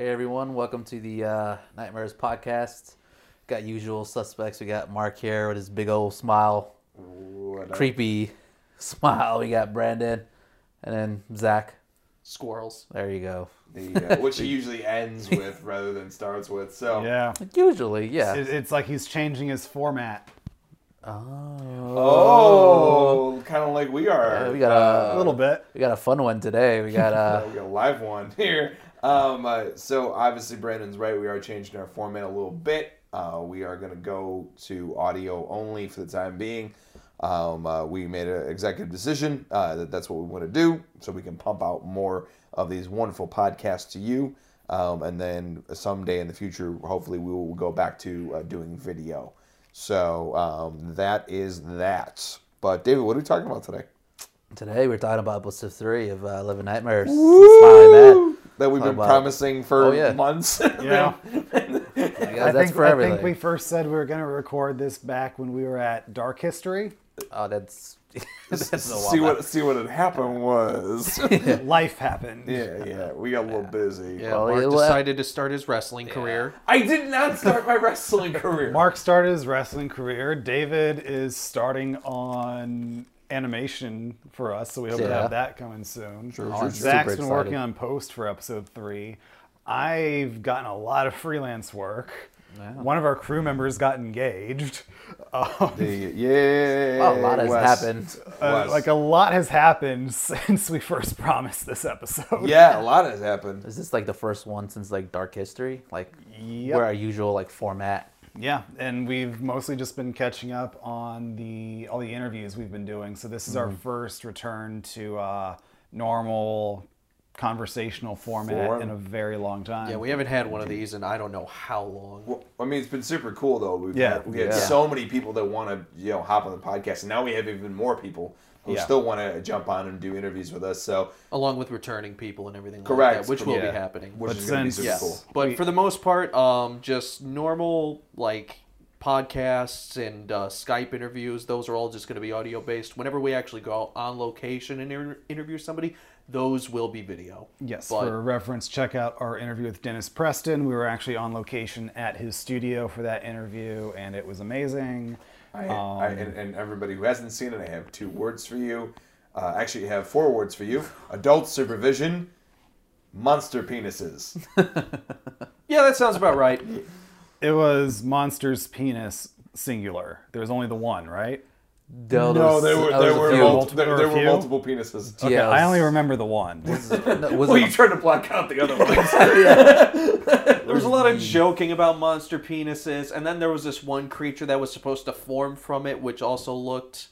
Hey everyone, welcome to the uh, Nightmares podcast. Got usual suspects. We got Mark here with his big old smile, What up? creepy smile. We got Brandon, and then Zach. Squirrels. There you go. The, uh, which he usually ends with rather than starts with. So, Yeah. Usually, yeah. It- It's like he's changing his format. Oh, oh, kind of like we are. Yeah, we got a- A little bit. we got a fun one today. We got Uh, uh, we got a live one here. Um, uh, so obviously Brandon's right. We are changing our format a little bit. Uh, we are going to go to audio only for the time being. Um, uh, we made an executive decision uh, that that's what we want to do, so we can pump out more of these wonderful podcasts to you. Um, and then someday in the future, hopefully, we will go back to uh, doing video. So um, that is that. But David, what are we talking about today? today. We're talking about episode three of uh, Living Nightmares. Matt. That we've been about- promising for Oh, yeah. months. Yeah. Guys, I that's think, for I think we first said we were going to record this back when we were at Dark History. Oh, that's that's see what see what had happened was Life happened. yeah yeah we got a little busy Yeah, Well, Mark yeah, decided to start his wrestling career. i did not start my wrestling career Mark started his wrestling career. David is starting on animation for us, so we hope to have that coming soon. sure, sure. Zach's Super been working on post for episode three. I've gotten a lot of freelance work. One of our crew members got engaged. Um, The- yeah Well, a lot has Wes. happened. Uh, like a lot has happened since we first promised this episode. yeah a lot has happened Is this like the first one since like Dark History? Like Yep. where our usual like format? Yeah, and we've mostly just been catching up on the all the interviews we've been doing. So this is our first return to uh, normal conversational format Form. in a very long time. Yeah, we haven't had one of these in I don't know how long. well, i mean it's been super cool though we've Yeah. had, we had Yeah. so many people that want to you know hop on the podcast and now we have even more people who Yeah. still want to jump on and do interviews with us so Along with returning people and everything Correct. like that, which will Yeah. be happening. which But is going to be super yeah. cool But for the most part, um, just normal like podcasts and uh, Skype interviews. Those are all just going to be audio based. Whenever we actually go on location and inter- interview somebody, those will be video. Yes, But- for reference, check out our interview with Dennis Preston. We were actually on location at his studio for that interview, and it was amazing. I, I, and, and everybody who hasn't seen it, I have two words for you. Uh, actually, I have four words for you: adult supervision, monster penises. Yeah, that sounds about right. It was Monster's Penis singular. There was only the one, right? No, no, there were there were multiple, Multiple- there, there were multiple penises. Okay, Yeah, I only remember the one. No, was Well, it- you tried to block out the other ones. There was a lot of mm. joking about monster penises, and then there was this one creature that was supposed to form from it, which also looked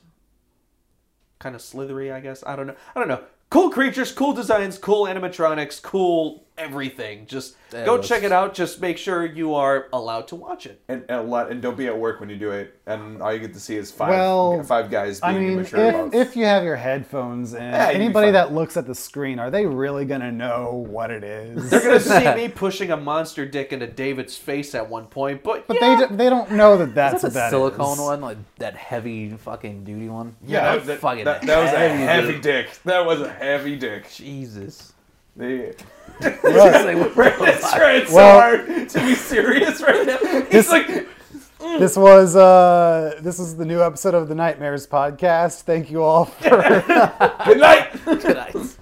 kind of slithery. I guess I don't know. I don't know. Cool creatures, cool designs, cool animatronics, cool everything. Just That go check it out. Just make sure you are allowed to watch it. and, and a lot, and don't be at work when you do it. And all you get to see is five Well, five guys being I mean, immature about. if, if you have your headphones in, Yeah, anybody that looks at the screen, are they really going to know what it is? They're gonna see me pushing a monster dick into David's face at one point, but, but yeah. they, d- they don't know that that's Is that the silicone is. one, like that heavy fucking duty one? yeah, that, that, fucking that, that was a heavy, heavy dick. That was a heavy dick. Jesus. The, It's like, Brandon's trying so Well- hard to be serious right now. He's This- like, This was uh, this is the new episode of the Nightmares podcast. Thank you all for good night. Nice.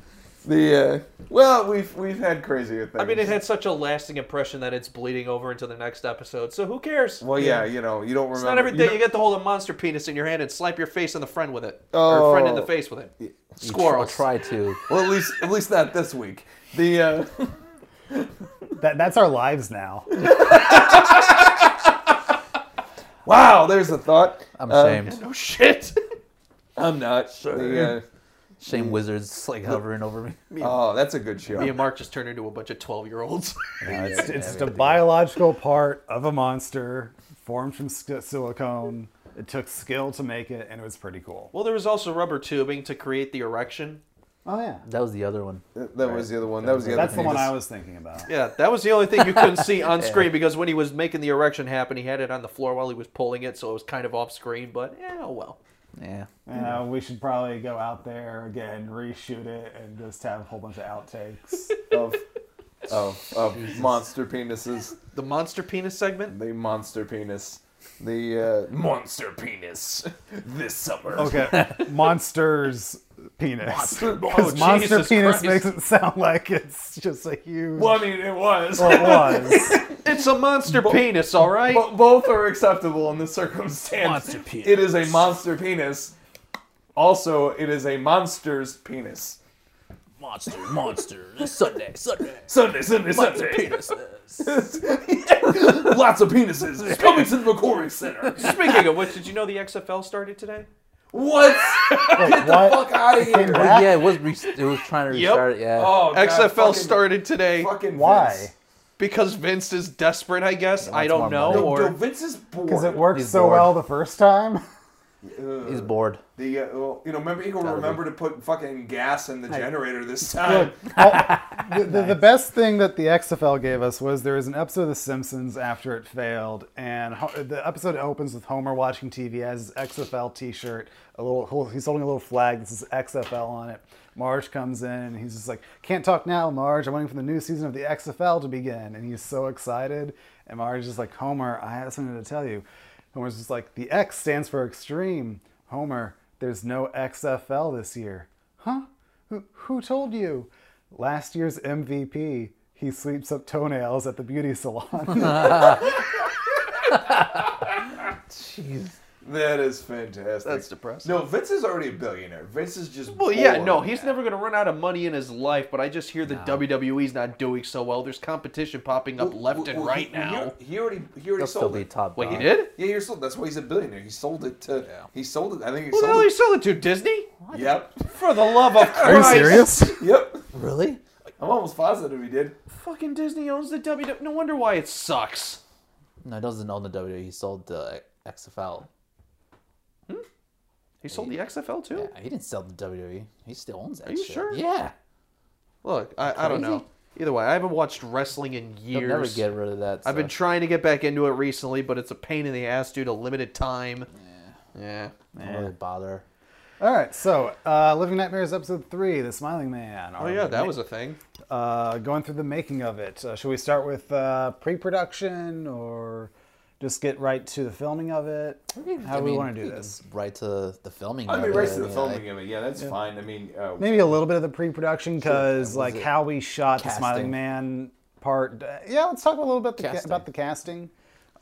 The uh, well, we've we've had crazier things. I mean, it had such a lasting impression that it's bleeding over into the next episode. So who cares? Well, yeah, you know, you don't remember. It's not every day you, don't- get to hold a monster penis in your hand and slap your face on the friend with it, Oh. or friend in the face with it. You tr- Squirrels. Try to. Well, at least at least not this week. The uh, that. That's our lives now. wow, there's a thought. I'm Uh, ashamed. No shit. I'm not. Sure. The, Shame wizards like hovering over me. uh, oh, that's a good show. Me and Mark just turned into a bunch of twelve-year-olds. It's, it's just a biological part of a monster formed from silicone. It took skill to make it, and it was pretty cool. well, there was also rubber tubing to create the erection. Oh yeah, That was the other one. That that was the other one. That was the other. that's the one I was thinking about. Yeah, that was the only thing you couldn't see on screen because when he was making the erection happen, he had it on the floor while he was pulling it, so it was kind of off screen. But yeah, oh well. Yeah. Uh, we should probably go out there again, reshoot it, and just have a whole bunch of outtakes. of of, of monster penises. The monster penis segment. The monster penis. The uh, monster penis this summer. Okay, monsters penis. Monster- Because oh, monster penis Christ. makes it sound like it's just a huge. Well, I mean, it was. Well, it was. It's a monster penis, all right. Bo- both are acceptable in this circumstance. Monster penis. It is a monster penis. Also, it is a monster's penis. Monster, monster. Sunday, Sunday. Sunday, Sunday, Monster Sunday. penises. Lots of penises coming to the recording center. Speaking of which, did you know the XFL started today? What? Wait, Get the what? fuck out of here. Well, yeah, it was re- it was trying to Yep. restart it. Yeah. Oh, God, XFL fucking- started today Fucking Why? Vince. because Vince is desperate. I guess I don't more know. money. No, Or no, Vince is bored. Because it worked He's so bored. well the first time. He's bored. The uh, well, you know, remember he will Gotta remember to put fucking gas in the generator this time. Look, all- the, the, the best thing that the XFL gave us was there was an episode of The Simpsons after it failed, and the episode opens with Homer watching TV, has his XFL T-shirt, a little he's holding a little flag that says XFL on it. Marge comes in and he's just like, "Can't talk now, Marge. I'm waiting for the new season of the XFL to begin," and he's so excited. And Marge is just like, "Homer, I have something to tell you." Homer's just like, "The X stands for extreme." Homer, there's no XFL this year. Huh? Who, who told you? Last year's MVP. He sweeps up toenails at the beauty salon. Jeez. That is fantastic. That's depressing. No, Vince is already a billionaire. Vince is just. Well, yeah, no, he's never going to run out of money in his life. But I just hear that WWE's not doing so well. There's competition popping up left and Well, right he- now. He, he already he already He'll still sold be top. Wait, he did? Yeah, you're sold. That's why he's a billionaire. He sold it to. Yeah. He sold it. I think he Who the hell sold he it. it to? Disney? What? Yep. For the love of Are you Christ! serious? Yep. Really? I'm almost positive he did. Fucking Disney owns the WWE. No wonder why it sucks. No, he doesn't own the WWE. He sold the XFL. He sold the XFL too. Yeah, he didn't sell the WWE. He still owns that. Are you shit. sure? Yeah. Look, I, I don't know. Either way, I haven't watched wrestling in He'll never years. get rid of that. I've been trying to get back into it recently, but it's a pain in the ass due to limited time. Yeah. Yeah. Don't really bother. All right, so uh, Living Nightmares episode three, The Smiling Man. Oh yeah, that was a thing. uh, going through the making of it. Uh, should we start with uh, pre-production or just get right to the filming of it? How do we want to do this? Right to the filming. I of mean, it. right to the filming of it. Yeah, that's fine. I mean, uh, Maybe a little bit of the pre-production because was like how we shot the? Smiling Man part. Uh, yeah, let's talk a little bit the ca- about the casting.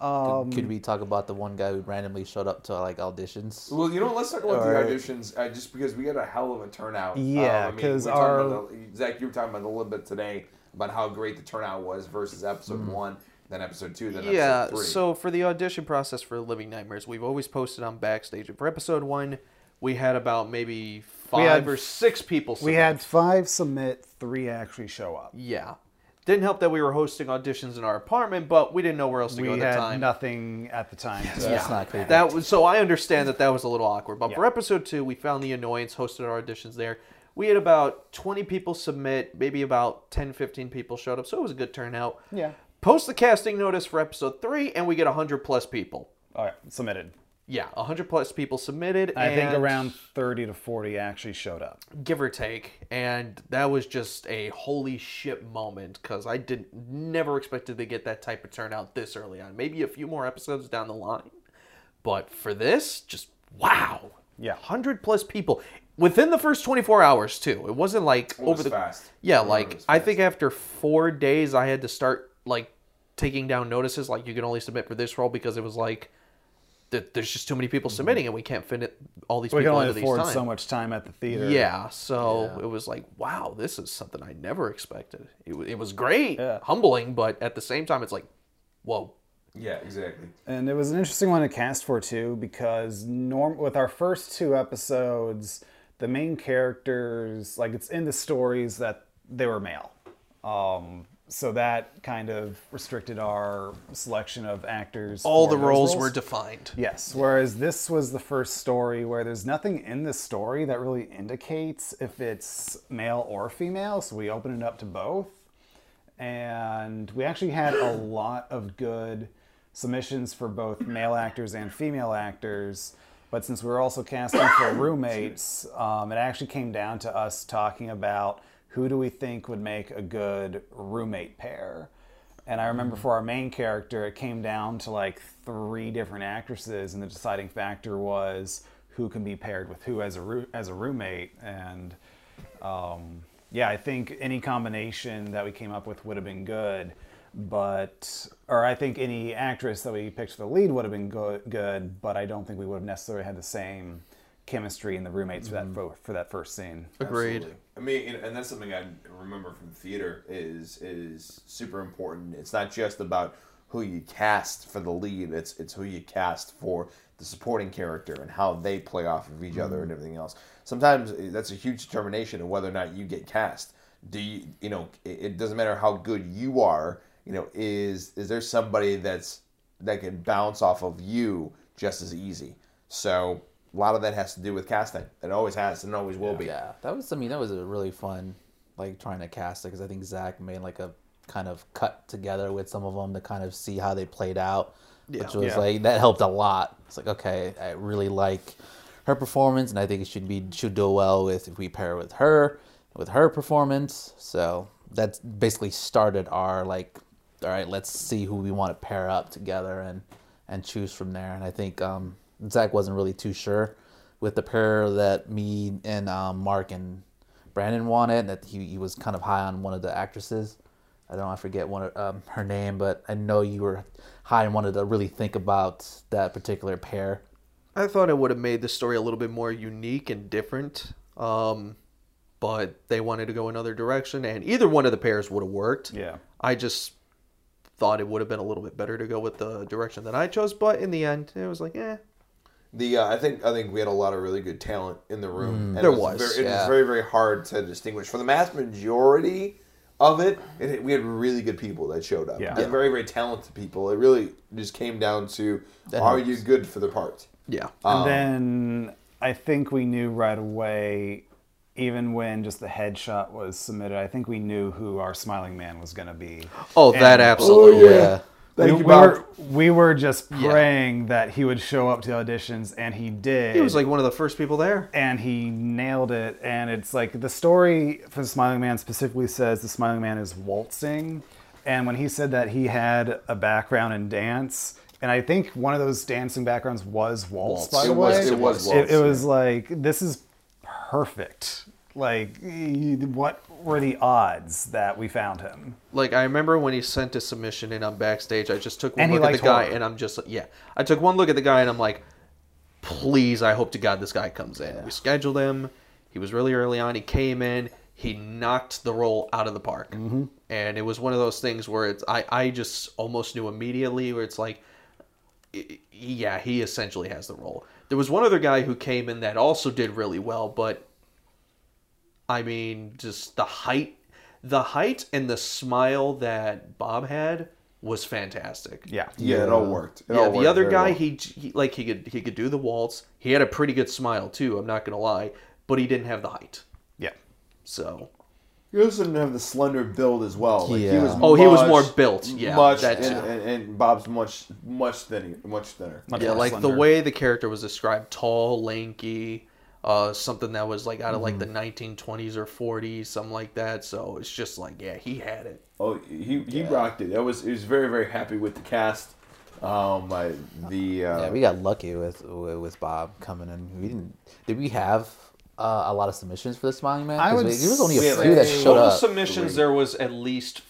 could, could we talk about the one guy who randomly showed up to like auditions? Well, you know, what, let's talk about Alright. the auditions, uh, just because we had a hell of a turnout. Yeah, Um, I mean, 'cause we were talking our- about the- Zach, you were talking about a little bit today about how great the turnout was versus episode one, then episode two, then Yeah, episode three. so for the audition process for Living Nightmares, we've always posted on Backstage. And for episode one, we had about maybe five had- or six people. We had five submit, three actually show up. Yeah. Didn't help that we were hosting auditions in our apartment, but we didn't know where else to We go at the had time. nothing at the time. to- That's not creepy. That was so I understand that that was a little awkward. But for episode two, we found the annoyance, hosted our auditions there. We had about 20 people submit, maybe about 10, 15 people showed up, so it was a good turnout. Yeah. Post the casting notice for episode three, and we get 100 plus people. All right, submitted. Yeah, 100 plus people submitted. I think around 30 to 40 actually showed up. give or take, and that was just a holy shit moment because I didn't never expected to get that type of turnout this early on. Maybe a few more episodes down the line, but for this, just wow. Yeah. 100 plus people within the first 24 hours too. It wasn't like It was over the fast. Yeah, it like was I think after 4 days I had to start like taking down notices like you can only submit for this role because it was like there's just too many people submitting and we can't fit it, all these We can people only into these afford times. so much time at the theater. Yeah, so Yeah. it was like, wow, this is something I never expected. It, it was great, Yeah. humbling, but at the same time, it's like, whoa. Yeah, exactly. And it was an interesting one to cast for too because norm with our first two episodes, the main characters like it's in the stories that they were male. Um, so that kind of restricted our selection of actors. All the those roles were defined. Yes, whereas this was the first story where there's nothing in the story that really indicates if it's male or female, so we open it up to both. And we actually had a lot of good submissions for both male actors and female actors. But since we were also casting for roommates, um, it actually came down to us talking about who do we think would make a good roommate pair? And I remember for our main character, it came down to like three different actresses, and the deciding factor was who can be paired with who as a roo- as a roommate. And um, yeah, I think any combination that we came up with would have been good. But or I think any actress that we picked for the lead would have been go- good. But I don't think we would have necessarily had the same chemistry in the roommates for that for, for that first scene. Agreed. Absolutely. I mean, and, that's something I remember from theater is is super important. It's not just about who you cast for the lead; it's it's who you cast for the supporting character and how they play off of each other and everything else. Sometimes eh, that's a huge determination of whether or not you get cast. Do you you know? It, it doesn't matter how good you are. You know, is is there somebody that's that can bounce off of you just as easy? So a lot of that has to do with casting. It always has and always will be. Yeah, that was. I mean, that was a really fun, like trying to cast it because I think Zach made like a kind of cut together with some of them to kind of see how they played out, yeah. which was Yeah. like that helped a lot. It's like okay, I really like her performance, and I think it should be should do well with if we pair with her with her performance. So that's basically started our like, all right, let's see who we want to pair up together and and choose from there. And I think um, Zach wasn't really too sure with the pair that me and um, Mark and Brandon wanted. And that he, he was kind of high on one of the actresses. I don't I forget one of, um, her name, but I know you were high and wanted to really think about that particular pair. I thought it would have made the story a little bit more unique and different. Um, but they wanted to go another direction, and either one of the pairs would have worked. Yeah. I just thought it would have been a little bit better to go with the direction that I chose, but in the end, it was like, eh. The uh, I think I think we had a lot of really good talent in the room. and There it was, Very, it yeah. was very very hard to distinguish. For the mass majority of it, it, we had really good people that showed up. Yeah. And very very talented people. It really just came down to That are helps. you good for the part? Yeah. And then I think we knew right away, even when just the headshot was submitted, I think we knew who our smiling man was going to be. Oh, that And- absolutely. yeah. Thank we, you, we were we were just praying that he would show up to auditions, and he did. He was like one of the first people there. and he nailed it. And it's like the story for the Smiling Man specifically says the Smiling Man is waltzing. And when he said that he had a background in dance, and I think one of those dancing backgrounds was waltz, Waltz. by the It was- way. it was waltz, it was like this is perfect. Like, what were the odds that we found him? Like I remember when he sent a submission in on backstage, I just took one And he look at the guy, horror. and I'm just yeah. I took one look at the guy, and I'm like, please, I hope to God this guy comes in. We scheduled him. He was really early on. He came in. He knocked the role out of the park, mm-hmm. and it was one of those things where it's I I just almost knew immediately where it's like, yeah, he essentially has the role. There was one other guy who came in that also did really well, but I mean, just the height, the height and the smile that Bob had was fantastic. Yeah. Yeah, it all worked. It Yeah, all the worked other guy, well. he, he like he could he could do the waltz. He had a pretty good smile too. I'm not gonna lie, but he didn't have the height. Yeah. So He also didn't have the slender build as well. Like, he Yeah. was Oh, he was more built. Yeah, much, that and, too. and, and Bob's much much thinner, much thinner. Much yeah, more like the way the character was described, tall, lanky, uh, something that was like out of like the 1920s or 40s, something like that. So it's just like, yeah, he had it. Oh, he he rocked it. I was he was very very happy with the cast. Um, I, the uh, Yeah, we got lucky with with with Bob coming in. We didn't. Did we have uh, a lot of submissions for the Smiling Man? I would we- there was only a few that showed Total up. submissions, there was at least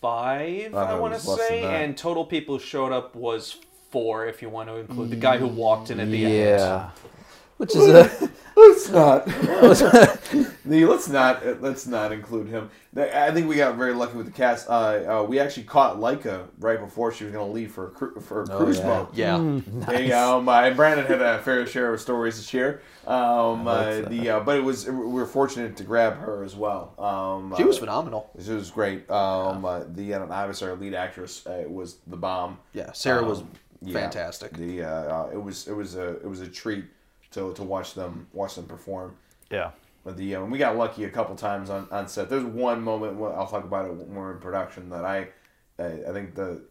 five, I I, want to say, and total people who showed up was four, if you want to include the guy who walked in at the end. Yeah, which is a let's not. the, let's not uh, let's not include him. I think we got very lucky with the cast. Uh, uh, we actually caught Leica right before she was going to leave for a cru- for a Oh, cruise yeah. boat. Yeah. Hey, um, uh, and Brandon had a fair share of stories to share. Um, uh, the uh, but it was we were fortunate to grab her as well. Um, She was uh, phenomenal. She was great. Um, uh, the uh, obviously our lead actress uh, was the bomb. Yeah, Sarah was Um, yeah. fantastic. The uh, uh, it was it was a it was a treat to, to watch them watch them perform. Yeah. But the uh, we got lucky a couple times on, on set. There's one moment I'll talk about it when we're in production that I I, I think the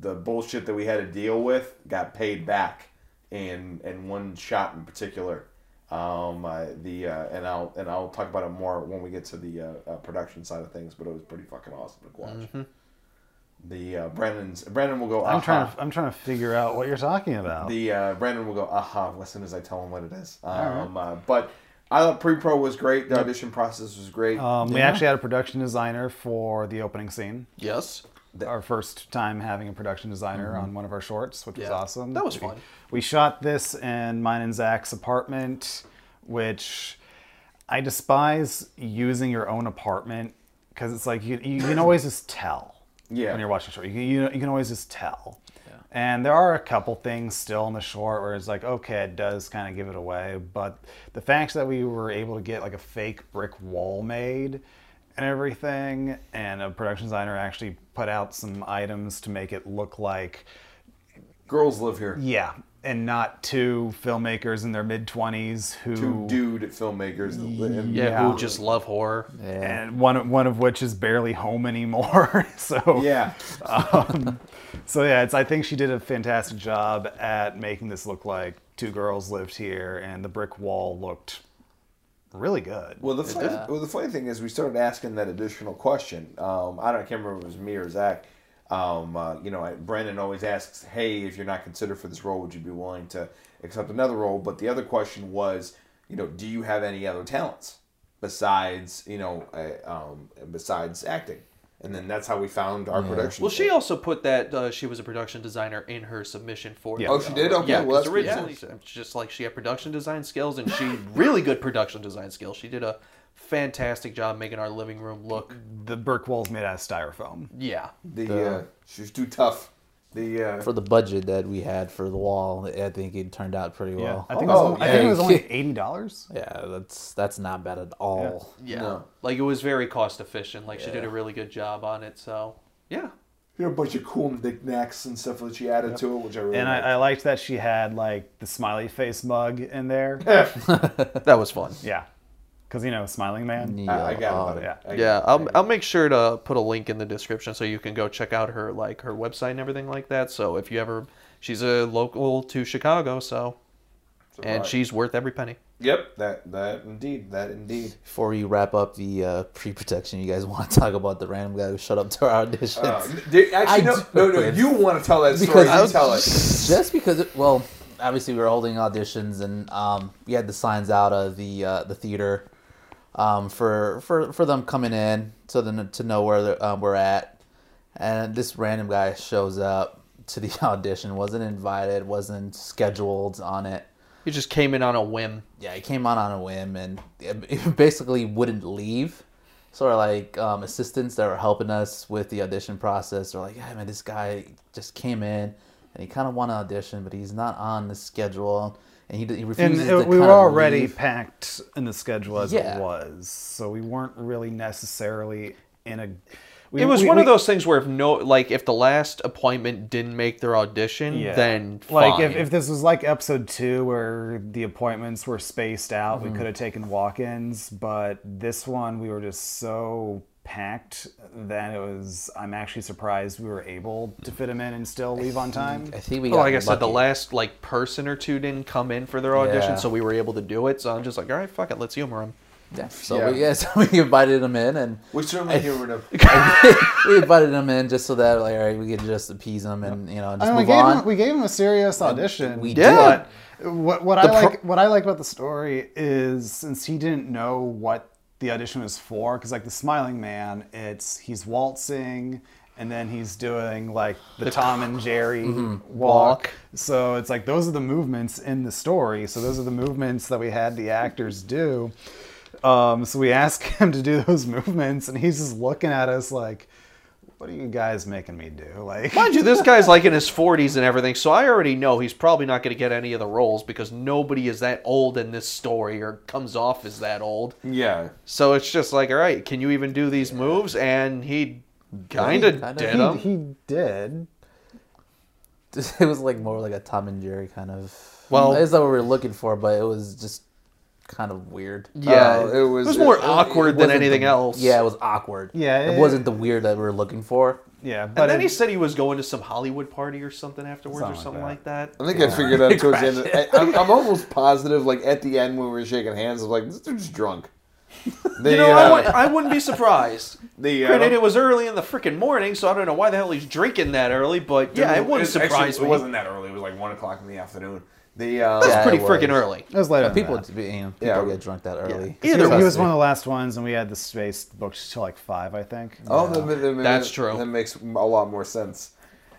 the bullshit that we had to deal with got paid back in in one shot in particular. Um, uh, the uh, and I'll and I'll talk about it more when we get to the uh, uh, production side of things. But it was pretty fucking awesome to watch. Mm-hmm. The uh, Brandon's Brandon will go. I'm trying. To, I'm trying to figure out what you're talking about. The uh, Brandon will go aha as soon as I tell him what it is. Um, uh, but I thought pre-pro was great. The audition process was great. um, We actually had a production designer for the opening scene. Yes. Our first time having a production designer Mm-hmm. on one of our shorts, which was awesome. That was We- fun. We shot this in mine and Zach's apartment, which I despise using your own apartment because it's like you, you can always just tell Yeah. when you're watching a short. You can, you, you can always just tell. And there are a couple things still in the short where it's like, okay, it does kind of give it away. But the fact that we were able to get like a fake brick wall made and everything, and a production designer actually put out some items to make it look like Girls live here. yeah, and not two filmmakers in their mid twenties who Two who dude filmmakers. Yeah, Yeah. who just love horror. Yeah. and one one of which is barely home anymore. so Yeah. um, so yeah, it's I think she did a fantastic job at making this look like two girls lived here, and the brick wall looked really good. Well, the funny, Yeah. well, the funny thing is, we started asking that additional question. Um, I don't, I can't remember if it was me or Zach. Um, uh, you know, I, Brandon always asks, "Hey, if you're not considered for this role, would you be willing to accept another role?" But the other question was, you know, do you have any other talents besides, you know, uh, um, besides acting? And then that's how we found our production. Well, she also put that uh, she was a production designer in her submission for. Yeah. the Oh, she did? show. Okay, Yeah, well, that's 'cause originally it's just like she had production design skills and she really good production design skills. She did a fantastic job making our living room look. the brick wall's made out of styrofoam. Yeah, the the- uh, she's too tough. The uh, for the budget that we had for the wall, I think it turned out pretty Yeah, well. I think, Oh, it was, I think it was only eighty dollars. Yeah, that's that's not bad at all. yeah. No. Like it was very cost efficient. Like she did a really good job on it. So yeah, you know, a bunch of cool knickknacks and stuff that she added to it, which I really And I. I liked that she had like the smiley face mug in there. that was fun. yeah, because you know, smiling man. I, I got uh, it. buddy. yeah. I got Yeah, it. I'll, I'll make sure to put a link in the description so you can go check out her like her website and everything like that. So if you ever, she's a local to Chicago, so So, and right. she's worth every penny. Yep, that that indeed, that indeed. Before we wrap up the uh, pre-production, you guys want to talk about the random guy who showed up to our auditions? Uh, actually, I no, do- no, no. You want to tell that story? Because You I was- tell it. just because it, well obviously we were holding auditions and um, we had the signs out of the uh, the theater um, for for for them coming in so then to know where they're- um, we're at and this random guy shows up to the audition wasn't invited wasn't scheduled on it He just came in on a whim. yeah, he came on on a whim and basically wouldn't leave. Sort of like um, assistants that were helping us with the audition process are like, yeah, man, this guy just came in and he kind of want to audition, but he's not on the schedule, and he, he And it- to we were kinda already leave. packed in the schedule as Yeah. it was, so we weren't really necessarily in a. We, It was we- one of those things where if no, like if the last appointment didn't make their audition, Yeah. then like fine. if, if this was like episode two where the appointments were spaced out, Mm-hmm. we could have taken walk-ins, but this one we were just so packed that it was. I'm actually surprised we were able to fit him in and still leave on time. I think we well, like I said, the last like person or two didn't come in for their audition, Yeah. so we were able to do it. So I'm just like, all right, fuck it, let's humor him. Yeah, so Yeah. we yeah, so we invited him in, and We certainly humored him. we invited him in just so that like, all right, we could just appease him and you know I just mean, we move gave on. him we gave him a serious audition. we did. But what what I pro- like what I like about the story is since he didn't know what the audition was for, because like the Smiling Man, it's he's waltzing and then he's doing like the Tom and Jerry walk. Walk. So it's like those are the movements in the story. So those are the movements that we had the actors do. Um, so we asked him to do those movements, and he's just looking at us like, "What are you guys making me do?" Like, Mind you, this guy's like in his 40s and everything, so I already know he's probably not going to get any of the roles because nobody is that old in this story or comes off as that old. Yeah. So it's just like, all right, can you even do these moves? And he kind of Kinda. did He- them. he did. it was like more like a Tom and Jerry kind of. Well- it's not what we were looking for, but it was just kind of weird. yeah, Uh, it was- it was more it- it awkward than anything the- else. Yeah, it was awkward. Yeah, it, it- wasn't the weird that we were looking for. yeah, And but then it- he said he was going to some Hollywood party or something afterwards Something or like something that. like that. I think I figured out towards the end. I, I'm, I'm almost positive, like at the end when we were shaking hands, I was like, "This dude's drunk." The, You know, I, uh, would, I wouldn't be surprised. the, uh, Granted, it was early in the freaking morning, so I don't know why the hell he's drinking that early. But yeah, it wouldn't it's actually- me. It wasn't that early. It was like one o'clock in the afternoon. The uh, That's Yeah, pretty freaking early. it was later. But than people, that. you know, people Yeah. get drunk that early. Either he, was, he was one of the last ones, and we had the space booked till like five, I think. oh, that, that- that- That's true. That makes a lot more sense.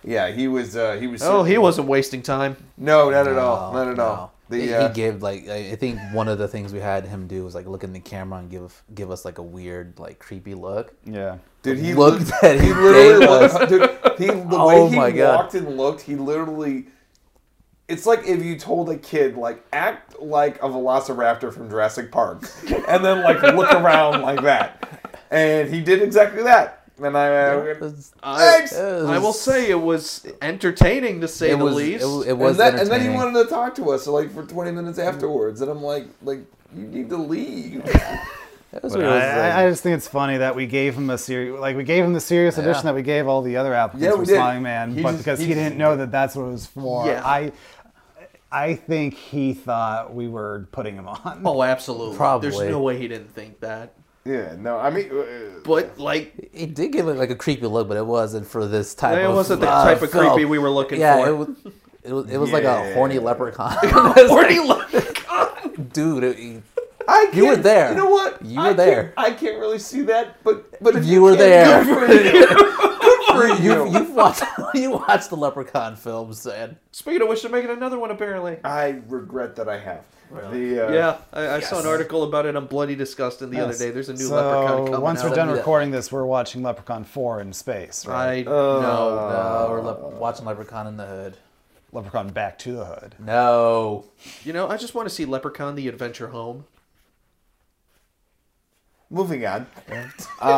Yeah, he was. Uh, he was. Oh, he wasn't wasting time. No, not at all. Not at No. all. The, he, uh, he gave like I I think one of the things we had him do was like look in the camera and give give us like a weird like creepy look. Yeah. Dude, he looked looked, at he his literally face. looked, dude, he, the Oh way he my God. walked and looked, he literally it's like if you told a kid like act like a velociraptor from Jurassic Park and then like look around like that. And he did exactly that. And I It uh, was, I, Thanks! I will say it was entertaining to say it the was, least. It, was- it was and, that, and then he wanted to talk to us like for 20 minutes afterwards and I'm like like you need to leave. It was But weird. It was, I, like- I- I just think it's funny that we gave him a serious, like we gave him the serious Yeah. edition that we gave all the other applicants Yeah, for we did. Smiling Man, He but just- because he he, just- didn't know that that's what it was for. Yeah. I, I think he thought we were putting him on. oh, absolutely. Probably. There's no way he didn't think that. yeah, no, I mean uh, But like, He did give it like a creepy look, but it wasn't for this type it of. wasn't the uh, type of film. creepy we were looking Yeah, for. it was. It was, it was like a horny leprechaun. Horny leprechaun. Dude, it, he- I You were can't- there. You know what? You I were can't- there. I can't really see that, but but if You were can, there. Good for you. Good for you, you. you've watched you watched the leprechaun films, and Speaking of which, they're making another one apparently. I regret that I have. The, uh, Yeah, I, I saw an article about it on Bloody Disgusting the other day. There's a new so leprechaun coming out. once we're done Yeah. recording this, we're watching Leprechaun 4 in space, right? I Uh, no. no, we're le- watching Leprechaun in the Hood. Leprechaun Back to the Hood. No, You know, I just want to see Leprechaun: The Adventure Home. Moving on. Um,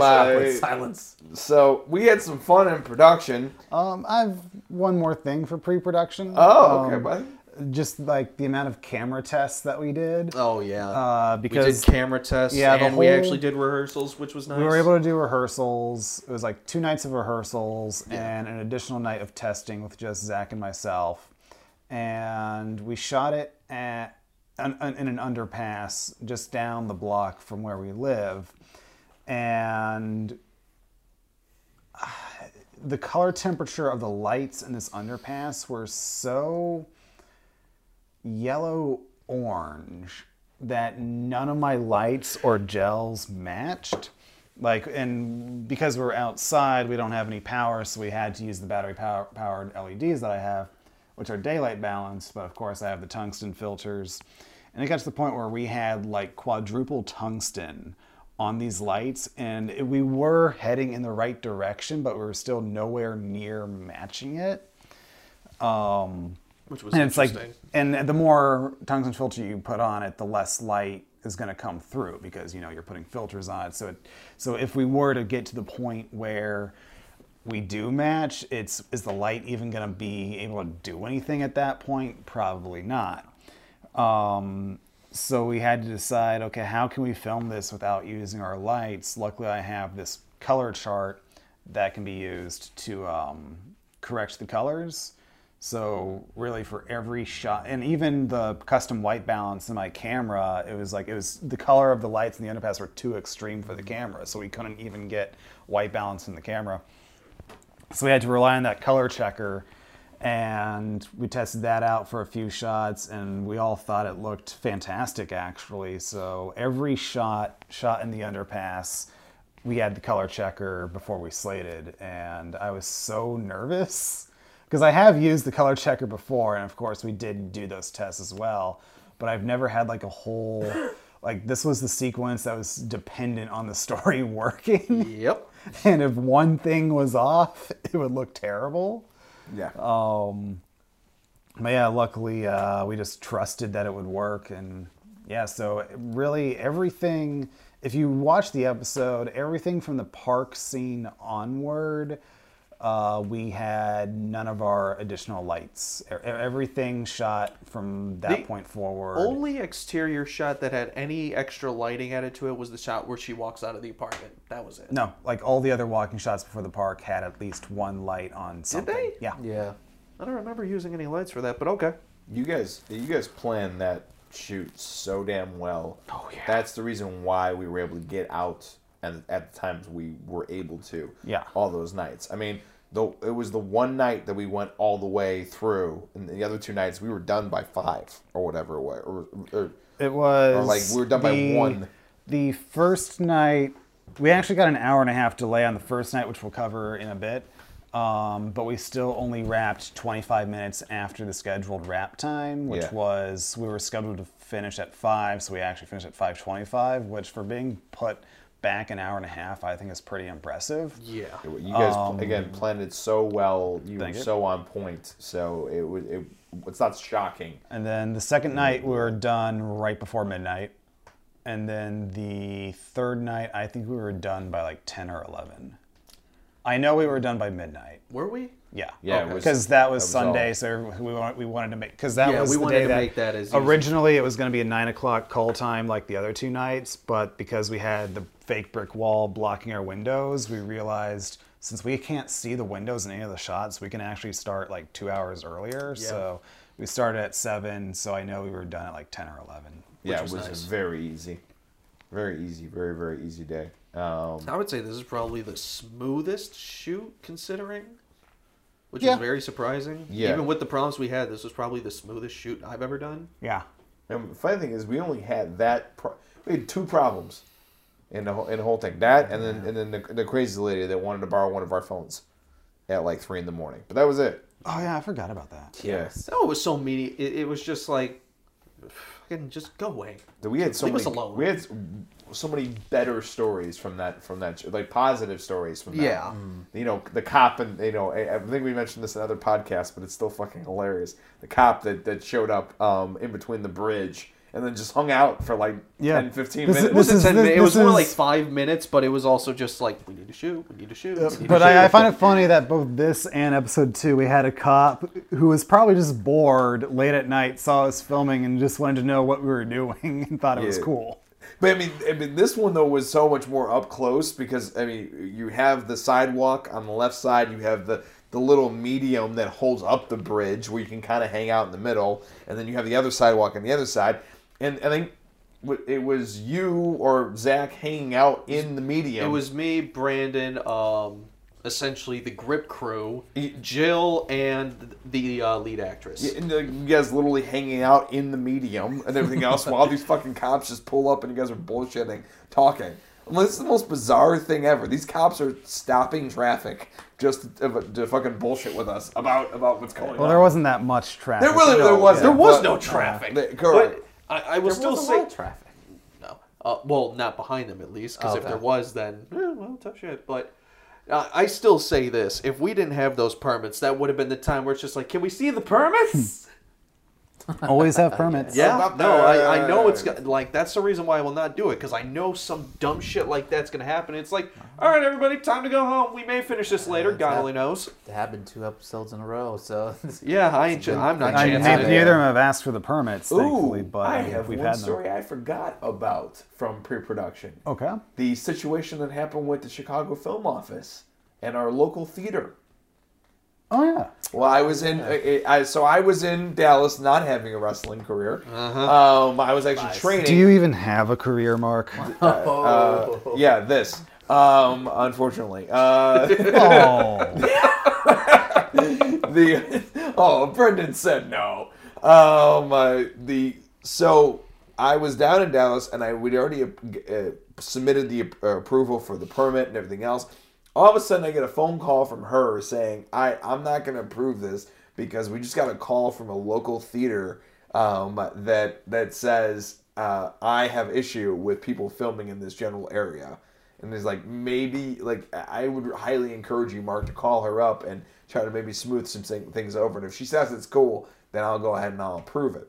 awkward uh, silence. so we had some fun in production. Um, I have one more thing for pre-production. Oh, okay, Um, buddy. Just like the amount of camera tests that we did. Oh yeah, Uh, we did because camera tests, yeah, the and we actually did rehearsals, which was nice. We were able to do rehearsals. It was like two nights of rehearsals and an additional night of testing with just Zach and myself. And we shot it at an, an, in an underpass just down the block from where we live. And uh, the color temperature of the lights in this underpass were so yellow orange that none of my lights or gels matched. Like, and because we're outside, we don't have any power, so we had to use the battery power, powered LEDs that I have, which are daylight balanced, but of course I have the tungsten filters. And it got to the point where we had like quadruple tungsten on these lights, and it- we were heading in the right direction, but we were still nowhere near matching it. Um, which was and it's like, and the more tungsten filter you put on it, the less light is going to come through because you know you're putting filters on it. So, it, so if we were to get to the point where we do match, it's is the light even going to be able to do anything at that point? Probably not. Um, so we had to decide, okay, how can we film this without using our lights? Luckily, I have this color chart that can be used to um, correct the colors. So really, for every shot, and even the custom white balance in my camera, it was like it was the color of the lights in the underpass were too extreme for the camera, so we couldn't even get white balance in the camera. So we had to rely on that color checker, and we tested that out for a few shots, and we all thought it looked fantastic actually. So every shot shot in the underpass, we had the color checker before we slated, and I was so nervous because I have used the color checker before, and of course we did do those tests as well. But I've never had like a whole like this was the sequence that was dependent on the story working. Yep. and if one thing was off, it would look terrible. Yeah. Um, but yeah, luckily uh, we just trusted that it would work, and yeah, so really everything. If you watch the episode, everything from the park scene onward uh, we had none of our additional lights. E- Everything shot from that The point forward. Only exterior shot that had any extra lighting added to it was the shot where she walks out of the apartment. That was it. no, like all the other walking shots before the park had at least one light on something. they? Yeah. Yeah. I don't remember using any lights for that, but okay. You guys, you guys planned that shoot so damn well. Oh, yeah. That's the reason why we were able to get out and at the times we were able to. Yeah. All those nights. I mean, the it was the one night that we went all the way through, and the other two nights we were done by five or whatever it was. Or, or, It was Or, like, we were done by one. The first night, we actually got an hour and a half delay on the first night, which we'll cover in a bit. Um, but we still only wrapped 25 minutes after the scheduled wrap time, which Yeah. was we were scheduled to finish at five, so we actually finished at 5:25, which for being put back an hour and a half, I think is pretty impressive. Yeah. you guys um, again planned it so well. You were Thank you. so on point. So it was. It, it's not shocking. And then the second night we were done right before midnight. And then the third night, I think we were done by like 10 or 11. I know we were done by midnight. Were we? Yeah. Yeah, it was- Because that was that was Sunday, all. so we wanted, we wanted to make because that Yeah, was we the wanted day to that, make that as easy. originally it was going to be a nine o'clock call time like the other two nights, but because we had the fake brick wall blocking our windows, we realized since we can't see the windows in any of the shots, we can actually start like two hours earlier. So we started at seven, so I know we were done at like ten or eleven. Yeah, was it was nice. very easy. Very easy. Very very easy day. Um, I would say this is probably the smoothest shoot considering, which Yeah. is very surprising. Yeah. Even with the problems we had, this was probably the smoothest shoot I've ever done. Yeah. And the funny thing is, we only had that. Pro- we had two problems in the whole, in the whole thing. That and then and then the, the crazy lady that wanted to borrow one of our phones at like three in the morning. But that was it. Oh yeah, I forgot about that. Yes. Oh, it was so meaty. It, it was just like, fucking just go away. We had so Leave us many. alone. We had so many better stories from that from that like positive stories from that. Yeah. You know the cop and you know I, I think we mentioned this in other podcasts, but it's still fucking hilarious. The cop that that showed up um, in between the bridge and then just hung out for like Yeah. 10, 15 This is- minutes. It wasn't is- 10 this- minutes. It was this more is- like five minutes, but it was also just like, we need to shoot, we need to shoot. we need But to I, I find it funny that both this and episode two, we had a cop who was probably just bored late at night, saw us filming, and just wanted to know what we were doing and thought it was cool. But I mean, I mean, this one though was so much more up close because I mean, you have the sidewalk on the left side, you have the the little medium that holds up the bridge where you can kind of hang out in the middle, and then you have the other sidewalk on the other side, and I think it was you or Zach hanging out in the medium. It was me, Brandon, um, essentially the grip crew, Jill, and the uh, lead actress. And uh, you guys literally hanging out in the medium and everything else while these fucking cops just pull up and you guys are bullshitting, talking. Well, this is the most bizarre thing ever. These cops are stopping traffic just to, to fucking bullshit with us about about what's going Well, on. Well, there wasn't that much traffic. There really No, there was yeah. There was but- no traffic. They- correct. I, I will There still say traffic. no. Uh, well, not behind them at least, because if there was, then eh, well, tough shit. But uh, I still say this: if we didn't have those permits, that would have been the time where it's just like, can we see the permits? Always have permits. Yeah, no, I, I know it's got, like that's the reason why I will not do it because I know some dumb shit like that's gonna happen. It's like, uh-huh. all right, everybody, time to go home. We may finish this later. Yeah, God it's only knows. It happened two episodes in a row, so Yeah, I ain't. ch- I'm not I, chancing neither, it. neither of them have asked for the permits, Ooh, thankfully, but I I have we've one had them. story I forgot about from pre-production. Okay. The situation that happened with the Chicago Film Office and our local theater. Oh yeah. Well, I was in. I, I, so I was in Dallas, not having a wrestling career. Uh-huh. Um, I was actually training. Do you even have a career, Mark? Uh, yeah, this. Um, unfortunately, uh, oh. the oh, Brendan said no. Um, uh, the so I was down in Dallas, and I we'd already uh, submitted the uh, approval for the permit and everything else. All of a sudden, I get a phone call from her saying, "I I'm not going to approve this because we just got a call from a local theater um, that that says uh, I have issue with people filming in this general area." And there's like maybe like I would highly encourage you, Mark, to call her up and try to maybe smooth some things over. And if she says it's cool, then I'll go ahead and I'll approve it.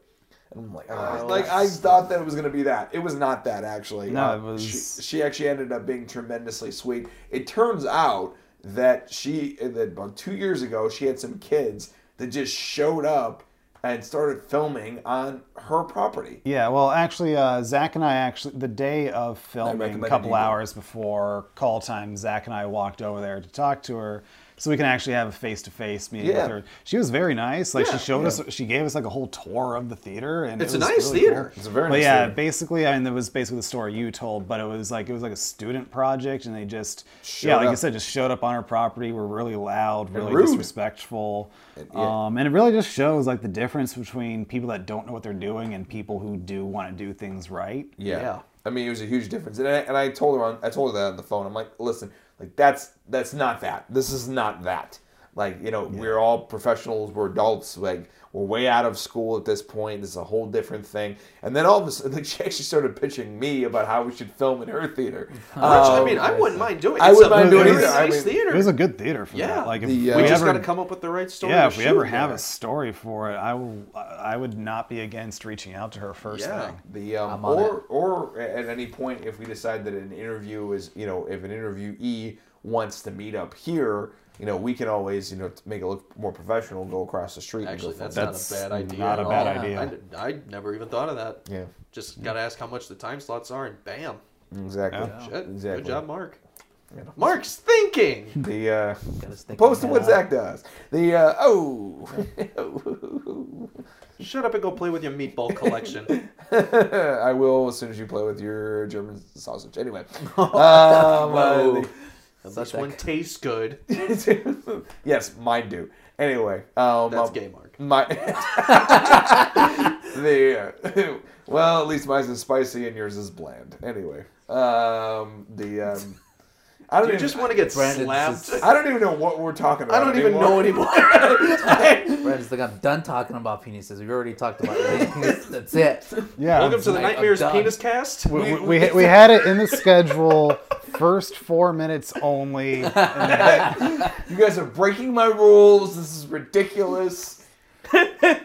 And I'm like, ah, like I thought that it was gonna be that. It was not that actually. No, Uh, it was- She, she actually ended up being tremendously sweet. It turns out that she that about two years ago she had some kids that just showed up and started filming on her property. Yeah, well, actually, uh, Zach and I actually, the day of filming, a couple hours before call time, Zach and I walked over there to talk to her so we can actually have a face to face meeting Yeah. with her. She was very nice. Like, Yeah, she showed us, she gave us like a whole tour of the theater. and It's it a nice really theater. cool. It's a very But nice yeah, theater. basically, I mean, that was basically the story you told, but it was like, it was like a student project, and they just, Showed yeah, like up. you said, just showed up on her property, were really loud, really rude. disrespectful. yeah. Um, and it really just shows like the difference between people that don't know what they're doing and people who do want to do things right. Yeah. Yeah. I mean, it was a huge difference, and I, and I told her on I told her that on the phone. I'm like, listen, like that's that's not that. This is not that. Like you know, we're all professionals. We're adults. Like we're way out of school at this point. This is a whole different thing. And then all of a sudden, like she actually started pitching me about how we should film in her theater. Which, I Um, mean, I wouldn't mind doing. I wouldn't mind doing it very either. I Nice mean, theater. It was a good theater for Yeah. that. Like if The, uh, we we just ever, got to come up with the right story. yeah, if we ever shoot. have yeah. a story for it, I will. I would not be against reaching out to her first Yeah. thing. The um, I'm on or or at any point if we decide that an interview is you know if an interviewee wants to meet up here, you know we can always you know make it look more professional, go across the street. Actually, and go that's. That's not a bad idea. not at a bad all. idea. I, I never even thought of that. yeah, Just got to ask how much the time slots are, and bam. exactly. Yeah. Shit. Exactly. Good job, Mark. Yeah. Mark's thinking. The uh, Got us thinking opposed what now. Zach does. The uh, oh, Shut up and go play with your meatball collection. I will as soon as you play with your German sausage. Anyway, um, uh, Whoa. the- This one tastes good. yes, mine do. Anyway, um, That's um, gay, Mark. My the uh, well, at least mine's is spicy and yours is bland. Anyway, um, the um, I don't Do you even, just want to get Brandon's slapped? just- I don't even know what we're talking about. I don't even know anymore. anymore. Brandon's like, I'm done talking about penises. We've already talked about it. That's it. Yeah. Welcome to the I'm Nightmares. Penis Cast. we, we, we, we had it in the schedule. First four minutes only. Then- You guys are breaking my rules. This is ridiculous.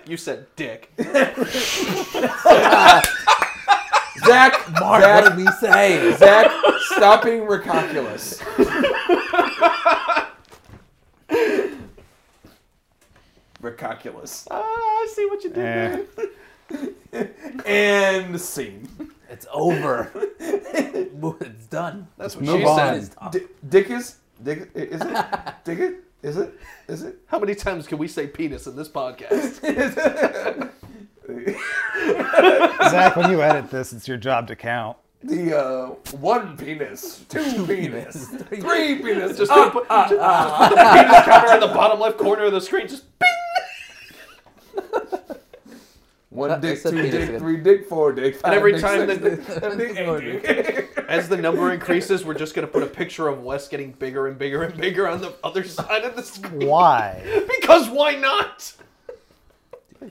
You said dick. Zach, Mark, what Zach, did we say? Zach, stop being ridiculous. Ridiculous. Ah, I see what you did Eh. there. And scene. It's over. it's done. That's what Move she on. said. D- Dick is Dick is it? Dick it? Is it? Is it? How many times can we say penis in this podcast? Zach, when you edit this, it's your job to count. The uh, one penis, two, penis, three penis. Just, gonna put, just, just put the penis counter in the bottom left corner of the screen. Just one I dick, said two penis dick, again. three dick, four dick. Five And every dick, time six the- dick, seven dick, eight dick. As the number increases, we're just gonna put a picture of Wes getting bigger and bigger and bigger on the other side of the screen. Why? Because why not?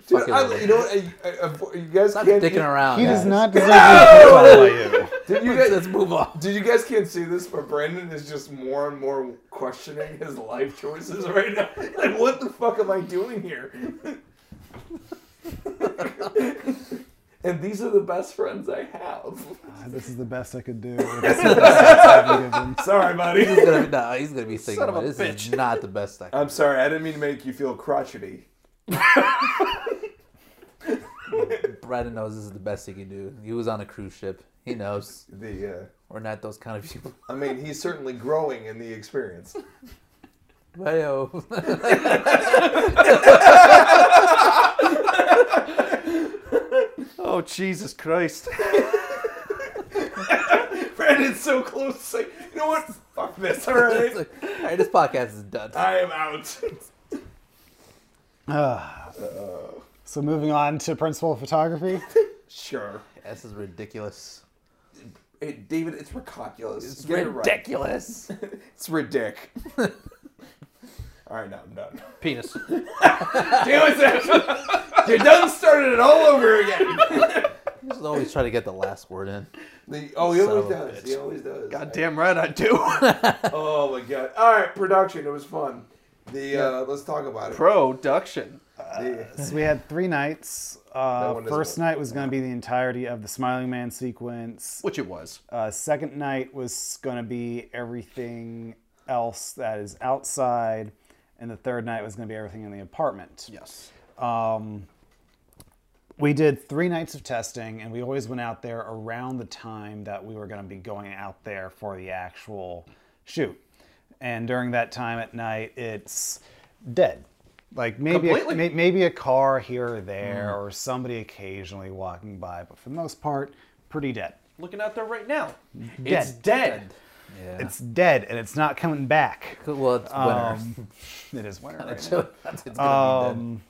Dude, I, you know what? I, I, I, you guys Stop can't. dicking around. He guys. does not deserve to be by you. Did you guys? Let's move on. Did you guys can't see this, but Brandon is just more and more questioning his life choices right now. Like, what the fuck am I doing here? And these are the best friends I have. This is the best I could do. This is the best I've been given. Sorry, buddy. He's gonna, no, he's gonna be thinking, Son of a this is bitch. not the best thing. I'm sorry. I didn't mean to make you feel crotchety. Brandon knows this is the best he can do. He was on a cruise ship. He knows The uh, we're not those kind of people. I mean, he's certainly growing in the experience. Hey-o. Oh Jesus Christ! Brandon's so close to say, you know what? Fuck this. All It's right. like, all right, this podcast is done. I am out. Ah. so moving on to principal photography. Sure. This is ridiculous. Hey, David, it's ridiculous. It's Get it right. ridiculous. It's ridic. All right, now I'm done. Penis. Damn it, Zach. You're done starting it all over again. Just always try to get the last word in. The, oh, he Son always of does. bitch. He always does. God damn right I do. Oh my god. All right, production. It was fun. The uh, let's talk about it. Production. The- So we had three nights. Uh, first work. night was going to be the entirety of the Smiling Man sequence. Which it was. Uh, second night was going to be everything else that is outside, and the third night was going to be everything in the apartment. Yes. Um, we did three nights of testing, and we always went out there around the time that we were going to be going out there for the actual shoot. And during that time at night, it's dead. Like maybe a, may- maybe a car here or there, mm. or somebody occasionally walking by, but for the most part, pretty dead. Looking out there right now. Dead. It's dead. Yeah. It's dead, and it's not coming back. well, it's winter. Um, it is winter. Right it's now. gonna be dead. Um,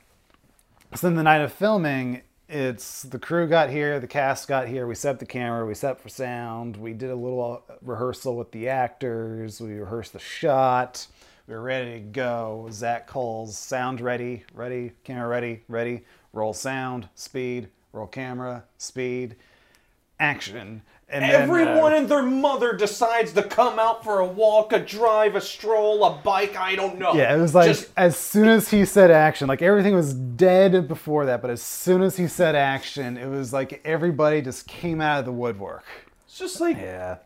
so then the night of filming, it's the crew got here, the cast got here, we set the camera, we set up for sound, we did a little rehearsal with the actors, we rehearsed the shot, we were ready to go. Zach calls sound ready, ready, camera ready, ready, roll sound, speed, roll camera, speed, action. And then, uh, Everyone and their mother decides to come out for a walk, a drive, a stroll, a bike. I don't know. Yeah, it was like Just- as soon as he said action, like everything was dead before that, but as soon as he said action, it was like everybody just came out of the woodwork. it's just like, yeah.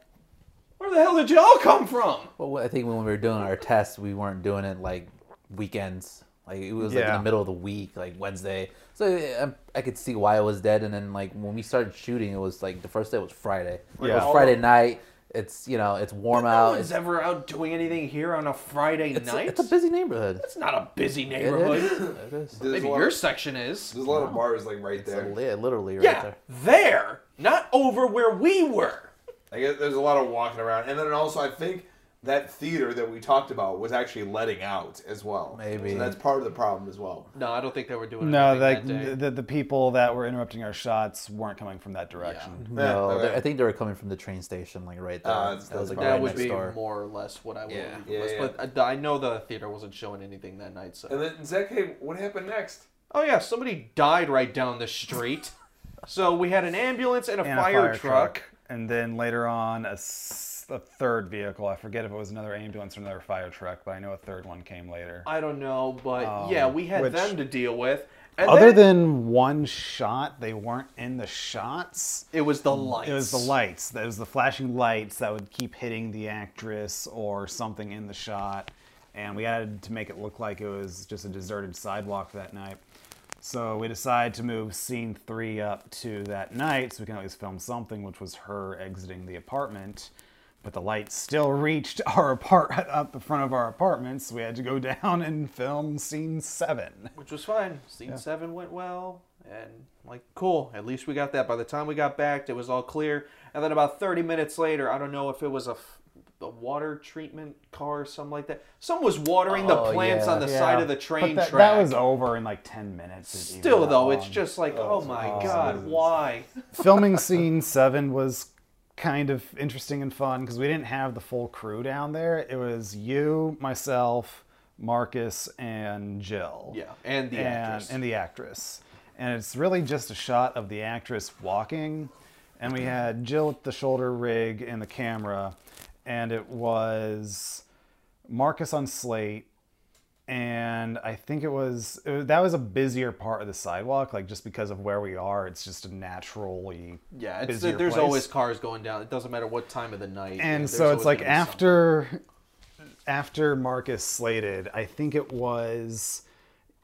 where the hell did y'all come from? Well, I think when we were doing our tests, we weren't doing it like weekends. Like it was like in the middle of the week, like Wednesday. So um, I could see why it was dead. And then like when we started shooting, it was like the first day was Friday. It Yeah. was Friday night. It's you know it's warm No out. one's It's, ever out doing anything here on a Friday it's, a, night. it's a busy neighborhood. It's not a busy neighborhood. is. It is. Maybe your of- section is. There's a lot of bars like right there. a, li- literally right Yeah, there. there, not over where we were. I guess there's a lot of walking around, and then also I think that theater that we talked about was actually letting out as well. Maybe. so that's part of the problem as well. No, I don't think they were doing No, anything like that day. the, the people that were interrupting our shots weren't coming from that direction. Yeah. No, okay. I think they were coming from the train station, like right there. Uh, that that's was like that would be door. more or less what I would. Yeah. Yeah, guessed, yeah. But I, I know the theater wasn't showing anything that night. So. And then Zach, hey, what happened next? Oh yeah, somebody died right down the street. so we had an ambulance and a, And fire, a fire truck. truck. And then later on, a, a third vehicle. I forget if it was another ambulance or another fire truck, but I know a third one came later. I don't know, but Um, yeah, we had which- them to deal with. And Other then than one shot, they weren't in the shots. it was the lights. It was the lights. That was the flashing lights that would keep hitting the actress or something in the shot. And we had to make it look like it was just a deserted sidewalk that night. So we decided to move scene three up to that night so we can at least film something, which was her exiting the apartment. But the lights still reached our apart up the front of our apartment, so we had to go down and film scene seven. which was fine. Scene seven went well, and like cool. At least we got that. By the time we got back, it was all clear. And then about thirty minutes later, I don't know if it was a, f- a water treatment car or something like that. Someone was watering the Oh, plants yeah. on the side of the train but that, track. that was over in like 10 minutes. Still that though, it's just like, oh, oh my god, why? filming scene seven was kind of interesting and fun because we didn't have the full crew down there. It was you, myself, Marcus, and Jill. Yeah, and the and, actress. and the actress. And it's really just a shot of the actress walking. And we had Jill at the shoulder rig and the camera. And it was Marcus on slate. And I think it was, it was that was a busier part of the sidewalk, like just because of where we are. It's just a naturally Yeah, it's, there's place. always cars going down. It doesn't matter what time of the night. and so it's like gonna something. after after Marcus slated, I think it was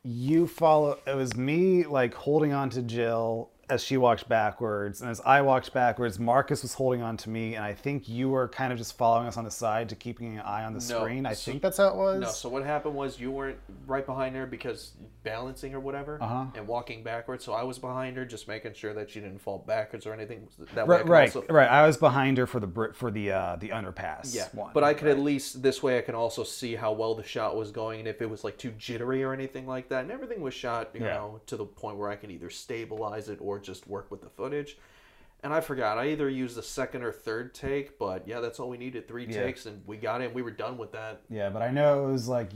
you follow it was me like holding on to Jill as she walked backwards and as I walked backwards Marcus was holding on to me and I think you were kind of just following us on the side to keeping an eye on the No, screen. I so- think that's how it was. No, so what happened was you weren't right behind her because balancing or whatever Uh-huh. and walking backwards. So I was behind her, just making sure that she didn't fall backwards or anything. That way I right, could right, also- right. I was behind her for the br- for the uh, the underpass. Yeah, one. but I could at least this way I can also see how well the shot was going and if it was like too jittery or anything like that. And everything was shot, you Yeah. know, to the point where I can either stabilize it or just work with the footage. And I forgot, I either used the second or third take, but yeah, that's all we needed. Three Yeah. takes, and we got it. And we were done with that. Yeah, but I know it was like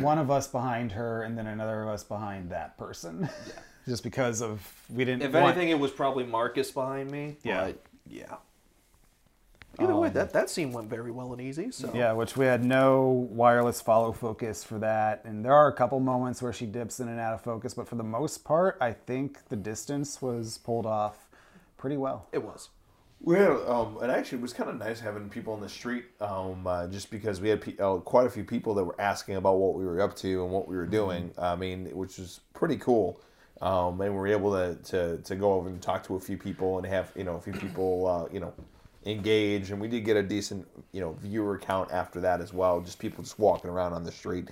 one of us behind her and then another of us behind that person. Yeah. Just because of we didn't. If want- anything, it was probably Marcus behind me. Yeah. Yeah. Either way, that, that scene went very well and easy. So Yeah, which we had no wireless follow focus for that. And there are a couple moments where she dips in and out of focus, but for the most part, I think the distance was pulled off pretty well. it was. We had, um, and actually, it was kind of nice having people on the street, um, uh, just because we had pe- uh, quite a few people that were asking about what we were up to and what we were doing. I mean, which was pretty cool. Um, and we were able to, to, to go over and talk to a few people and have you know a few people uh, you know engage, and we did get a decent you know viewer count after that as well. Just people just walking around on the street.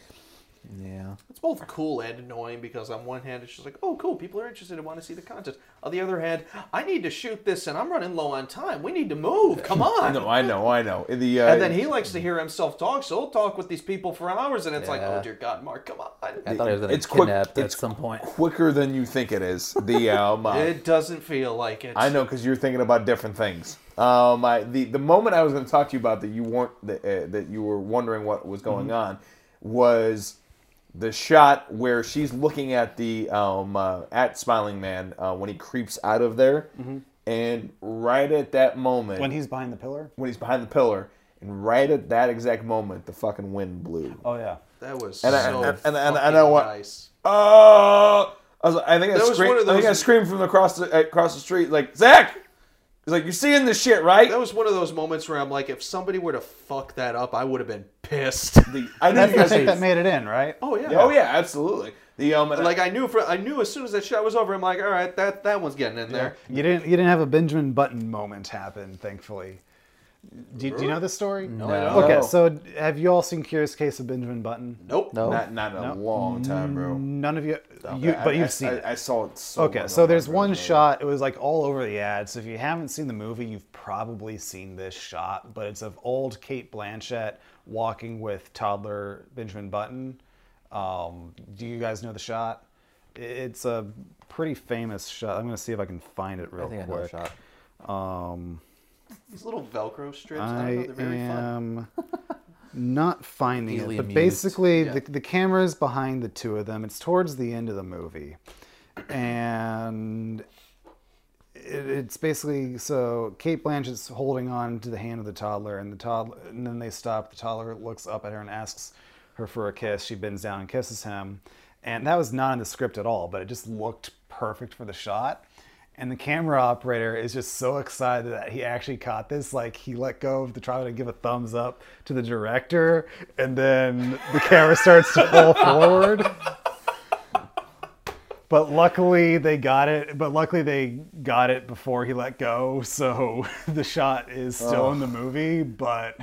Yeah. It's both cool and annoying because on one hand it's just like, oh cool, people are interested and want to see the content. On the other hand, I need to shoot this and I'm running low on time. We need to move. Come on. No, I know, I know. The uh, And then he likes to hear himself talk, so he'll talk with these people for hours, and it's like, oh dear God, Mark, come on. I thought he was gonna It's get quick- it's at some point. quicker than you think it is. The um, uh, It doesn't feel like it. I know because you're thinking about different things. Um, I, the the moment I was going to talk to you about that you weren't that, uh, that you were wondering what was going on was the shot where she's looking at the um, uh, at Smiling Man uh, when he creeps out of there, and right at that moment When he's behind the pillar. when he's behind the pillar, and right at that exact moment, the fucking wind blew. Oh yeah. That was And I- so and- and- and I fucking know what- nice. Oh! I, was, I think I That was screamed. one of I think I screamed from across the across the street, like Zach. He's like, "You're seeing this shit, right?" That was one of those moments where I'm like, if somebody were to fuck that up, I would have been pissed. The, I knew That's you the guys. thing that made it in, right? oh yeah. Oh yeah, absolutely. The um, Like I knew for I knew as soon as that shot was over, I'm like, all right, that that one's getting in there. You didn't. You didn't have a Benjamin Button moment happen, thankfully. Do, do you know this story? No, No. Okay, so have you all seen Curious Case of Benjamin Button? Nope. No. not not in a long time, bro. None of you. you I- but I- you've seen I, it. I saw it. So Okay, so there's bro. one shot. It was like all over the ad. So if you haven't seen the movie, you've probably seen this shot. But it's of old Cate Blanchett walking with toddler Benjamin Button. Um, do you guys know the shot? It's a pretty famous shot. I'm gonna see if I can find it real I think I know the quick. shot. Um, These little Velcro strips. I, don't I know, they're very fun. am not finding Easily it, but amused. basically Yeah. the the camera is behind the two of them. It's towards the end of the movie, and it, it's basically so Cate Blanchett's holding on to the hand of the toddler, and the toddler, and then they stop. The toddler looks up at her and asks her for a kiss. She bends down and kisses him, and that was not in the script at all, but it just looked perfect for the shot. And the camera operator is just so excited that he actually caught this. Like he let go of the tripod to give a thumbs up to the director, and then the camera starts to pull forward. But luckily they got it. But luckily they got it before he let go, so the shot is still in the movie. But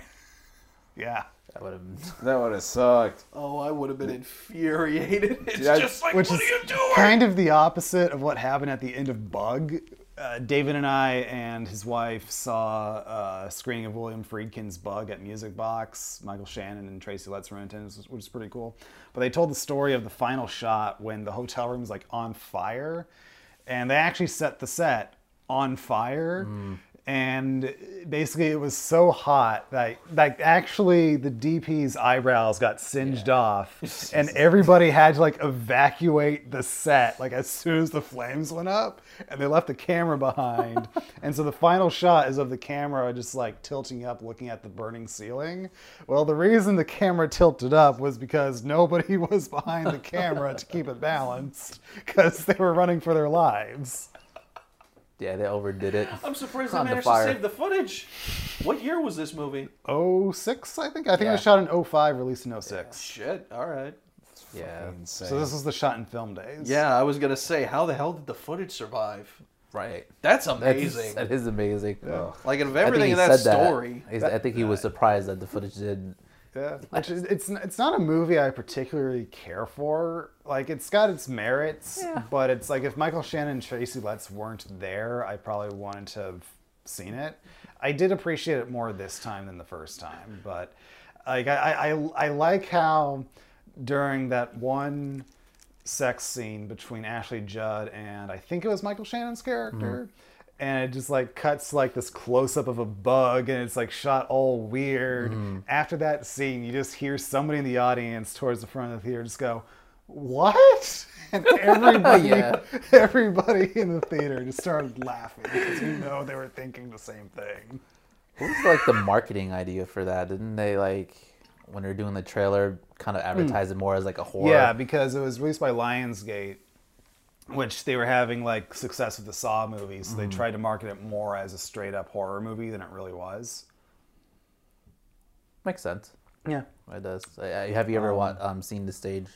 yeah, That would have. That would have sucked. Oh, I would have been infuriated. It's Dude, I- just like, which what is are you doing? kind of the opposite of what happened at the end of Bug. Uh, David and I and his wife saw a screening of William Friedkin's Bug at Music Box. Michael Shannon and Tracy Letts were in attendance, which was pretty cool. But they told the story of the final shot when the hotel room was like on fire, and they actually set the set on fire. And basically, it was so hot that, like, actually, the DP's eyebrows got singed off, and everybody had to like evacuate the set like as soon as the flames went up, and they left the camera behind. and so the final shot is of the camera just like tilting up, looking at the burning ceiling. Well, the reason the camera tilted up was because nobody was behind the camera to keep it balanced, because they were running for their lives. Yeah, they overdid it. I'm surprised they On the managed to save the footage. What year was this movie? 06, I think. I think it was shot in 05, released in 06. Shit. All right. Yeah. Insane. So this was the shot in film days. Yeah, I was gonna say, how the hell did the footage survive? Right. That's That's, amazing. that is amazing. like of everything in that said story. He's- I think he was surprised that the footage did. Yeah, which is, it's it's not a movie I particularly care for. Like it's got its merits, but it's like if Michael Shannon and Tracy Letts weren't there, I probably wanted to have seen it. I did appreciate it more this time than the first time, but like I I, I like how during that one sex scene between Ashley Judd and I think it was Michael Shannon's mm-hmm. character. And it just like cuts like this close up of a bug and it's like shot all weird. Mm. After that scene, you just hear somebody in the audience towards the front of the theater just go, What? And everybody Yeah. everybody in the theater just started laughing because you know they were thinking the same thing. What was like the marketing idea for that? Didn't they like when they were doing the trailer, kind of hmm. advertise it more as like a horror? Yeah, because it was released by Lionsgate, which they were having like success with the Saw movies, so they tried to market it more as a straight up horror movie than it really was. Makes sense. Yeah, It does. I- I- Have you ever wa- um, seen the stage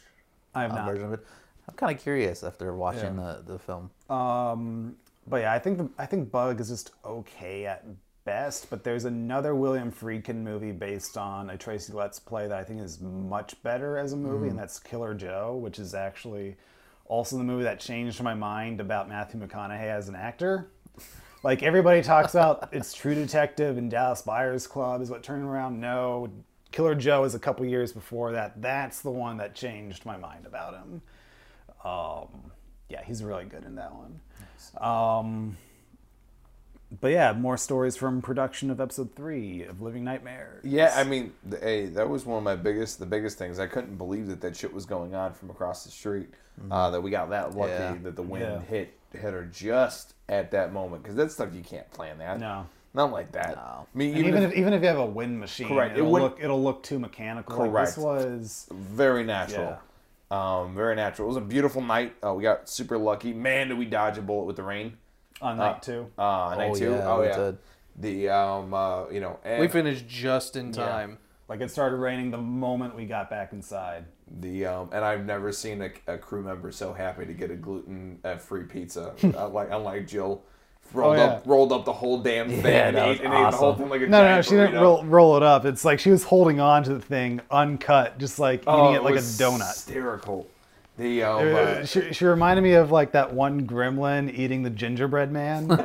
I have uh, not. version of it? I'm kind of curious after watching the, the film. Um, but yeah, I think the, I think Bug is just okay at best. But there's another William Friedkin movie based on a Tracy Letts play that I think is much better as a movie, and that's Killer Joe, which is actually also the movie that changed my mind about Matthew McConaughey as an actor. Like everybody talks about, it's True Detective and Dallas Buyers Club is what turned around. No, Killer Joe is a couple years before that. That's the one that changed my mind about him. Um, yeah, he's really good in that one. Um, but yeah, more stories from production of episode three of Living Nightmares. Yeah, I mean, hey, that was one of my biggest, the biggest things. I couldn't believe that that shit was going on from across the street. Uh, that we got that lucky Yeah. that the wind Yeah. hit hit her just at that moment because that stuff you can't plan that. No. not like that. No. I mean, even, even if, if, even if you have a wind machine, Correct, it it'll wouldn't- look it'll look too mechanical. Like, Correct. this was very natural. Um, very natural. It was a beautiful night. Uh, we got super lucky. Man, did we dodge a bullet with the rain? on night two. Uh, night Oh, two. yeah, oh yeah. did. The um, uh, you know, and We finished just in time. Like it started raining the moment we got back inside. the um, and I've never seen a, a crew member so happy to get a gluten free pizza. uh, like unlike Jill, rolled Oh, yeah. up rolled up the whole damn thing Yeah, and, ate, and ate the whole thing like a No, no, no, she didn't roll, roll it up. It's like she was holding on to the thing uncut, just like eating Oh, it like a donut. Hysterical. The um, uh, she, she reminded me of like that one gremlin eating the gingerbread man.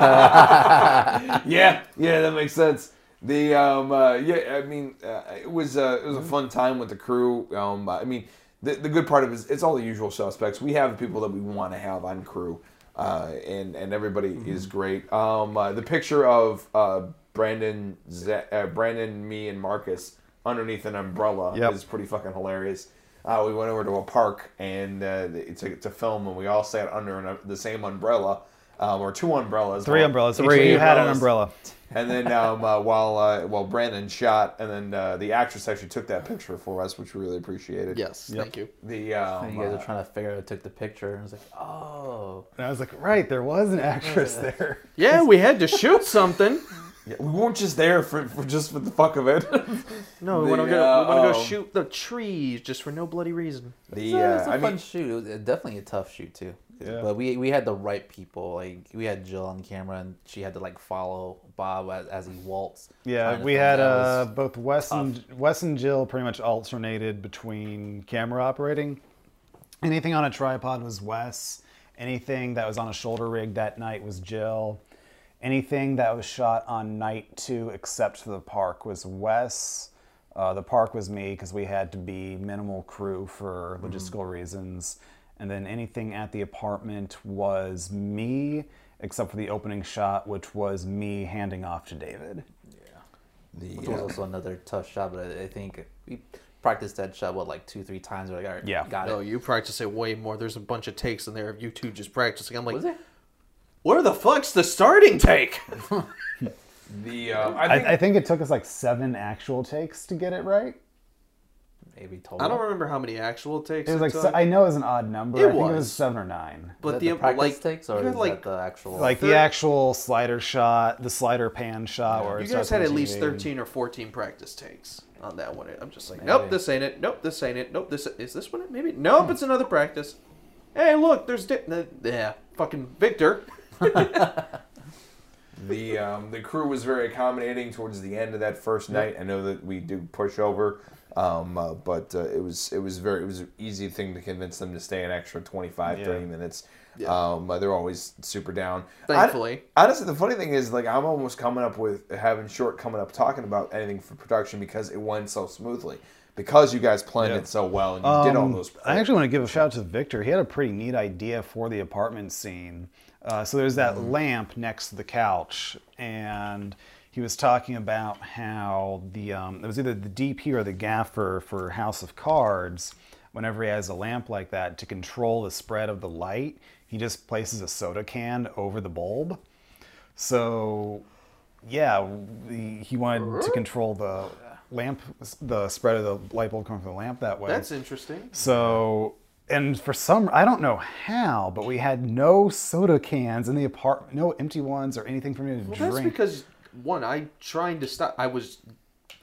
yeah, yeah, that makes sense. The um, uh, yeah, I mean, uh, it was uh, it was a fun time with the crew. Um, I mean, the, the good part of it is it's all the usual suspects. We have people that we want to have on crew, uh, and and everybody is great. Um, uh, the picture of uh, Brandon, Z- uh, Brandon, me, and Marcus underneath an umbrella Yep. is pretty fucking hilarious. Uh, we went over to a park and uh, to, to film, and we all sat under an, the same umbrella, um, or two umbrellas. Three Well, umbrellas. Three of you had an umbrella. And then um, uh, while uh, while Brandon shot, and then uh, the actress actually took that picture for us, which we really appreciated. Yes, thank you. The um, And you guys uh, are trying to figure out who took the picture. And I was like, oh. And I was like, right, there was an actress there. Yeah, we had to shoot something. yeah, we weren't just there for, for just for the fuck of it. No, we want to go. uh, we want to go um, shoot the trees just for no bloody reason. the It's a, it's uh, a I fun mean, shoot. It was definitely a tough shoot too. Yeah. But we we had the right people. Like we had Jill on camera, and she had to like follow Bob as, as he waltzed. Yeah, we had uh, both Wes and Wes and Jill pretty much alternated between camera operating. Anything on a tripod was Wes. Anything that was on a shoulder rig that night was Jill. Anything that was shot on night two, except for the park, was Wes. Uh, the park was me because we had to be minimal crew for logistical reasons. And then anything at the apartment was me, except for the opening shot, which was me handing off to David. Yeah. Which was uh, also another tough shot, but I, I think we practiced that shot what like two, three times. We're like, all right, Yeah. got No, it. No, you practice it way more. There's a bunch of takes in there of you two just practicing. I'm like, Was where the fuck's the starting take? the uh, I I, I think it took us like seven actual takes to get it right. Maybe total. I don't remember how many actual takes. It was like took. se- I know it was an odd number. It I think it was was. seven or nine. but the, the, practice like takes, or is like that the actual? Like Thir- the actual slider shot, the slider pan shot, where you guys had at least 13 or 14 practice takes on that one. I'm just like, Maybe. nope, this ain't it. Nope, this ain't it. Nope, this is this one. it? Maybe nope, it's another practice. Hey, look, there's di- the, yeah, fucking Victor. the um, the crew was very accommodating towards the end of that first night. I know that we do push over, um, uh, but uh, it was it was very it was an easy thing to convince them to stay an extra 25, Yeah. 30 minutes. Um, uh, they're always super down. Thankfully. I- honestly, the funny thing is, like, I'm almost coming up with having short coming up talking about anything for production because it went so smoothly. Because you guys planned Yeah. it so well and you did all Um, those. I actually want to give a shout out to Victor. He had a pretty neat idea for the apartment scene. Uh, so there's that lamp next to the couch, and he was talking about how the um, it was either the DP or the gaffer for House of Cards. Whenever he has a lamp like that, to control the spread of the light, he just places a soda can over the bulb. So, yeah, he wanted to control the lamp, the spread of the light bulb coming from the lamp that way. That's interesting. So and for some, I don't know how, but we had no soda cans in the apartment, no empty ones or anything for me to Well, drink. that's because one, I trying to stop. I was.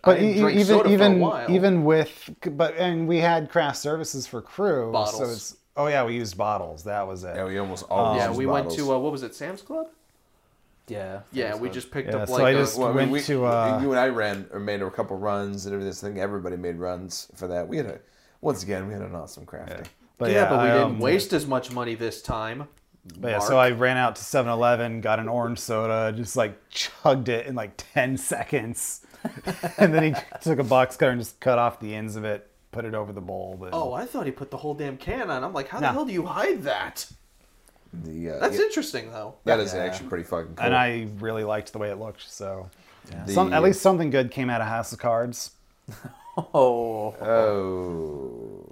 but I didn't drink even soda even for a while. even with, but and we had craft services for crew. So Bottles. it's, oh yeah, we used bottles. That was it. Yeah, we almost always. yeah, use we went to uh, what was it, Sam's Club? Yeah. Yeah, we just picked Yeah, up so like I a- just- Well, I mean, went we, to, uh, you and I ran or made a couple runs and everything. I think everybody made runs for that. We had a once again we had an awesome craft day. But yeah, yeah, but we I, didn't um, waste as much money this time. But yeah, so I ran out to 7-Eleven, got an orange soda, just like chugged it in like 10 seconds. and then he took a box cutter and just cut off the ends of it, put it over the bowl. And, Oh, I thought he put the whole damn can on. I'm like, how the No. hell do you hide that? The uh, That's yeah, interesting though. that is Yeah. actually pretty fucking cool. and I really liked the way it looked. So The- Some, at least something good came out of House of Cards. Oh. oh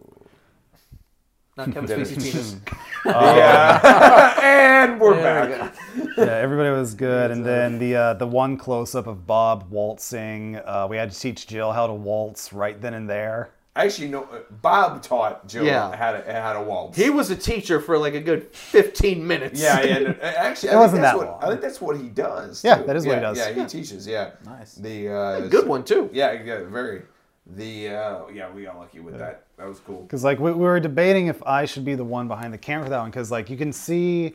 Not Kevin Spacey's penis. yeah, and we're There we back. yeah, everybody was good. And then the uh, the one close up of Bob waltzing, uh, we had to teach Jill how to waltz right then and there. Actually, no. uh, Bob taught Jill Yeah. how to how to waltz. He was a teacher for like a good 15 minutes. Yeah, yeah. no, Actually, I It think wasn't that's that what, long. I think that's what he does. Yeah, too. that is what he does. Yeah, he teaches. Yeah, Nice. The uh, Good one too. Yeah, yeah, very. The uh, yeah, we got lucky with that. That was cool. Because like we, we were debating if I should be the one behind the camera for that one. Because like you can see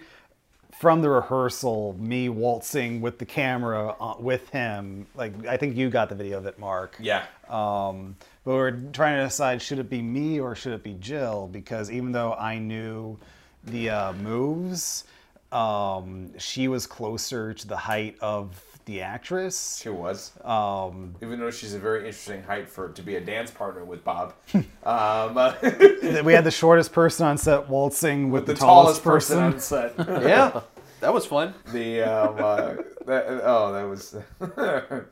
from the rehearsal me waltzing with the camera uh, with him. Like I think you got the video of it, Mark. Yeah. Um, but we were trying to decide should it be me or should it be Jill because even though I knew the uh, moves, um, she was closer to the height of the actress. She was. Um, Even though she's a very interesting height for to be a dance partner with Bob. um, uh, we had the shortest person on set waltzing with, the, the, tallest, person on set. Yeah, that was fun. the um, uh, that, oh, that was that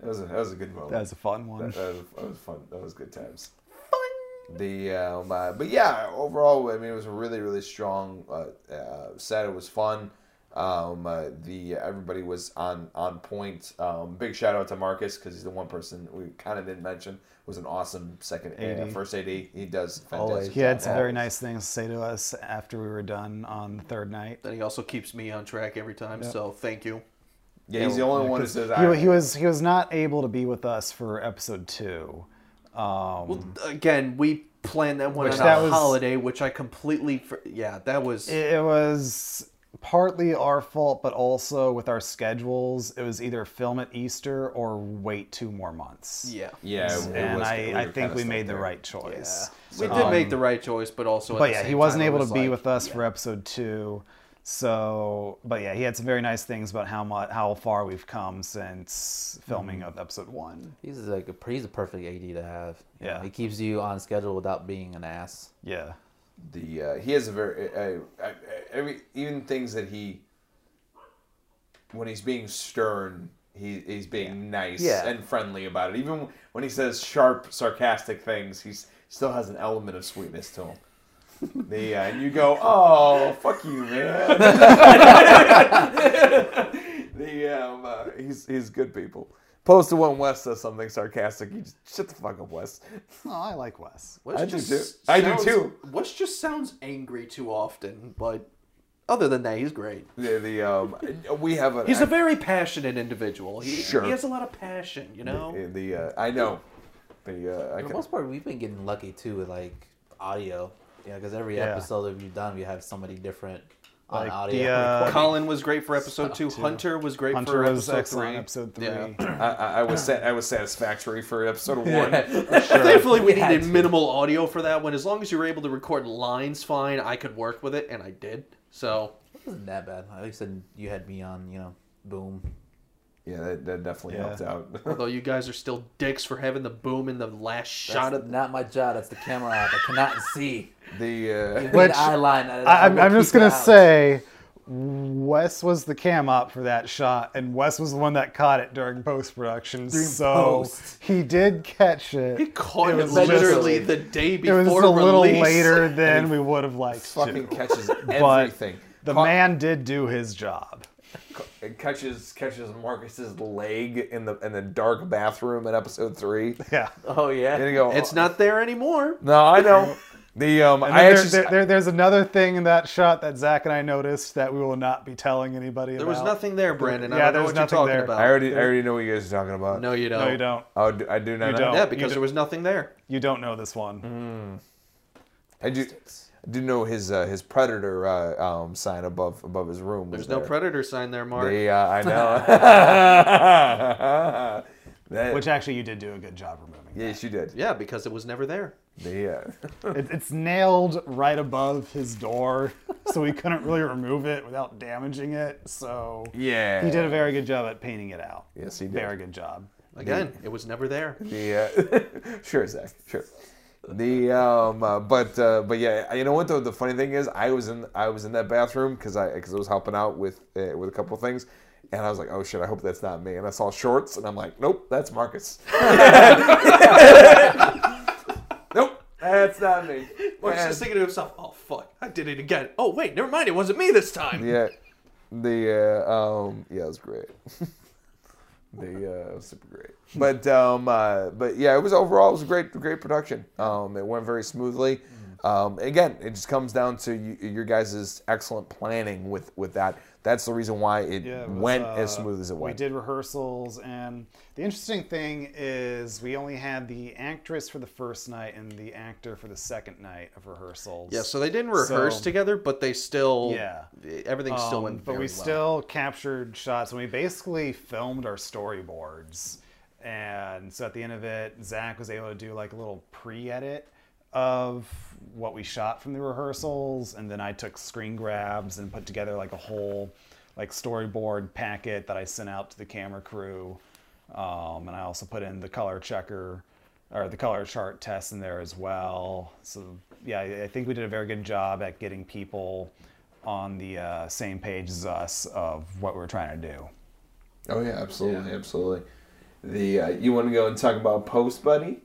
was a, that was a good moment. That was a fun one. That was, that was fun. That was good times. Fun! The um, uh, but yeah, overall, I mean, it was a really really strong uh, uh, set. It was fun. Um, uh, the everybody was on on point. Um, big shout out to Marcus because he's the one person we kind of didn't mention was an awesome second uh, AD. first AD. He does fantastic. Always. He had some very nice things to say to us after we were done on the third night. Then he also keeps me on track every time. So thank you. Yeah, he's the only one who says He, he was he was not able to be with us for episode two. Um, Well, again, we planned that one on a was- holiday, which I completely. For, yeah, that was. it, it was partly our fault, but also with our schedules, it was either film at Easter or wait two more months. yeah. Yeah, it, it and was, I, we I think we stuck made the right choice. We did make the right choice, but also. At But the yeah, same he wasn't time, it able to was be with us for episode two. So, but yeah, he had some very nice things about how much how far we've come since filming Mm-hmm. of episode one. He's like a, he's a perfect AD to have. You know, Yeah. he keeps you on schedule without being an ass. Yeah. The uh, he has a very uh, uh, every even things that he when he's being stern he, he's being nice Yeah. and friendly about it. Even when he says sharp sarcastic things he's still has an element of sweetness to him. The uh, and you go oh fuck you man. The um, uh, he's he's good people Opposed to when Wes says something sarcastic, you just shut the fuck up, Wes. Oh, I like Wes. Wes I do just too. I do sounds- too. Wes just sounds angry too often, but other than that, he's great. The, the um, we have a He's a very passionate individual. He, Sure. he has a lot of passion, you know. the, the uh, I know the uh, I For the most part, we've been getting lucky too with like audio. Yeah, because every Yeah. episode that we've done, we have somebody different on Like audio. the, uh, Colin was great for episode two. Hunter was great Hunter for was episode three. Episode three. Yeah. I, I, I was sa- I was satisfactory for episode one. Thankfully, we We needed to. minimal audio for that one. As long as you were able to record lines fine, I could work with it, and I did. So It wasn't that bad. At least you had me on, you know, boom. Yeah, that, that definitely Yeah. helped out. although you guys are still dicks for having the boom in the last shot That's of not my job. That's the camera app. I cannot see. the uh, Which- the eye line. I, I, I'm, I'm just gonna out. say, Wes was the cam op for that shot, and Wes was the one that caught it during post production. So post. he did catch it. He caught it, was literally just- the day before. it was a little release. later than we would have liked fucking to. catches But everything. the Caught- man did do his job. It catches catches Marcus's leg in the in the dark bathroom in episode three. Yeah. Oh yeah. And you go, It's not there anymore. No, I know. The um, I there- actually there, there- there's another thing in that shot that Zach and I noticed that we will not be telling anybody There was nothing there, Brandon. I Yeah, don't know there's what you're nothing talking there. about. I already I already know what you guys are talking about. no, you don't. No, you don't. Oh, I do not. You know? don't. Yeah, because d- there was nothing there. You don't know this one. I do. I do know his uh, his predator uh, um, sign above above his room. There's no there. predator sign there, Mark. They, uh, I know. that, Which actually you did do a good job removing. yes, you did. Yeah, because it was never there. The, uh, It, it's nailed right above his door, so we couldn't really remove it without damaging it. So yeah. he did a very good job at painting it out. Yes, he did. Very good job. Again, it was never there. The uh, sure, Zach, sure. The um, uh, but uh, but yeah, you know what though? The funny thing is, I was in I was in that bathroom because I because I was helping out with uh, with a couple of things, and I was like, oh shit, I hope that's not me. And I saw shorts, and I'm like, nope, that's Marcus. nope, that's not me. And- just thinking to himself, "Oh fuck, I did it again." Oh wait, never mind, it wasn't me this time. Yeah, the uh, um, yeah, it was great. the uh, super great. But um, uh, but yeah, it was overall it was a great great production. Um, it went very smoothly. Um, again, it just comes down to you, your guys' excellent planning with with that. That's the reason why it, Yeah, it was, went uh, as smooth as it went. We did rehearsals, and the interesting thing is we only had the actress for the first night and the actor for the second night of rehearsals. Yeah, so they didn't rehearse So- together, but they still Yeah. everything still Um, went but very we well. still captured shots and we basically filmed our storyboards and so at the end of it zach was able to do like a little pre-edit of what we shot from the rehearsals and then i took screen grabs and put together like a whole like storyboard packet that i sent out to the camera crew um, and i also put in the color checker or the color chart test in there as well so yeah i I think we did a very good job at getting people on the uh, same page as us of what we're trying to do. Oh yeah, absolutely, absolutely. The uh, you want to go and talk about post, buddy?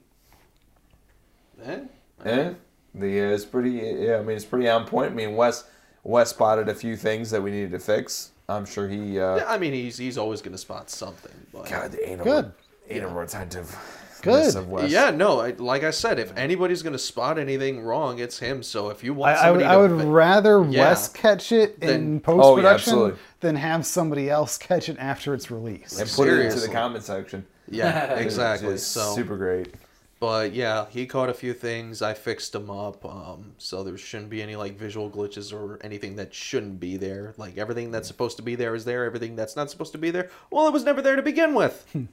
Eh? Eh? The uh, it's pretty. Yeah, I mean it's pretty on point. I mean Wes Wes spotted a few things that we needed to fix. I'm sure he. Uh, Yeah, I mean, he's he's always going to spot something. But God, the anal, Good. anal retentive. Good. Of Wes. yeah, no, I, like I said, if anybody's going to spot anything wrong, it's him. So if you I, want I would, somebody I would to fi- rather Yeah. Wes catch it Then- in Oh, post production absolutely. than have somebody else catch it after it's released. and put it into the comment section. yeah, exactly. Just So super great. But yeah, he caught a few things. I fixed them up. Um, so there shouldn't be any like visual glitches or anything that shouldn't be there. Like everything that's supposed to be there is there. Everything that's not supposed to be there, well, it was never there to begin with.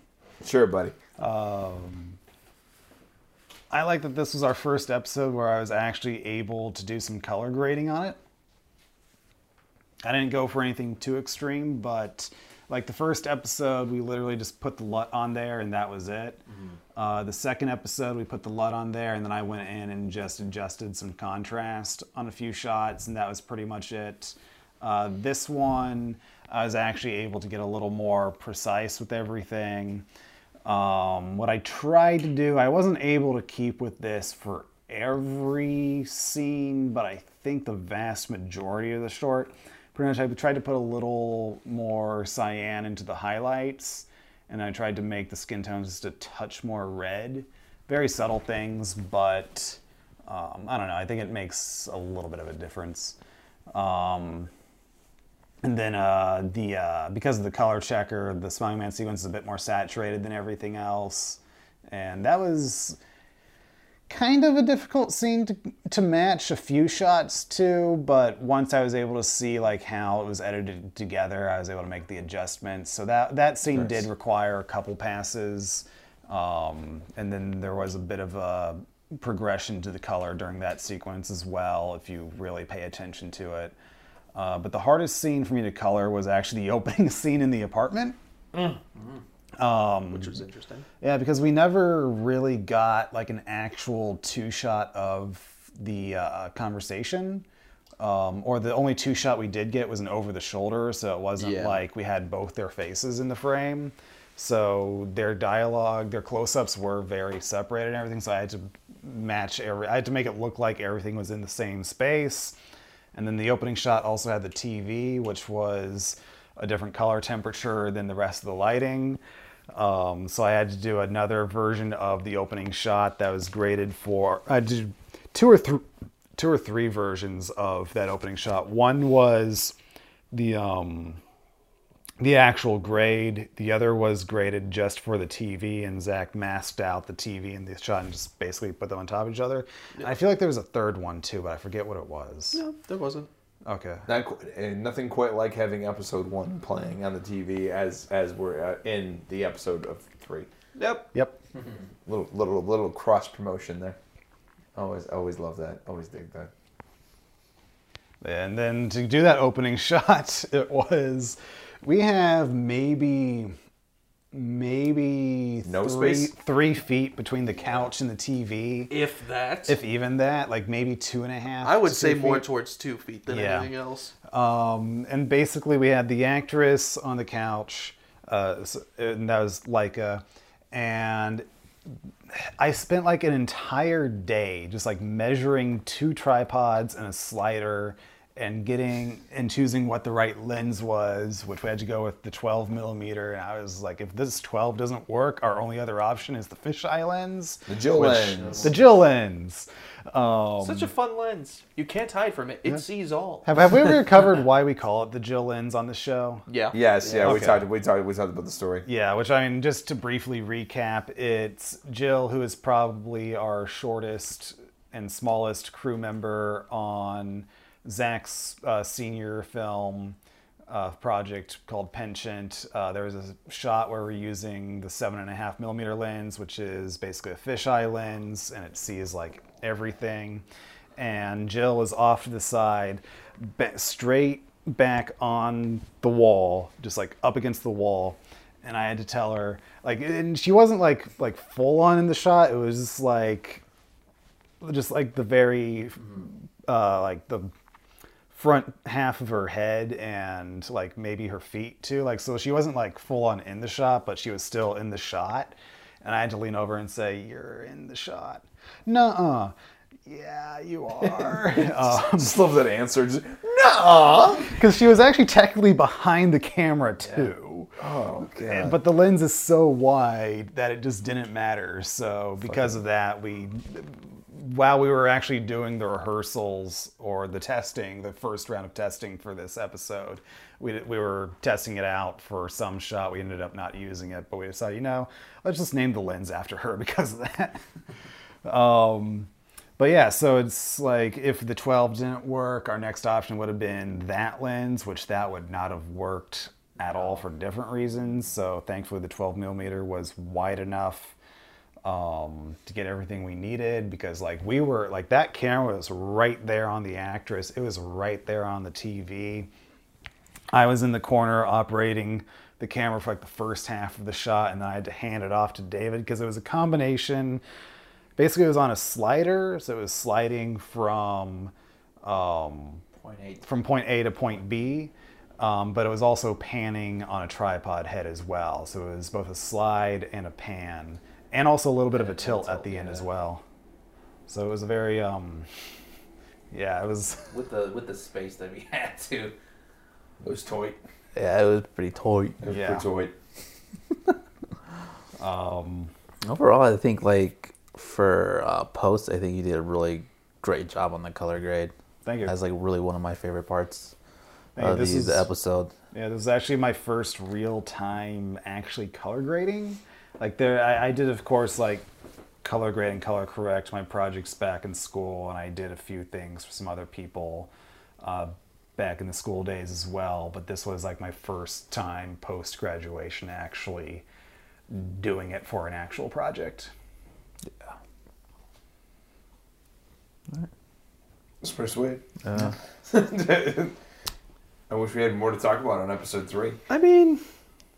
Sure, buddy. I like that this was our first episode where I was actually able to do some color grading on it. I didn't go for anything too extreme, but like the first episode, we literally just put the LUT on there and that was it. Uh, the second episode, we put the LUT on there and then I went in and just adjusted some contrast on a few shots, and that was pretty much it. Uh, this one, I was actually able to get a little more precise with everything. Um, what I tried to do, I wasn't able to keep with this for every scene, but I think the vast majority of the short, pretty much I tried to put a little more cyan into the highlights, and I tried to make the skin tones just a touch more red. Very subtle things, but um, I don't know. I think it makes a little bit of a difference. Um, and then uh, the uh, because of the color checker, the Smiling Man sequence is a bit more saturated than everything else, and that was kind of a difficult scene to, to match a few shots to. But once I was able to see like how it was edited together, I was able to make the adjustments. So that that scene did require a couple passes, um, and then there was a bit of a progression to the color during that sequence as well, if you really pay attention to it. Uh, but the hardest scene for me to color was actually the opening scene in the apartment. Which was interesting. Yeah, because we never really got like an actual two shot of the uh, conversation. Um, or the only two shot we did get was an over the shoulder, so it wasn't Yeah. like we had both their faces in the frame. So their dialogue, their close ups were very separated and everything. So I had to match every, I had to make it look like everything was in the same space. And then the opening shot also had the TV, which was a different color temperature than the rest of the lighting. Um, so I had to do another version of the opening shot that was graded for. I did two or three two or three versions of that opening shot. One was the um the actual grade. The other was graded just for the TV, and Zach masked out the TV and the shot and just basically put them on top of each other. I feel like there was a third one too, but I forget what it was. No, there wasn't. Okay. Not, qu- and nothing quite like having episode one playing on the TV as as we're uh, in the episode of three. Yep. Yep. Little little little cross promotion there. Always always love that. Always dig that. And then to do that opening shot, it was we have maybe maybe No three, space? three feet between the couch and the TV. If that. If even that, like maybe two and a half. I would say three more towards two feet than Yeah. anything else. Um, and basically, we had the actress on the couch, uh, and that was Leica. And I spent like an entire day just like measuring two tripods and a slider and getting and choosing what the right lens was, which we had to go with the 12 millimeter. And I was like, if this 12 doesn't work, our only other option is the fisheye lens, The Jill which- lens. the Jill lens. Um, Such a fun lens. You can't hide from it. It sees all. have, have we ever covered why we call it the Jill lens on the show? Yeah. Yes, yeah, we Okay. talked we talked we talked about the story. Yeah, which I mean, just to briefly recap, it's Jill, who is probably our shortest and smallest crew member on Zach's uh, senior film uh, project called Penchant. Uh, there was a shot where we're using the seven and a half millimeter lens, which is basically a fisheye lens, and it sees like everything. And Jill is off to the side, straight back on the wall, just like up against the wall. And I had to tell her, like, and she wasn't like like full on in the shot. It was just like, just like the very, uh, like the front half of her head and like maybe her feet too. Like, so she wasn't like full on in the shot, but she was still in the shot. And I had to lean over and say, "You're in the shot." Nuh-uh. Yeah, you are. um, Just love that answer. No. because she was actually technically behind the camera too. Oh god. But the lens is so wide that it just didn't matter. So because of that, we while we were actually doing the rehearsals or the testing, the first round of testing for this episode, we we were testing it out for some shot. We ended up not using it, but we decided, you know, let's just name the lens after her because of that. um, but yeah, so it's like if the 12 didn't work, our next option would have been that lens, which that would not have worked at all for different reasons. So thankfully, the 12 millimeter was wide enough um, to get everything we needed because like we were like that camera was right there on the actress. It was right there on the TV. I was in the corner operating the camera for like the first half of the shot, and then I had to hand it off to David because it was a combination. Basically, it was on a slider, so it was sliding from um, Point eight. from point A to point B, um, but it was also panning on a tripod head as well. So it was both a slide and a pan, and also a little bit of a tilt at the end as well. So it was a very, um, yeah, it was. With the with the space that we had to. It was toy. Yeah, it was pretty tight. It was Yeah. pretty toy. Um, Overall, I think like for uh, post, I think you did a really great job on the color grade. thank you. That's like really one of my favorite parts Thank you. of This the, is- episode. Yeah, this is actually my first real time actually color grading. Like there, I, I did of course like color grade and color correct my projects back in school, and I did a few things for some other people uh, back in the school days as well. But this was like my first time post graduation actually doing it for an actual project. yeah It's pretty sweet. Uh, I wish we had more to talk about on episode three. I mean,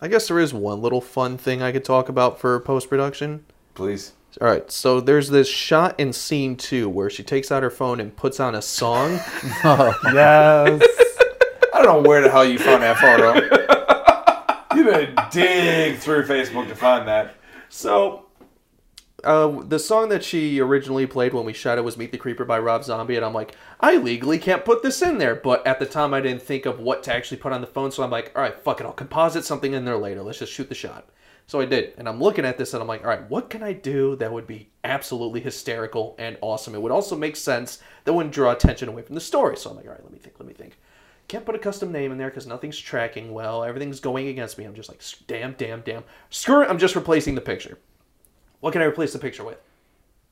I guess there is one little fun thing I could talk about for post production. Please. All right, so there's this shot in scene two where she takes out her phone and puts on a song. Oh, yes. I don't know where the hell you found that photo. you better dig through Facebook to find that. so, uh, the song that she originally played when we shot it was "Meet the Creeper" by Rob Zombie, and I'm like, I legally can't put this in there, but at the time I didn't think of what to actually put on the phone, so I'm like, all right, fuck it, I'll composite something in there later. Let's just shoot the shot. So I did, and I'm looking at this, and I'm like, all right, what can I do that would be absolutely hysterical and awesome? It would also make sense that wouldn't draw attention away from the story. So I'm like, all right, let me think, let me think. Can't put a custom name in there because nothing's tracking well. Everything's going against me. I'm just like, damn, damn, damn. Screw it. I'm just replacing the picture. What can I replace the picture with?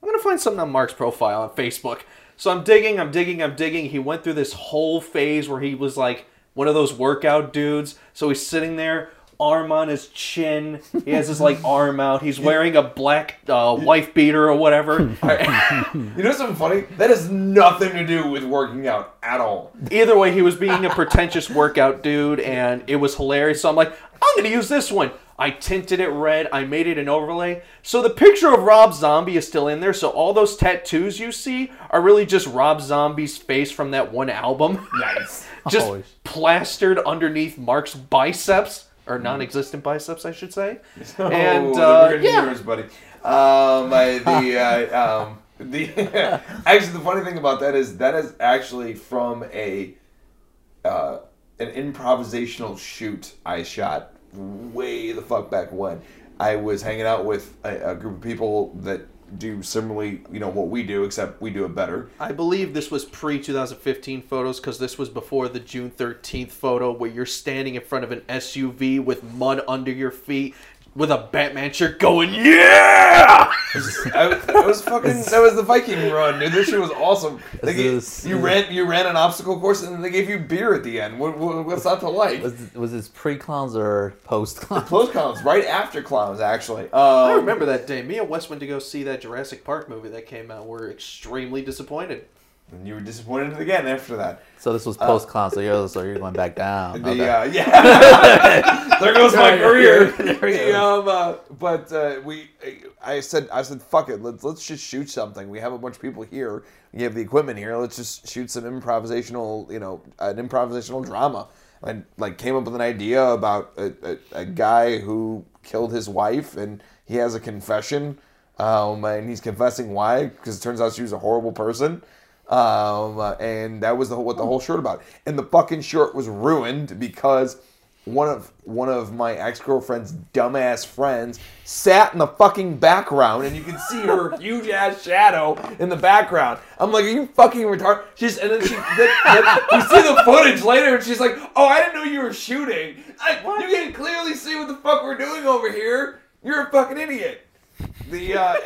I'm gonna find something on Mark's profile on Facebook. So I'm digging, I'm digging, I'm digging. He went through this whole phase where he was like one of those workout dudes. So he's sitting there, arm on his chin. He has his like arm out. He's wearing a black uh, wife beater or whatever. You know something funny? That has nothing to do with working out at all. Either way, he was being a pretentious workout dude, and it was hilarious. So I'm like, I'm gonna use this one. I tinted it red. I made it an overlay. So the picture of Rob Zombie is still in there. So all those tattoos you see are really just Rob Zombie's face from that one album. Nice. just Holy plastered underneath Mark's biceps or non-existent biceps, I should say. Oh, And uh, weird yeah, yours, buddy. Um, I, the uh, um, the actually the funny thing about that is that is actually from a uh, an improvisational shoot I shot way the fuck back when I was hanging out with a, a group of people that do similarly, you know, what we do, except we do it better. I believe this was pre 2015 photos because this was before the June 13th photo where you're standing in front of an SUV with mud under your feet with a Batman shirt going, yeah! I, that was fucking. That was the Viking run, dude. This shit was awesome. They gave- this- you ran, you ran an obstacle course, and they gave you beer at the end. What, what, what's not to like? Was this, was this pre clowns or post clowns? Post clowns, right after clowns, actually. I Um, remember that day. Me and Wes went to go see that Jurassic Park movie that came out. We're extremely disappointed. And you were disappointed again after that. So this was post clowns. So you're so you're going back down. The Okay. uh, yeah, there goes my career. The, um, uh, but uh, we, I said, I said, fuck it. Let's let's just shoot something. We have a bunch of people here. We have the equipment here. Let's just shoot some improvisational, you know, an improvisational drama. And like came up with an idea about a, a, a guy who killed his wife, and he has a confession, um, and he's confessing why because it turns out she was a horrible person. Um, and that was the whole, what the whole short about. And the fucking short was ruined because one of one of my ex girlfriend's dumbass friends sat in the fucking background, and you can see her huge ass shadow in the background. I'm like, are you fucking retarded? She's and then she we see the footage later, and she's like, oh, I didn't know you were shooting. Like, you can clearly see what the fuck we're doing over here. You're a fucking idiot. The uh,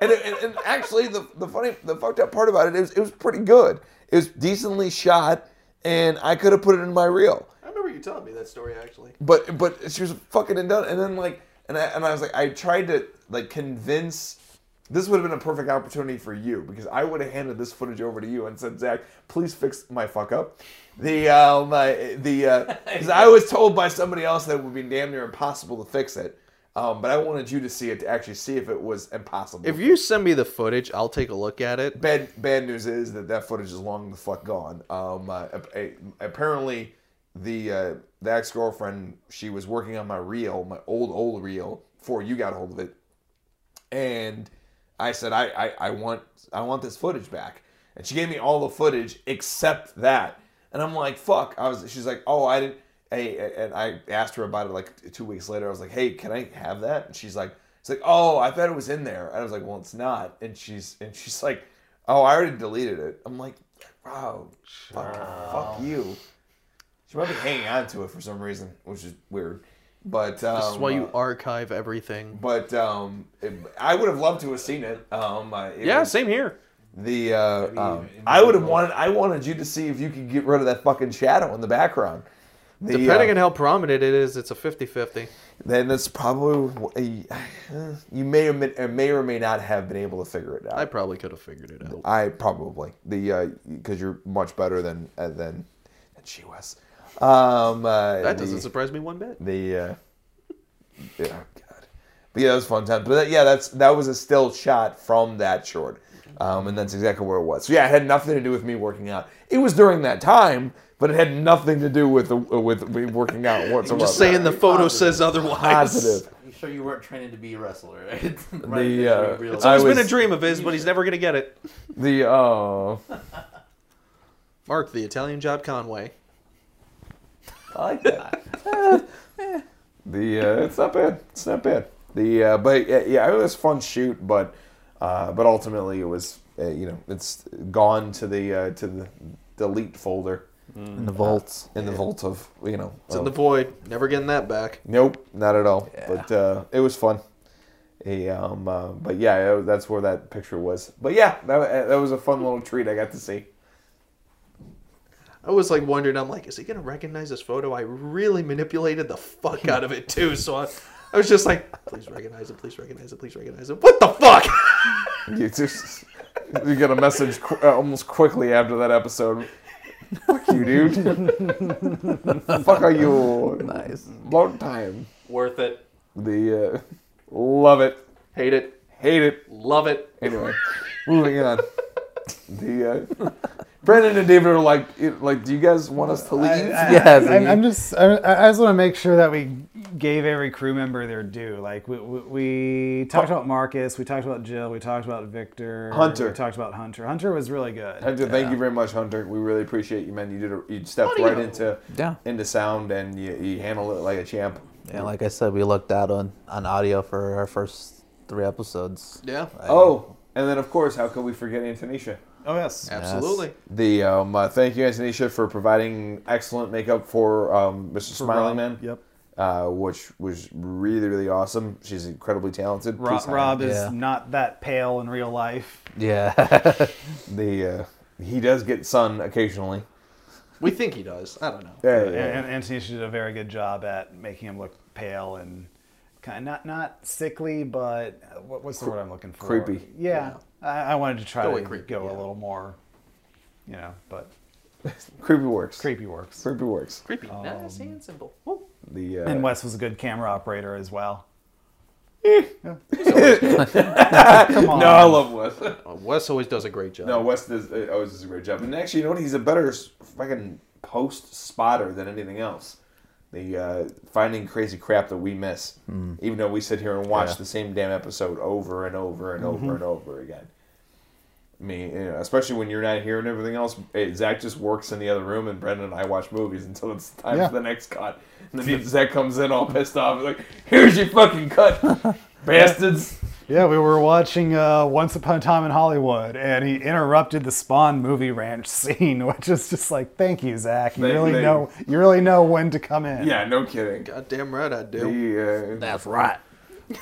and, and, and actually the the funny the fucked up part about it is it was pretty good. It was decently shot, and I could have put it in my reel. I remember you telling me that story actually. But but she was fucking and done. And then like and I and I was like I tried to like convince. This would have been a perfect opportunity for you because I would have handed this footage over to you and said, Zach, please fix my fuck up. The um uh, the uh, because I was told by somebody else that it would be damn near impossible to fix it. Um, but I wanted you to see it to actually see if it was impossible. If you send me the footage, I'll take a look at it. Bad bad news is that that footage is long the fuck gone. Um, uh, apparently, the uh, the ex girlfriend she was working on my reel, my old old reel, before you got a hold of it, and I said I, I I want I want this footage back, and she gave me all the footage except that, and I'm like fuck. I was she's like oh I didn't. Hey, and I asked her about it like two weeks later. I was like, "Hey, can I have that?" And she's like, "It's like, oh, I thought it was in there." And I was like, "Well, it's not." And she's and she's like, "Oh, I already deleted it." I'm like, "Wow, fuck, fuck you." She might be hanging on to it for some reason, which is weird. But um, This is why you uh, archive everything. but um, it- I would have loved to have seen it. Um, uh, it Yeah, was- same here. The uh, um, I would have wanted. I wanted you to see if you could get rid of that fucking shadow in the background. The, Depending uh, on how prominent it is, it's a 50-50. then that's probably a, you may or may, or may or may not have been able to figure it out. I probably could have figured it out. I probably the because you're much better than uh, than than she was. Um, uh, That doesn't surprise me one bit. the uh, yeah, God. But yeah, that was fun time. But that, yeah, that's that was a still shot from that short, um, and that's exactly where it was. So yeah, it had nothing to do with me working out. It was during that time, but it had nothing to do with the, with me working out whatsoever. Just saying the photo Positive. says otherwise. positive. You sure you weren't training to be a wrestler, right? The, uh, It's I always been a dream of his, but he's never going to get it. The oh, Mark, the Italian job Conway. I like that. The uh, it's not bad. It's not bad. The uh, but yeah, yeah, it was a fun shoot, but uh, but ultimately it was uh, you know it's gone to the uh, to the delete folder in the vaults. in the vault of you know. It's in the void. Never getting that back. Nope, not at all. Yeah. But uh, it was fun. A, um, uh, but yeah, that's where that picture was. But yeah, that, that was a fun little treat I got to see. I was like wondering, I'm like, is he gonna recognize this photo? I really manipulated the fuck out of it too. So I, I was just like, please recognize it, please recognize it, please recognize it. What the fuck? You just you get a message qu- uh, almost quickly after that episode. Fuck you, dude. Fuck are you? Nice. Long time. Worth it. The uh, love it, Hate it. hate it. Love it. Anyway, moving on. The uh, Brandon and David are like, like, do you guys want us to leave? I, Yes, I, you- I'm just. I, I just want to make sure that we gave every crew member their due. Like we, we, we talked about Marcus, we talked about Jill, we talked about Victor, Hunter. we talked about Hunter. Hunter was really good. Hunter, thank you very much, Hunter. We really appreciate you, man. You did a, you stepped right into Yeah. into sound and you, you handled it like a champ. Yeah, like I said, we looked out on, on audio for our first three episodes. Yeah. I- Oh, and then of course, how could we forget Antonisha? Oh yes. Absolutely. The um, uh, thank you, Antonisha, for providing excellent makeup for um, Mr. Smiling Rob. Man. Yep. Uh, which was really really awesome. She's incredibly talented. Rob, Rob is Yeah. not that pale in real life. Yeah. the uh, he does get sun occasionally. We think he does. I don't know. Yeah, And, yeah. and Anthony did a very good job at making him look pale and kind of not not sickly, but uh, what, what's the word I'm looking for? Creepy. Yeah, I, I wanted to try Go to creepy, go yeah. a little more, you know, but creepy works. creepy works. Creepy works. Creepy. nice and simple. Woo. The uh, And Wes was a good camera operator as well. Come on. No, I love Wes. Uh, Wes always does a great job. no, Wes does uh, always does a great job. And actually, you know what? He's a better fucking post spotter than anything else. The uh, finding crazy crap that we miss, even though we sit here and watch Yeah. the same damn episode over and over and over and over again. I mean, you know, especially when you're not here and everything else. eh, Zach just works in the other room, and Brendan and I watch movies until it's time Yeah. for the next cut. And then Zach comes in all pissed off, like, "Here's your fucking cut, bastards!" Yeah, we were watching uh, Once Upon a Time in Hollywood, and he interrupted the Spahn movie ranch scene, which is just like, thank you, Zach. You Thank- really thank know, you really know when to come in. Yeah, no kidding. Goddamn right I do. The, uh, That's right.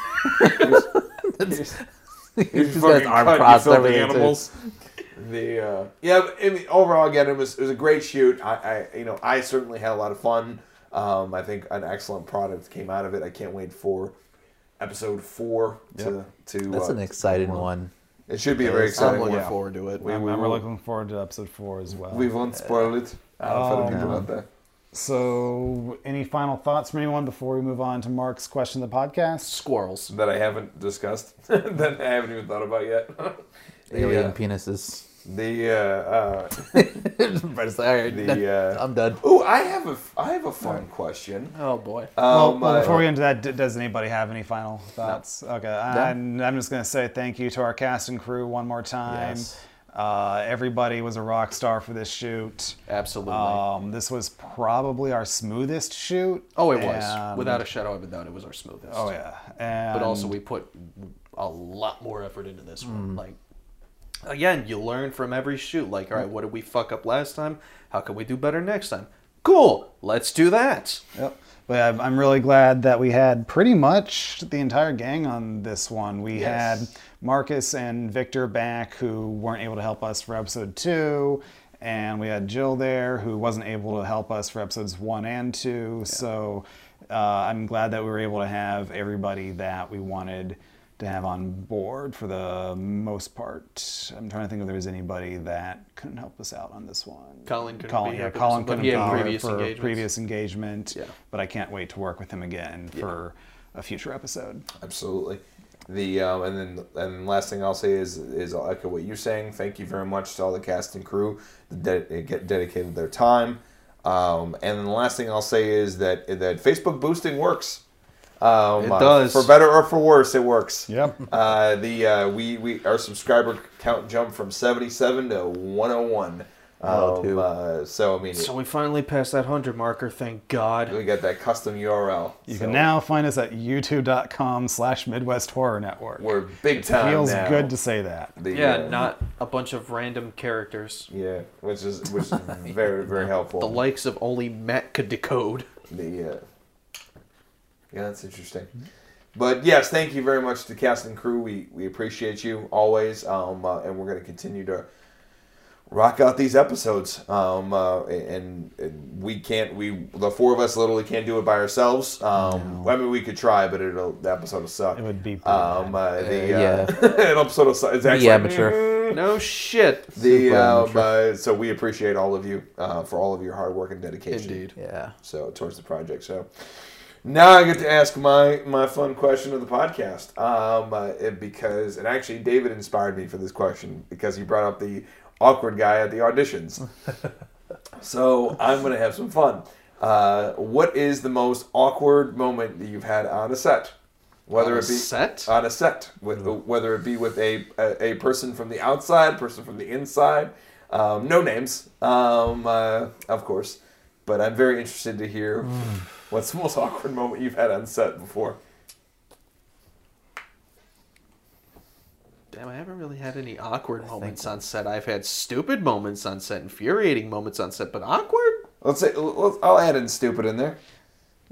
Here's These your guys fucking arm cut, you filthy everything, too. animals. The uh, yeah, but, I mean, overall, again, it was it was a great shoot. I, I you know I certainly had a lot of fun. Um, I think an excellent product came out of it. I can't wait for episode four to to. That's uh, an exciting one. It should be a very exciting. I'm exciting looking one. forward to it. We- I'm, we I'm looking forward to episode four as well. We won't spoil it uh, for the people no. out there. So, any final thoughts from anyone before we move on to Mark's question of the podcast? Squirrels. That I haven't discussed. that I haven't even thought about yet. Alien the, uh, penises. The uh, uh, But it's like, all right, the uh, I'm done. oh, I have a I have a fun question. Oh boy. Well, Um, well, uh, before we get into that, d- does anybody have any final thoughts? Okay, I'm, I'm just going to say thank you to our cast and crew one more time. Yes. Uh, everybody was a rock star for this shoot. Absolutely. Um, this was probably our smoothest shoot. oh, it was. Without a shadow of a doubt, it was our smoothest. Oh yeah, and But also, we put a lot more effort into this one. Like, again, you learn from every shoot. Like, all right, what did we fuck up last time? How can we do better next time? Cool. Let's do that. Yep. But I'm- I'm really glad that we had pretty much the entire gang on this one. We Yes. had Marcus and Victor back who weren't able to help us for episode two. And we had Jill there who wasn't able to help us for episodes one and two. So uh, I'm glad that we were able to have everybody that we wanted to have on board for the most part. I'm trying to think if there was anybody that couldn't help us out on this one. Colin couldn't Colin, be yeah, here, Colin couldn't he be had here previous for engagements. previous engagement. Yeah. But I can't wait to work with him again for a future episode. Absolutely. The um, and then and last thing I'll say is is I'll echo what you're saying. Thank you very much to all the cast and crew that de- get dedicated their time. Um, and then the last thing I'll say is that that Facebook boosting works. Um, It uh, does. for better or for worse. It works. Yep. Uh, the uh, we we our subscriber count jumped from 77 to 101 Oh, Um, uh, so I mean, So we finally passed that hundred marker. Thank God. we got that custom URL. You So can now find us at youtube.com slash Midwest Horror Network. We're big time Feels now. good to say that. The, Yeah, uh, not a bunch of random characters. yeah, which is which is very very helpful. The likes of only Matt could decode. The uh, yeah, that's interesting. But yes, thank you very much to the cast and crew. We we appreciate you always, um, uh, and we're going to continue to rock out these episodes. Um, uh, and, and we can't we the four of us literally can't do it by ourselves. Um, I mean, we could try, but it'll the episode will suck. It would be pretty Um, uh, the Uh, uh, an episode will suck. It's actually amateur. No shit. The um, uh, so we appreciate all of you uh, for all of your hard work and dedication. Indeed. Yeah. So towards the project. So now I get to ask my my fun question of the podcast. Um, uh, it- because and actually David inspired me for this question because he brought up the awkward guy at the auditions. so I'm gonna have some fun. Uh, what is the most awkward moment that you've had on a set? Whether On a it be set? on a set, with whether it be with a, a a person from the outside, person from the inside, um, no names, um, uh, of course. But I'm very interested to hear what's the most awkward moment you've had on set before. Damn, I haven't really had any awkward moments on set. I've had stupid moments on set, infuriating moments on set, but awkward? Let's say let's, I'll add in stupid in there.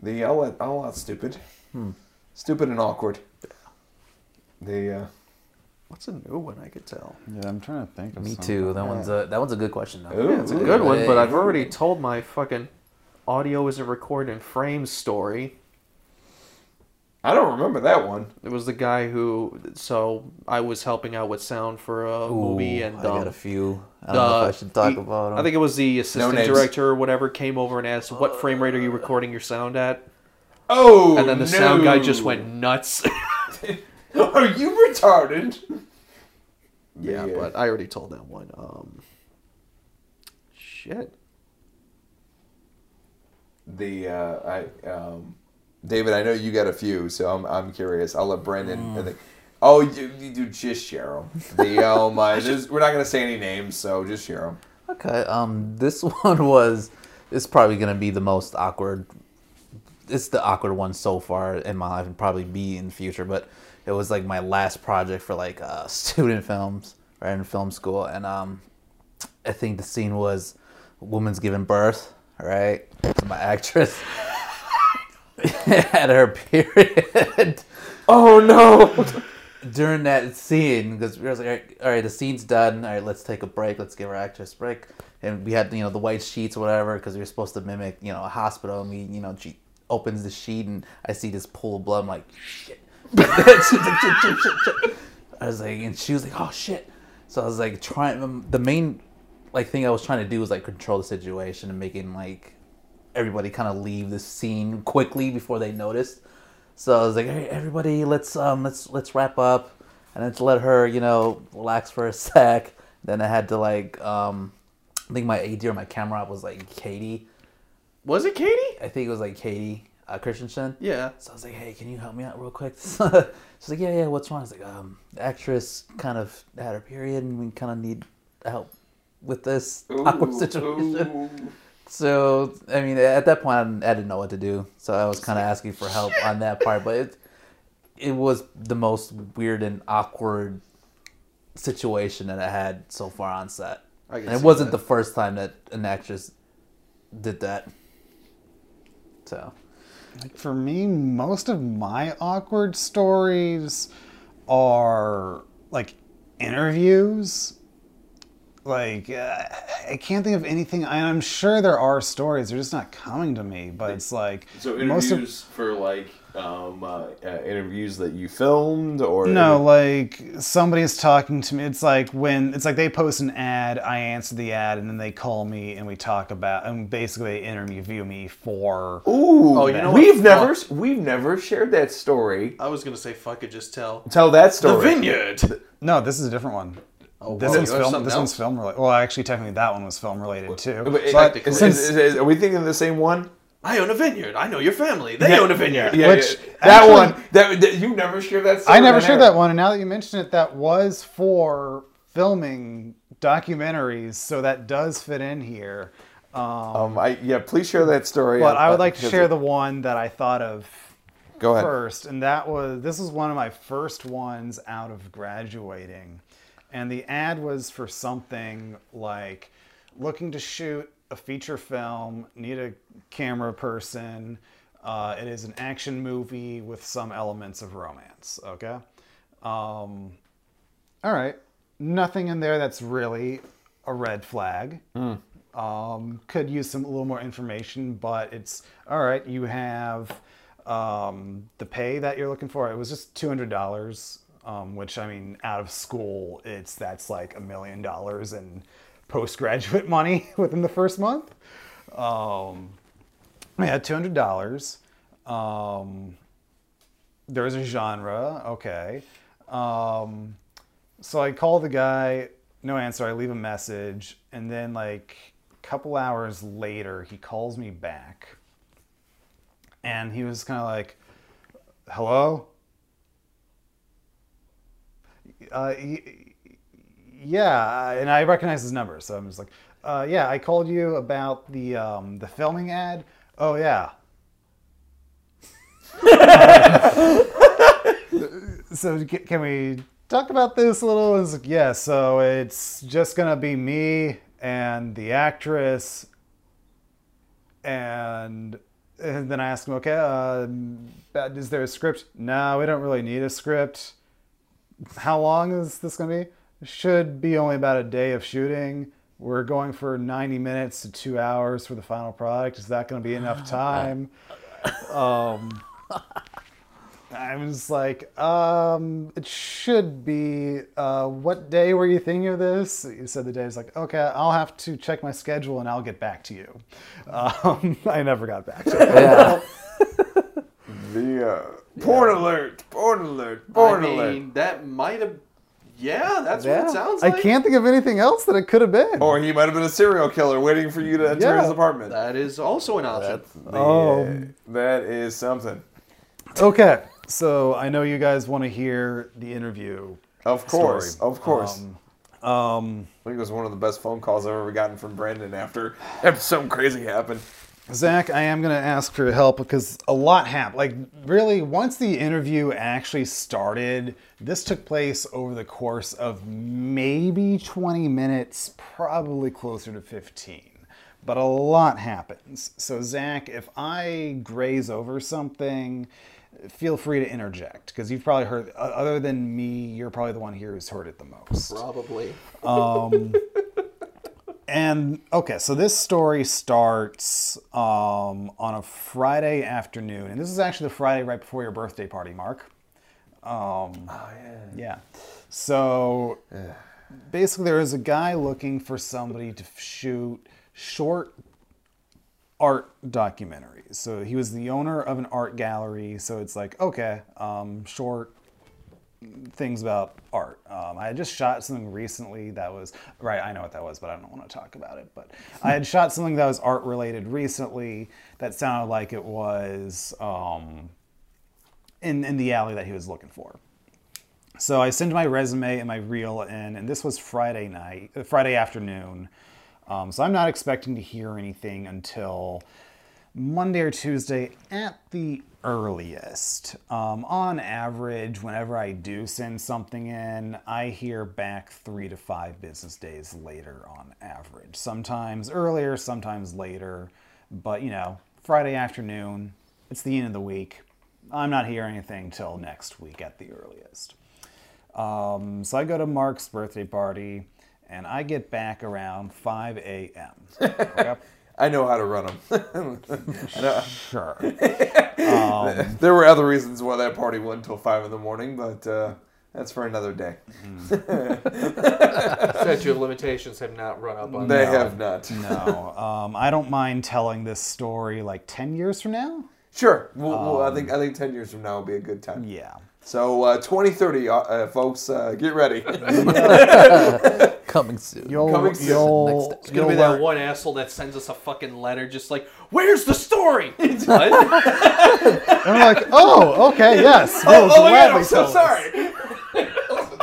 The I'll add, I'll add stupid, stupid and awkward. The uh, What's a new one I could tell? Yeah, I'm trying to think of Me some. too. That one's a that one's a good question. Though. Ooh, It's a good one, but I've already told my fucking audio isn't recorded in frame story. I don't remember that one. It was the guy who, so I was helping out with sound for a movie, Ooh, and I got um, a few. I don't know if I should talk he- about them. I think it was the assistant names. director or whatever came over and asked, "What frame rate are you recording your sound at?" Oh, And then the sound guy just went nuts. Are you retarded? yeah, The, uh, but I already told that one. Um, shit. The uh, I um, David, I know you got a few, so I'm, I'm curious. I'll let Brandon. I think. Oh, you, you do just share them. The um, uh, there's- we're not gonna say any names, so just share them. Okay. Um, this one was. It's probably gonna be the most awkward. It's the awkward one so far in my life, and probably be in the future. But it was like my last project for like uh, student films, right in film school, and um, I think the scene was woman's giving birth, right? So my actress had her period. Oh no! during that scene because we were like, all right, all right, the scene's done. All right, let's take a break. Let's give our actress a break. And we had you know the white sheets or whatever because we were supposed to mimic you know a hospital. And we you know she opens the sheet and I see this pool of blood. I'm like shit. She's like, shit, shit, shit, shit. I was like, and she was like, oh shit. So I was like trying. The main like thing I was trying to do was like control the situation and making like everybody kind of leave the scene quickly before they noticed. So I was like, "Hey, everybody, let's um, let's let's wrap up, and then to let her, you know, relax for a sec. Then I had to like, um, I think my AD or my camera op was like Katie. Was it Katie? I think it was like Katie uh, Christensen. Yeah. So I was like, hey, can you help me out real quick? She's like, yeah, yeah, what's wrong? I was like, um, the actress kind of had her period, and we kind of need help with this awkward situation. So I mean, at that point, I didn't, know what to do. So I was kind of asking for help on that part, but it it was the most weird and awkward situation that I had so far on set. And it wasn't that. the first time that an actress did that. So Like for me, most of my awkward stories are like interviews. Like uh, I can't think of anything. I- I'm sure there are stories. They're just not coming to me. But it's like So most of interviews for like um, uh, uh, interviews that you filmed, or No, like somebody's talking to me. It's like when it's like they post an ad, I answer the ad, and then they call me and we talk about and basically they interview me for. Ooh, Oh, you know we've what? never we've never shared that story. I was gonna say fuck it, just tell. Tell that story. The story. vineyard. No, this is a different one. Oh, This wow, one's film, this one's film. related. Well, actually, technically, that one was film related too. But, So uh, I- is- since- is- is- are we thinking of the same one? I own a vineyard. I know your family. They own a vineyard. Yeah, Which, yeah. that actually- one. That, that you never shared that. Story I never shared that one, and now that you mention it, that was for filming documentaries, so that does fit in here. Um, Um, I yeah, please share that story. but I uh, would like to share it- the one that I thought of Go ahead. first, and that was this was one of my first ones out of graduating, and the ad was for something like looking to shoot a feature film, need a camera person. Uh, it is an action movie with some elements of romance. Okay, um, all right, nothing in there that's really a red flag um, could use some a little more information, but it's all right. You have um, the pay that you're looking for. It was just two hundred dollars, um, which I mean, out of school, it's that's like a million dollars in postgraduate money within the first month. Um, I had two hundred dollars. Um, there's a genre, okay. Um, so I call the guy, no answer. I leave a message, and then like a couple hours later, he calls me back, and he was kind of like, "Hello." Uh, yeah, and I recognize his number, so I'm just like, uh, "Yeah, I called you about the um, the filming ad." Oh yeah. so can we talk about this a little? It's like, yeah, so it's just gonna be me and the actress, and, and then I ask him, okay, uh, is there a script? No, we don't really need a script. How long is this gonna be? Should be only about a day of shooting. We're going for 90 minutes to two hours for the final product. Is that going to be enough time? Um, I was like, um, it should be. Uh, what day were you thinking of this? You said the day. I was like, okay, I'll have to check my schedule and I'll get back to you. Um, I never got back to him. Yeah. The uh, porn alert, porn alert, porn I alert. mean, that might have. Yeah, that's what it sounds like. I can't think of anything else that it could have been. Or he might have been a serial killer waiting for you to enter Yeah. his apartment. That is also an option. That's, Um, that is something. Okay, so I know you guys want to hear the interview. Of course, story. of course. Um, um, I think it was one of the best phone calls I've ever gotten from Brandon after after something crazy happened. Zach, I am going to ask for your help because a lot happened. Like, really, once the interview actually started, this took place over the course of maybe 20 minutes, probably closer to 15. But a lot happens. So, Zach, if I graze over something, feel free to interject because you've probably heard, other than me, you're probably the one here who's heard it the most. Probably. Um, And okay, so this story starts um, on a Friday afternoon, and this is actually the Friday right before your birthday party, Mark. Um, Oh yeah. yeah. So basically, there is a guy looking for somebody to shoot short art documentaries. So he was the owner of an art gallery. So it's like, okay, um, short things about art. Um, I had just shot something recently that was right. I know what that was, but I don't want to talk about it. But I had shot something that was art related recently that sounded like it was um, in in the alley that he was looking for. So I sent my resume and my reel in, and this was Friday night, Friday afternoon. Um, so I'm not expecting to hear anything until Monday or Tuesday at the earliest. Um, on average, whenever I do send something in, I hear back three to five business days later on average. Sometimes earlier, sometimes later. But you know, Friday afternoon, it's the end of the week. I'm not hearing anything till next week at the earliest. Um, so I go to Mark's birthday party, and I get back around 5 a.m. Okay? I know how to run them. Sure. there were other reasons why that party went until five in the morning, but uh, that's for another day. Statute of limitations have not run up on They that. have not. No, um, I don't mind telling this story like 10 years from now. Sure. We'll, we'll- I think I think ten years from now will be a good time. Yeah. So uh, 2030, uh, uh, folks, uh, get ready. coming soon. You'll, Coming soon. you'll, Next- It's gonna you'll be that learn- one asshole that sends us a fucking letter, just like, "Where's the story?" And I'm like, oh, okay, yes. oh, We'll oh my god, I'm so this. sorry.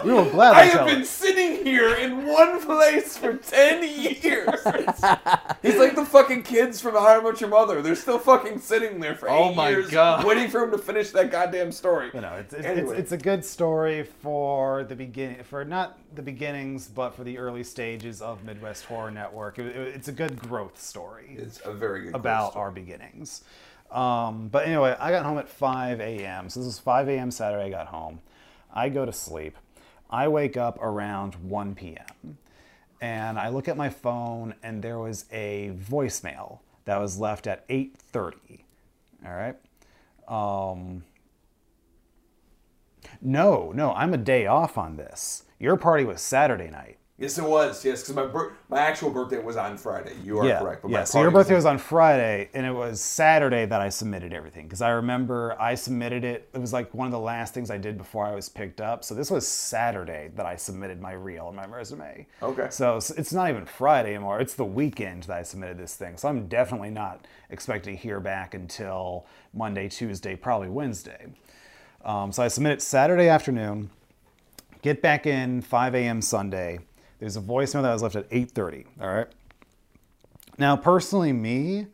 We will gladly I have been it. sitting here in one place for 10 years. He's like the fucking kids from How I Met Your Mother. They're still fucking sitting there for Oh eight my years God. waiting for him to finish that goddamn story. You know, it's it's, Anyway. it's it's a good story for the beginning, for not the beginnings, but for the early stages of Midwest Horror Network. It- it- it's a good growth story. It's a very good story. about story. our beginnings. Um, but anyway, I got home at 5 a.m. So this was 5 a.m. Saturday. I got home. I go to sleep. I wake up around 1 p.m. And I look at my phone, and there was a voicemail that was left at 8:30. All right. Um, no, no, I'm a day off on this. Your party was Saturday night. Yes, it was. Yes, because my bir- my actual birthday was on Friday. You are yeah, correct. But yeah. my So your birthday was on Friday, and it was Saturday that I submitted everything because I remember I submitted it. It was like one of the last things I did before I was picked up. So this was Saturday that I submitted my reel and my resume. Okay. So it's- it's not even Friday anymore. It's the weekend that I submitted this thing. So I'm definitely not expecting to hear back until Monday, Tuesday, probably Wednesday. Um, so I submit it Saturday afternoon. Get back in 5 a.m. Sunday. There's a voicemail that was left at 8:30. All right. Now, personally, me,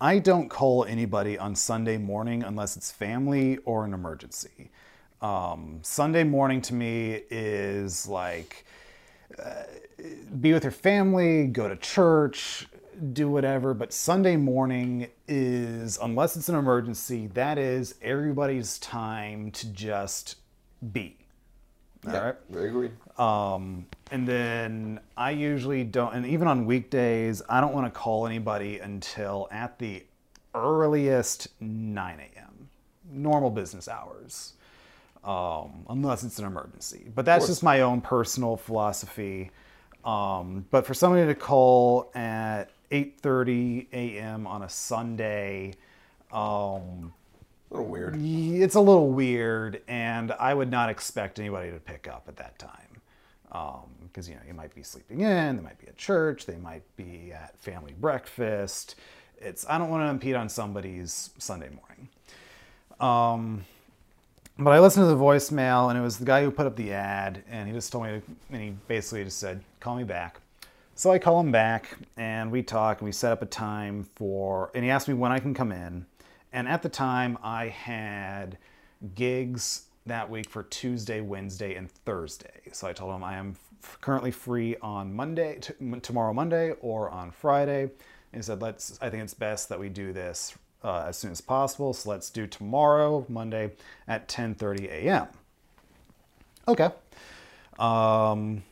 I don't call anybody on Sunday morning unless it's family or an emergency. Um, Sunday morning to me is like uh, be with your family, go to church, do whatever. But Sunday morning is, unless it's an emergency, that is everybody's time to just be. All Yeah, right. I agree. Um, and then I usually don't, and even on weekdays, I don't want to call anybody until at the earliest 9 a.m. Normal business hours, um, unless it's an emergency. But that's just my own personal philosophy. Um, but for somebody to call at 8:30 a.m. on a Sunday, um, A little weird. it's a little weird, and I would not expect anybody to pick up at that time. Because, you know, you might be sleeping in, they might be at church, they might be at family breakfast. It's, I don't want to impede on somebody's Sunday morning. Um, but I listened to the voicemail, and it was the guy who put up the ad, and he just told me, to, and he basically just said, call me back. So I call him back, and we talk, and we set up a time for, and he asked me when I can come in. And at the time, I had gigs that week for Tuesday, Wednesday, and Thursday. So I told him I am currently free on Monday, tomorrow Monday, or on Friday. And he said, "Let's. I think it's best that we do this uh, as soon as possible. So let's do tomorrow, Monday, at 10:30 a.m." Okay. Um,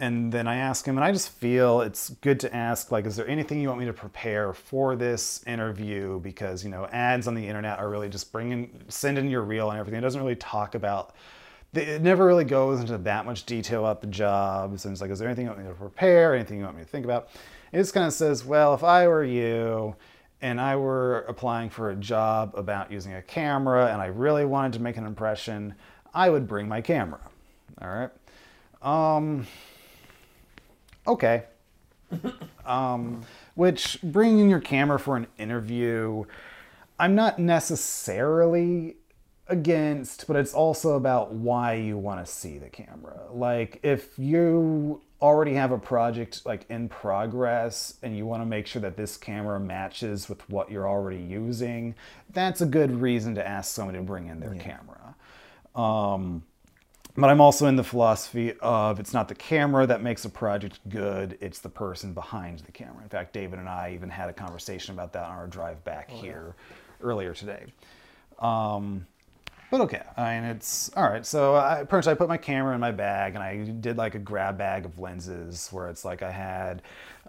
and then I ask him, and I just feel it's good to ask, like, is there anything you want me to prepare for this interview? Because you know, ads on the internet are really just bringing, send in your reel and everything. It doesn't really talk about. It never really goes into that much detail about the jobs. And it's like, is there anything you want me to prepare? Anything you want me to think about? It just kind of says, well, if I were you, and I were applying for a job about using a camera, and I really wanted to make an impression, I would bring my camera. All right. Um, okay. um, which bringing your camera for an interview, I'm not necessarily against, but it's also about why you want to see the camera. Like if you already have a project like in progress and you want to make sure that this camera matches with what you're already using, that's a good reason to ask somebody to bring in their camera. Um, but I'm also in the philosophy of it's not the camera that makes a project good, it's the person behind the camera. In fact, David and I even had a conversation about that on our drive back here earlier today. Um, but okay, I mean, it's all right. So I, pretty much I put my camera in my bag and I did like a grab bag of lenses where it's like I had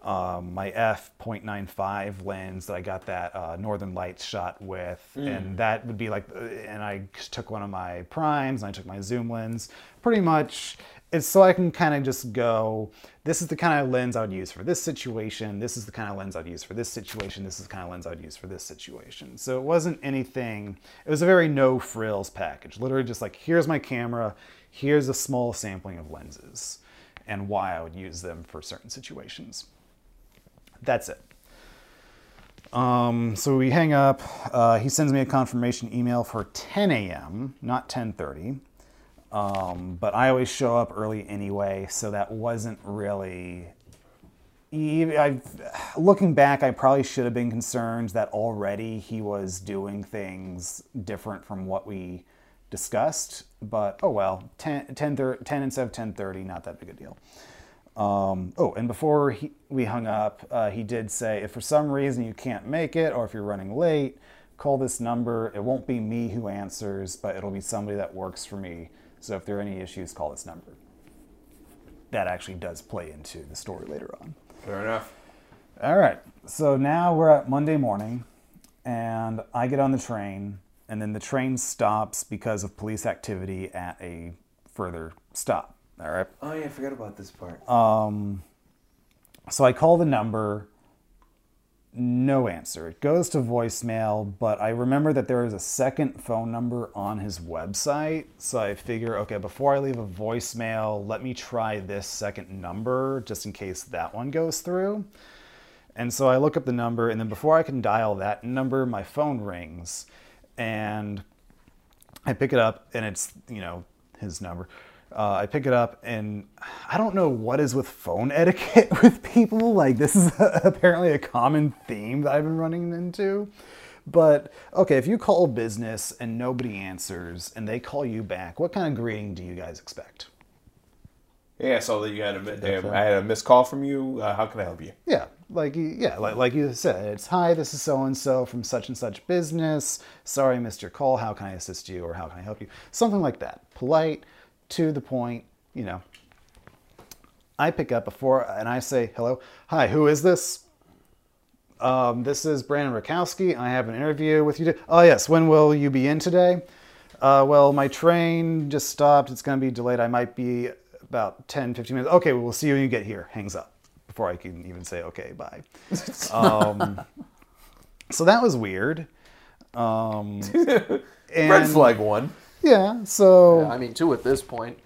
um, my f.95 lens that I got that uh, Northern Lights shot with, and that would be like, uh, and I took one of my primes and I took my zoom lens. Pretty much, it's so I can kind of just go. This is the kind of lens I would use for this situation. This is the kind of lens I'd use for this situation. This is the kind of lens I'd use for this situation. So it wasn't anything. It was a very no frills package. Literally just like here's my camera. Here's a small sampling of lenses and why I would use them for certain situations. That's it. Um, so we hang up. Uh, he sends me a confirmation email for 10 a.m., not 10:30. Um, but I always show up early anyway, so that wasn't really. I, looking back, I probably should have been concerned that already he was doing things different from what we discussed. But oh well, 10, 10, 10 instead of ten thirty, not that big a deal. Um, oh, and before he, we hung up, uh, he did say if for some reason you can't make it or if you're running late, call this number. It won't be me who answers, but it'll be somebody that works for me. So if there are any issues, call this number. That actually does play into the story later on. Fair enough. All right. So now we're at Monday morning, and I get on the train, and then the train stops because of police activity at a further stop. All right. Oh yeah, I forgot about this part. Um, so I call the number, no answer. It goes to voicemail, but I remember that there is a second phone number on his website. So I figure, okay, before I leave a voicemail, let me try this second number just in case that one goes through. And so I look up the number, and then before I can dial that number, my phone rings. And I pick it up, and it's, you know, his number. Uh, I pick it up, and I don't know what is with phone etiquette with people. Like, this is apparently a common theme that I've been running into. But okay, if you call business and nobody answers and they call you back, what kind of greeting do you guys expect? Yeah, so that you had a I had a missed call from you. Uh, how can I help you? Yeah, like you, yeah, like, like you said, it's hi, this is so and so from such and such business. Sorry, I missed your call. How can I assist you, or how can I help you? Something like that. Polite, to the point. You know. I pick up before and I say hello. Hi, who is this? Um, this is Brandon Rakowski. I have an interview with you. Today. Oh yes, when will you be in today? Uh, well, my train just stopped. It's going to be delayed. I might be about 10, 15 minutes. Okay, well, we'll see you when you get here. Hangs up before I can even say, okay, bye. um, so that was weird. Um, Red flag one. Yeah, so I mean, two at this point.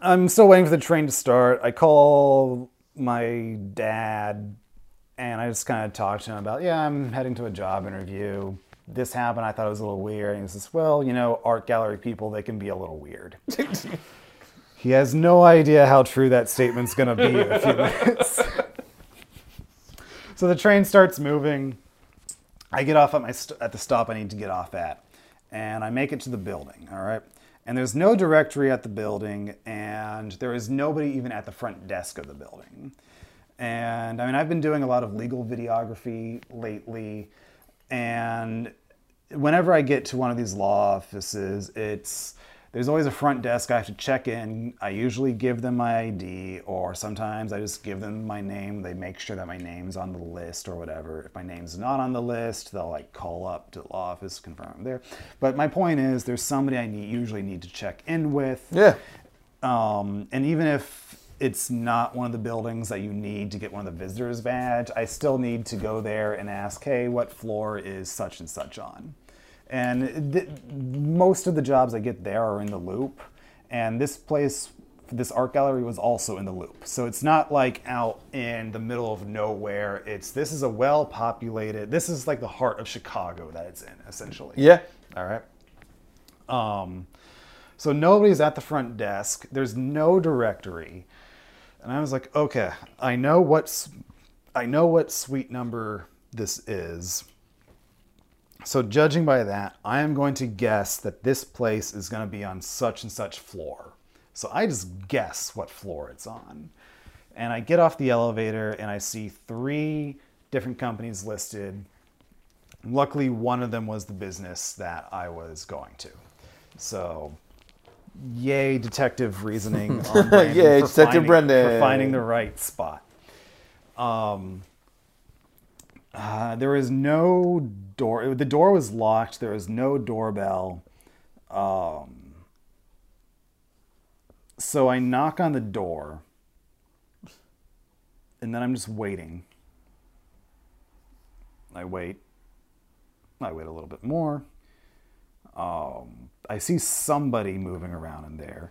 I'm still waiting for the train to start. I call my dad and I just kind of talk to him about, yeah, I'm heading to a job interview. This happened. I thought it was a little weird. And he says, well, you know, art gallery people, they can be a little weird. he has no idea how true that statement's going to be in a few minutes. so the train starts moving. I get off at my st- at the stop I need to get off at, and I make it to the building. All right, and there's no directory at the building, and there is nobody even at the front desk of the building. And I mean, I've been doing a lot of legal videography lately, and whenever I get to one of these law offices, it's there's always a front desk I have to check in. I usually give them my ID, or sometimes I just give them my name. They make sure that my name's on the list or whatever. If my name's not on the list, they'll like call up to the law office, confirm there. But my point is, there's somebody I need, usually need to check in with. Yeah. Um, and even if it's not one of the buildings that you need to get one of the visitors badge, I still need to go there and ask, hey, what floor is such and such on? And th- most of the jobs I get there are in the loop. And this place, this art gallery was also in the loop. So it's not like out in the middle of nowhere. It's this is a well populated, this is like the heart of Chicago that it's in, essentially. Yeah. All right. Um, so nobody's at the front desk. There's no directory, and I was like, okay, I know what's, I know what suite number this is. So judging by that, I am going to guess that this place is going to be on such and such floor. So I just guess what floor it's on. And I get off the elevator and I see three different companies listed. Luckily, one of them was the business that I was going to. So, yay, detective reasoning on Yay, Detective finding- Brendan. for finding the right spot. Um, uh, there was no door. The door was locked. There was no doorbell. Um, so I knock on the door, and then I'm just waiting. I wait. I wait a little bit more. Um, I see somebody moving around in there.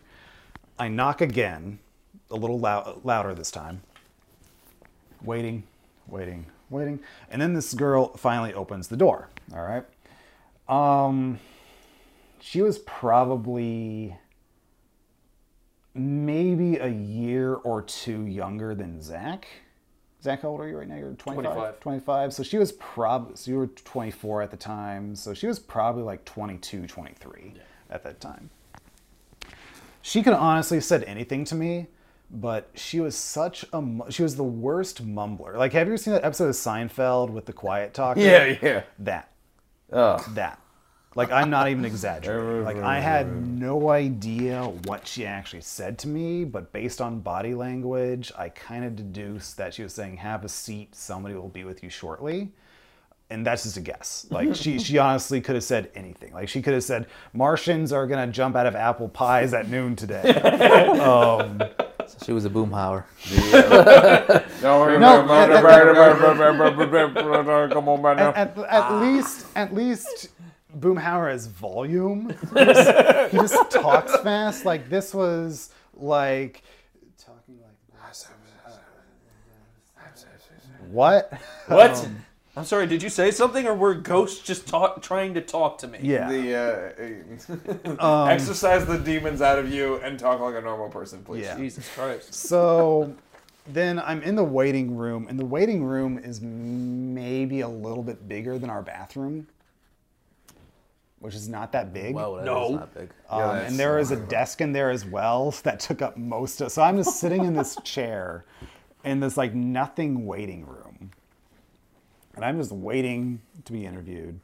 I knock again, a little lou- louder this time. Waiting, waiting, waiting. And then this girl finally opens the door. All right. Um, she was probably maybe a year or two younger than Zach. Zach, how old are you right now? You're 25? 25. 25. So she was probably, so you were 24 at the time. So she was probably like 22, 23 at that time. She could have honestly said anything to me, but she was such a, she was the worst mumbler. Like, have you ever seen that episode of Seinfeld with the quiet talk? Yeah, yeah. That Oh. that. Like I'm not even exaggerating. Like I had no idea what she actually said to me, but based on body language, I kind of deduced that she was saying, "Have a seat. Somebody will be with you shortly." And that's just a guess. Like she, she honestly could have said anything. Like she could have said, "Martians are gonna jump out of apple pies at noon today." um, So she was a boomhauer. Come on, man. at, at, at least at least Boomhauer has volume. He just, he just talks fast. Like this was like talking like what? What? Um, I'm sorry. Did you say something, or were ghosts just talk, trying to talk to me? Yeah. The uh, exercise the demons out of you and talk like a normal person, please. Yeah. Jesus Christ. So then I'm in the waiting room, and the waiting room is maybe a little bit bigger than our bathroom, which is not that big. Wow, that is No. not big. Um, that's- and there is a desk in there as well that took up most of. So I'm just sitting in this chair in this like nothing waiting room, and I'm just waiting to be interviewed.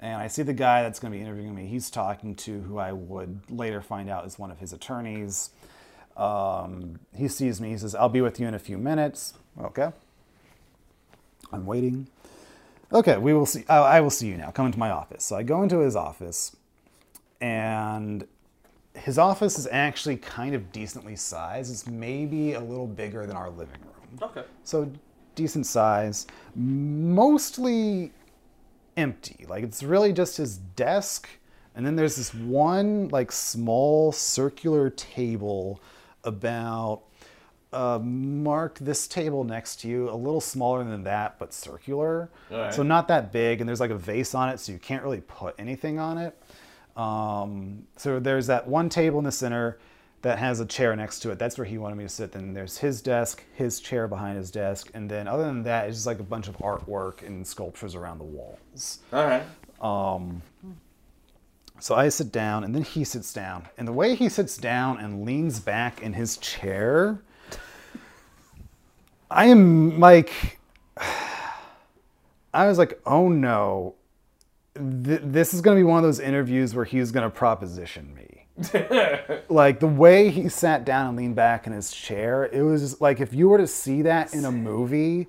And I see the guy that's going to be interviewing me. He's talking to who I would later find out is one of his attorneys. Um, he sees me. He says, "I'll be with you in a few minutes." Okay. I'm waiting. Okay, we will see. I I will see you now. Come into my office. So I go into his office and his office is actually kind of decently sized. It's maybe a little bigger than our living room. Okay. So decent size, mostly empty. Like it's really just his desk, and then there's this one like small circular table about uh, mark this table next to you, a little smaller than that, but circular. Alright. So not that big, and there's like a vase on it, so you can't really put anything on it. Um, so there's that one table in the center that has a chair next to it. That's where he wanted me to sit. Then there's his desk, his chair behind his desk, and then other than that, it's just like a bunch of artwork and sculptures around the walls. All right. Um, so I sit down, and then he sits down. And the way he sits down and leans back in his chair, I am like, I was like, oh no, Th- this is going to be one of those interviews where he's going to proposition me. like the way he sat down and leaned back in his chair, it was like if you were to see that in a movie,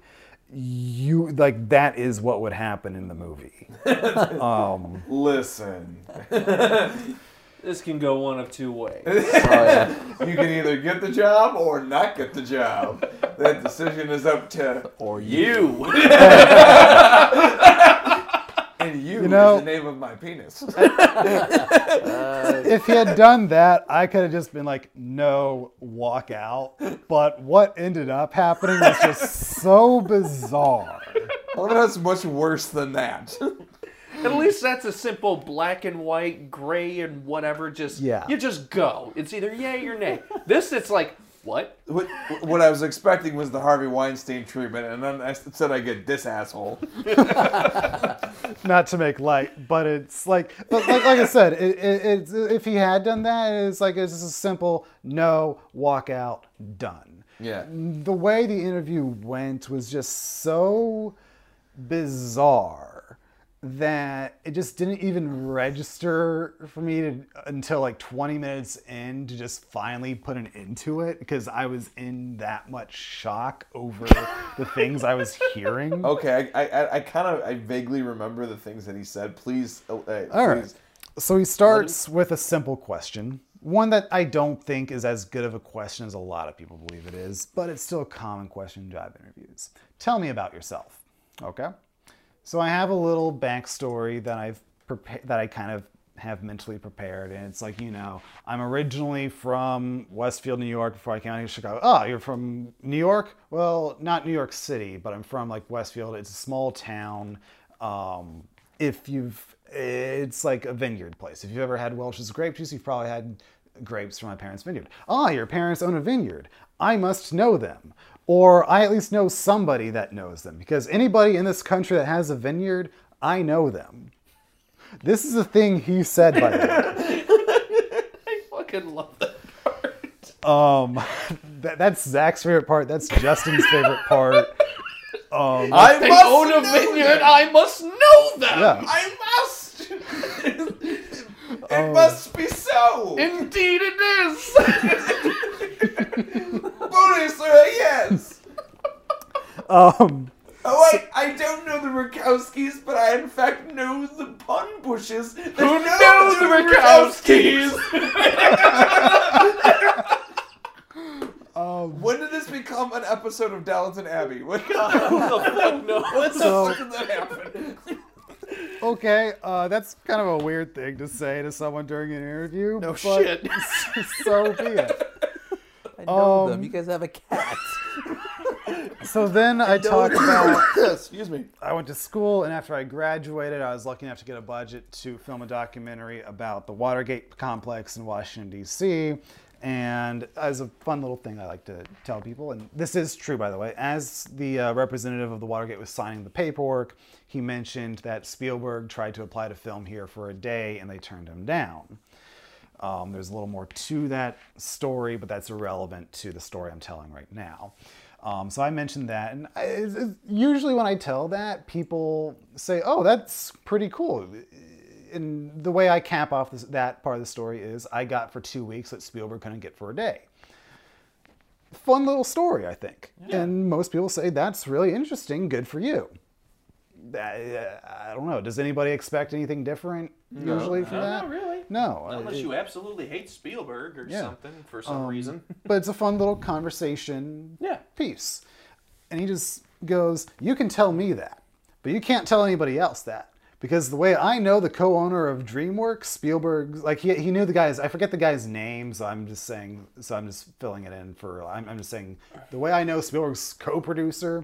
you like that is what would happen in the movie. Um, Listen, This can go one of two ways. Oh, yeah. you can either get the job or not get the job. That decision is up to Or you. You. and you, You know- is the name of my penis. Uh, if he had done that, I could have just been like, no, walk out. But what ended up happening was just so bizarre. Well, that's much worse than that. At least that's a simple black and white, gray and whatever. Just Yeah. you just go. It's either yay or nay. This it's like what? What, what I was expecting was the Harvey Weinstein treatment, and then I said I get this asshole. Not to make light, but it's like, but like, like I said, it, it, it's, if he had done that, it's like it's just a simple no, walk out, done. Yeah. the way the interview went was just so bizarre that it just didn't even register for me to, until like 20 minutes in to just finally put an end to it because I was in that much shock over the things I was hearing. Okay, I, I, I kind of I vaguely remember the things that he said. Please, uh, uh, All right. please. So he starts with a simple question. One that I don't think is as good of a question as a lot of people believe it is, but it's still a common question in job interviews. Tell me about yourself. Okay. So I have a little backstory that I've prepared that I kind of have mentally prepared, and it's like you know I'm originally from Westfield, New York. Before I came out here to Chicago. Oh, you're from New York? Well, not New York City, but I'm from like Westfield. It's a small town. Um, if you've, it's like a vineyard place. If you've ever had Welch's grape juice, you've probably had grapes from my parents' vineyard. Ah, your parents own a vineyard. I must know them. Or I at least know somebody that knows them. Because anybody in this country that has a vineyard, I know them. This is a thing he said, by the way. I fucking love that part. Um, that, that's Zach's favorite part. That's Justin's favorite part. Um, I They must own a know vineyard. them. I must know them. Yeah. I must. it Um, must be so. Indeed, it is. Bonus, sir, yes. um, Oh wait, I don't know the Rakowskis, but I in fact know the pun bushes. That Who knows the Rakowskis? um, When did this become an episode of Downton Abbey? What, the fuck knows? what the So- fuck did that happen? okay, uh, that's kind of a weird thing to say to someone during an interview. No but shit. so be it. I know Um, them. You guys have a cat. So then I talked about Excuse me. I went to school, and after I graduated, I was lucky enough to get a budget to film a documentary about the Watergate complex in Washington, D.C. And as a fun little thing, I like to tell people, and this is true, by the way, as the uh, representative of the Watergate was signing the paperwork, he mentioned that Spielberg tried to apply to film here for a day, and they turned him down. Um, there's a little more to that story, but that's irrelevant to the story I'm telling right now. Um, so I mentioned that, and I, it's- it's- usually when I tell that, people say, "Oh, that's pretty cool." And the way I cap off this, that part of the story is, I got for two weeks what Spielberg couldn't get for a day. Fun little story, I think, and most people say that's really interesting. Good for you. I, I don't know. Does anybody expect anything different usually for No, that? not really. No, Unless it- you absolutely hate Spielberg or Yeah. something for some reason. but it's a fun little conversation Yeah. piece. And he just goes, You can tell me that, but you can't tell anybody else that. Because the way I know the co owner of DreamWorks, Spielberg, like he, he knew the guys, I forget the guy's name, so I'm just saying, so I'm just filling it in for, I'm, I'm just saying, the way I know Spielberg's co producer,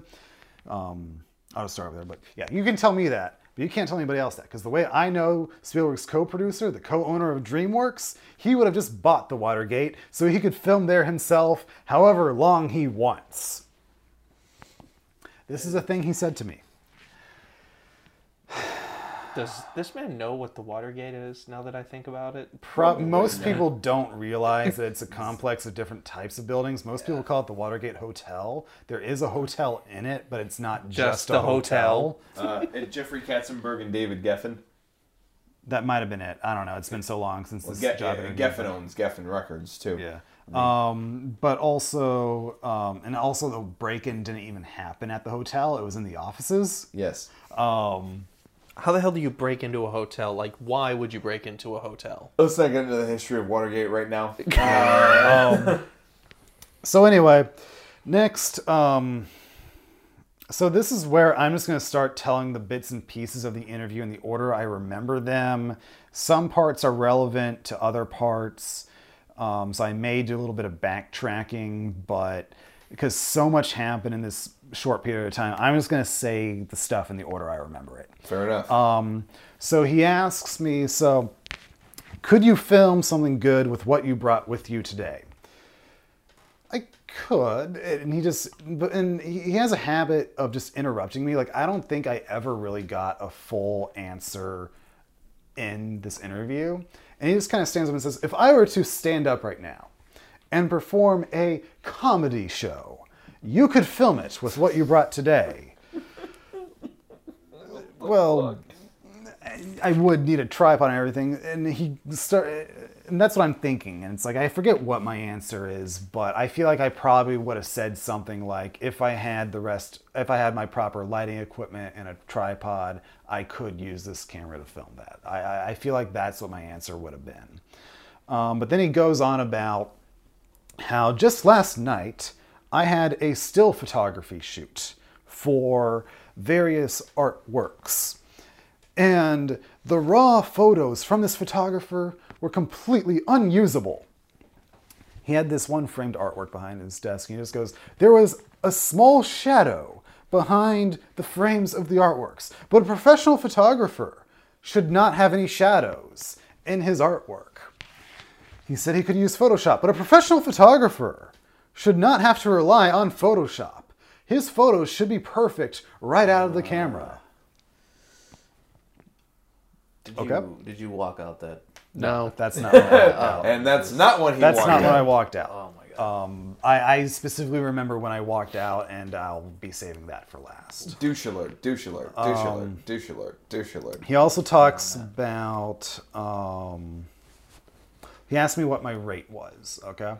um, I'll just start over there, but yeah, you can tell me that, but you can't tell anybody else that. Because the way I know Spielberg's co producer, the co owner of DreamWorks, he would have just bought the Watergate so he could film there himself however long he wants. This is a thing he said to me. Does this man know what the Watergate is? Now that I think about it, Pro- most people don't realize that it's a complex of different types of buildings. Most people call it the Watergate Hotel. There is a hotel in it, but it's not just, Just a a hotel. hotel. Uh, Jeffrey Katzenberg and David Geffen. That might have been it. I don't know. It's been so long since Well, this Ge- job. yeah. Geffen owns Geffen Records too. Yeah. Um, but also, um, and also the break-in didn't even happen at the hotel. It was in the offices. Yes. Um, how the hell do you break into a hotel? Like, why would you break into a hotel? Let's not get into the history of Watergate right now. so anyway, next, um, so this is where I'm just going to start telling the bits and pieces of the interview in the order I remember them. Some parts are relevant to other parts. Um, so I may do a little bit of backtracking, but because so much happened in this short period of time, I'm just going to say the stuff in the order I remember it. Fair enough. Um, so he asks me, so could you film something good with what you brought with you today? I could, and he just, but and he has a habit of just interrupting me. Like I don't think I ever really got a full answer in this interview, and he just kind of stands up and says, "If I were to stand up right now and perform a comedy show, you could film it with what you brought today." well, I would need a tripod and everything, and he start, and that's what I'm thinking. And it's like I forget what my answer is, but I feel like I probably would have said something like, "If I had the rest, if I had my proper lighting equipment and a tripod, I could use this camera to film that." I, I, feel like that's what my answer would have been. Um, but then he goes on about how just last night I had a still photography shoot for various artworks. And the raw photos from this photographer were completely unusable. He had this one framed artwork behind his desk, and he just goes, There was a small shadow behind the frames of the artworks, but a professional photographer should not have any shadows in his artwork. He said he could use Photoshop, but a professional photographer should not have to rely on Photoshop. His photos should be perfect right out of the camera. Did Okay. you did you walk out that? No. That's not what I and that's not what he That's wanted. not what I walked out. Oh my god. Um, I, I specifically remember when I walked out, and I'll be saving that for last. Douche alert, douche alert, douche Um, alert, douche alert, douche alert. He also talks about. Um, he asked me what my rate was, okay,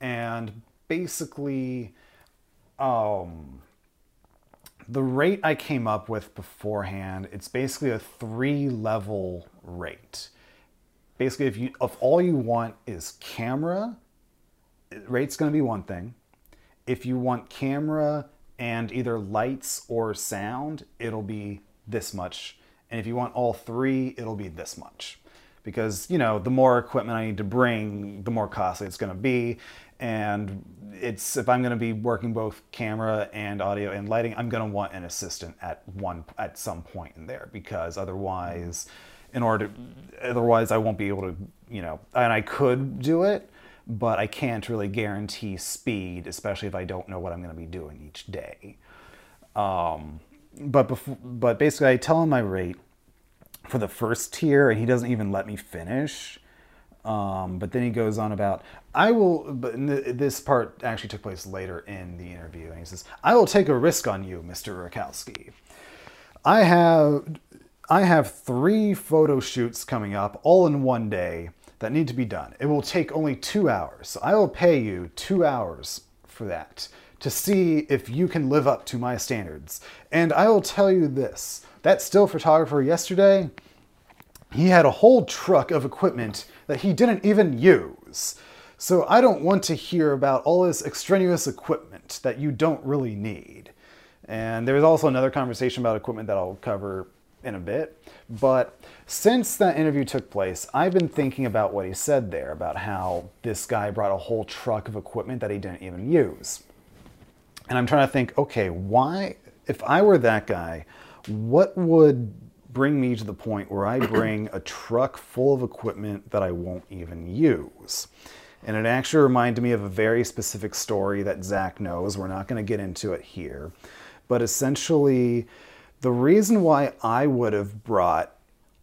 and basically, um, the rate I came up with beforehand, it's basically a three level rate. Basically, if you if all you want is camera, rate's going to be one thing. If you want camera and either lights or sound, it'll be this much. And if you want all three, it'll be this much. Because, you know, the more equipment I need to bring, the more costly it's going to be. And it's if I'm going to be working both camera and audio and lighting, I'm going to want an assistant at one at some point in there because otherwise in order to, otherwise I won't be able to, you know, and I could do it, but I can't really guarantee speed, especially if I don't know what I'm going to be doing each day. Um, but before, but basically, I tell him my rate for the first tier, and he doesn't even let me finish. Um, but then he goes on about I will. But this part actually took place later in the interview, and he says, "I will take a risk on you, Mister Rakowski. I have I have three photo shoots coming up, all in one day, that need to be done. It will take only two hours, so I will pay you two hours for that to see if you can live up to my standards. And I will tell you this: that still photographer yesterday, he had a whole truck of equipment that he didn't even use. So I don't want to hear about all this extraneous equipment that you don't really need. And there was also another conversation about equipment that I'll cover in a bit. But since that interview took place, I've been thinking about what he said there about how this guy brought a whole truck of equipment that he didn't even use. And I'm trying to think, okay, why, if I were that guy, what would bring me to the point where I bring a truck full of equipment that I won't even use? And it actually reminded me of a very specific story that Zach knows. We're not going to get into it here. But essentially, the reason why I would have brought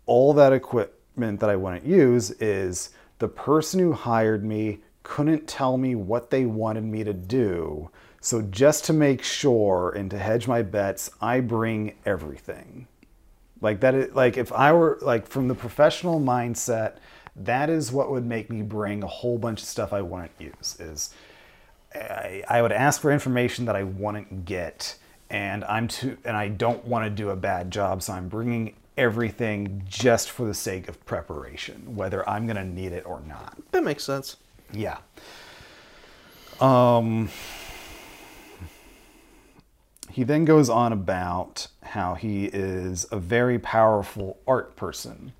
all that equipment that I wouldn't use is the person who hired me couldn't tell me what they wanted me to do. So just to make sure and to hedge my bets, I bring everything. Like that is like if I were like from the professional mindset, that is what would make me bring a whole bunch of stuff I wouldn't use is I, I would ask for information that I wouldn't get and I'm too and I don't want to do a bad job so I'm bringing everything just for the sake of preparation whether I'm going to need it or not. That makes sense. Yeah. Um, he then goes on about how he is a very powerful art person.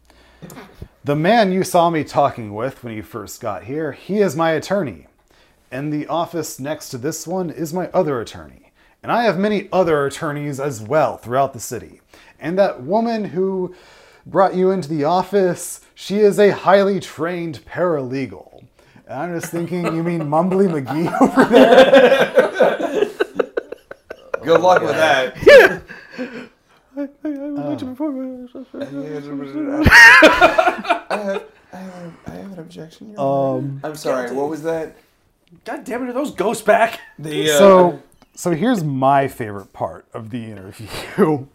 The man you saw me talking with when you first got here, he is my attorney. And the office next to this one is my other attorney. And I have many other attorneys as well throughout the city. And that woman who brought you into the office, she is a highly trained paralegal. And I'm just thinking, you mean Mumbly McGee over there? Good luck with that. I have, I have, I have an objection. Your Honor. Um, I'm sorry. What was that? God damn it, are those ghosts back? The uh, so, so here's my favorite part of the interview.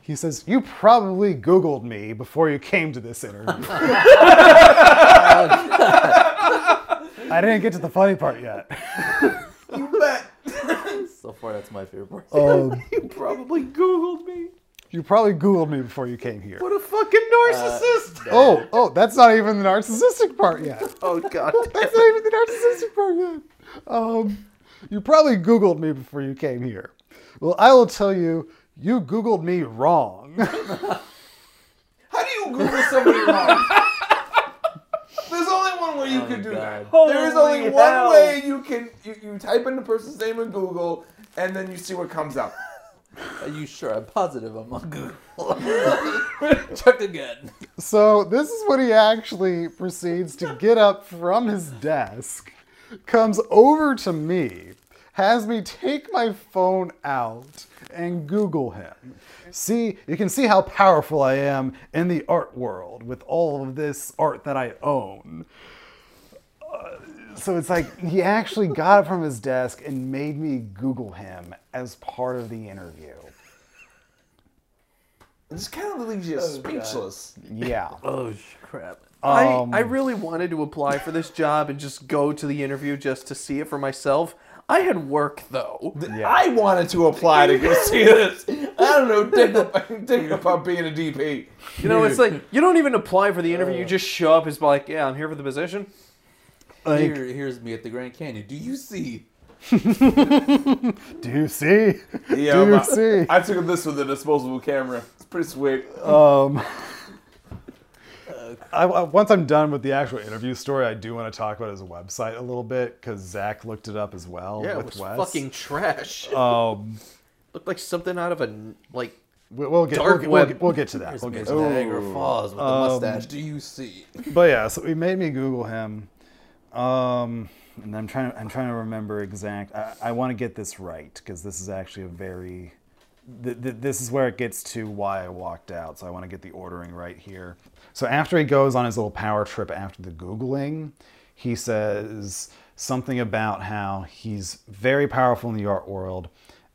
He says, "You probably Googled me before you came to this interview." I didn't get to the funny part yet. you bet. So far, that's my favorite part. Um, You probably Googled me. you probably Googled me before you came here. What a fucking narcissist! Oh, oh, that's not even the narcissistic part yet. oh god. That's not even the narcissistic part yet. Um, you probably Googled me before you came here. Well, I will tell you, you Googled me wrong. How do you Google somebody wrong? There's only one way you Oh, can do that. God. There is only Holy one way you can you, you type in the person's name in Google and then you see what comes up. Are you sure? I'm positive I'm on Google. Check again. So this is when he actually proceeds to get up from his desk, comes over to me, has me take my phone out and Google him. See, you can see how powerful I am in the art world with all of this art that I own. Uh, so it's like he actually got up from his desk and made me Google him as part of the interview. It just kind of leaves you speechless. Yeah. Oh crap. Um, I, I really wanted to apply for this job and just go to the interview just to see it for myself. I had work though. Yeah. I wanted to apply to go see this. I don't know, think, up, think about being a DP. You know, it's like you don't even apply for the interview. You just show up. It's like, yeah, I'm here for the position. Here, here's me at the Grand Canyon. Do you see? Do you see? Yeah, Do you but see? I took this with a disposable camera. It's pretty sweet. Um, I, I- once I'm done with the actual interview story, I do want to talk about his website a little bit because Zach looked it up as well Yeah, it with was Wes. fucking trash. Um, Looked like something out of a like. we- we'll get Dark we'll, get- we'll web. we'll get to that. We'll get to. Niagara Falls with the Um, mustache. Do you see? But yeah, so he made me Google him, um, and I'm trying. I'm trying to remember exact. I, I want to get this right because this is actually a very. Th- th- this is where it gets to why I walked out. So I want to get the ordering right here. So after he goes on his little power trip after the googling, he says something about how he's very powerful in the art world,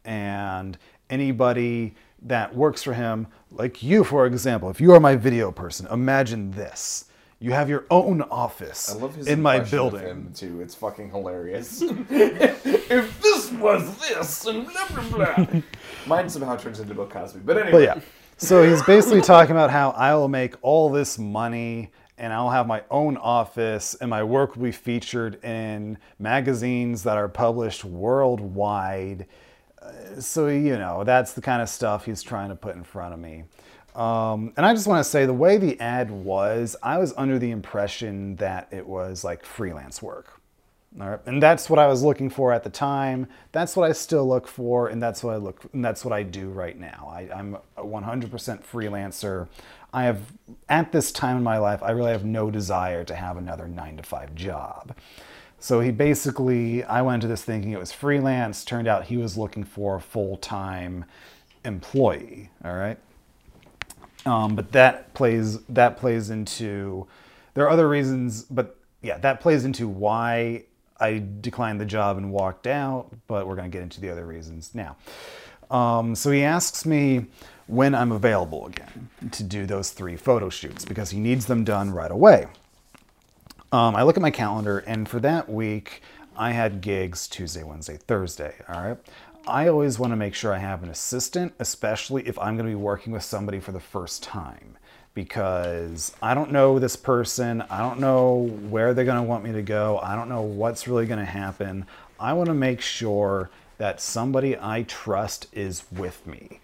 and anybody that works for him, like you, for example, if you are my video person, imagine this. You have your own office I love his in my impression of building. him, too. It's fucking hilarious. if this was this and blah blah blah. Mine somehow turns into Bill Cosby. But anyway. But yeah, so he's basically talking about how I will make all this money and I'll have my own office and my work will be featured in magazines that are published worldwide. Uh, So, you know, that's the kind of stuff he's trying to put in front of me. Um, and I just want to say the way the ad was, I was under the impression that it was like freelance work. All right. And that's what I was looking for at the time. That's what I still look for, and that's what I look and that's what I do right now. I, I'm a 100% freelancer. I have at this time in my life, I really have no desire to have another nine to five job. So he basically, I went into this thinking it was freelance. Turned out he was looking for a full time employee. All right. Um, but that plays that plays into there are other reasons, but yeah, that plays into why I declined the job and walked out. But we're going to get into the other reasons now. Um, so he asks me when I'm available again to do those three photo shoots because he needs them done right away. Um, I look at my calendar, and for that week, I had gigs Tuesday, Wednesday, Thursday. All right. I always want to make sure I have an assistant, especially if I'm going to be working with somebody for the first time, because I don't know this person. I don't know where they're going to want me to go. I don't know what's really going to happen. I want to make sure that somebody I trust is with me,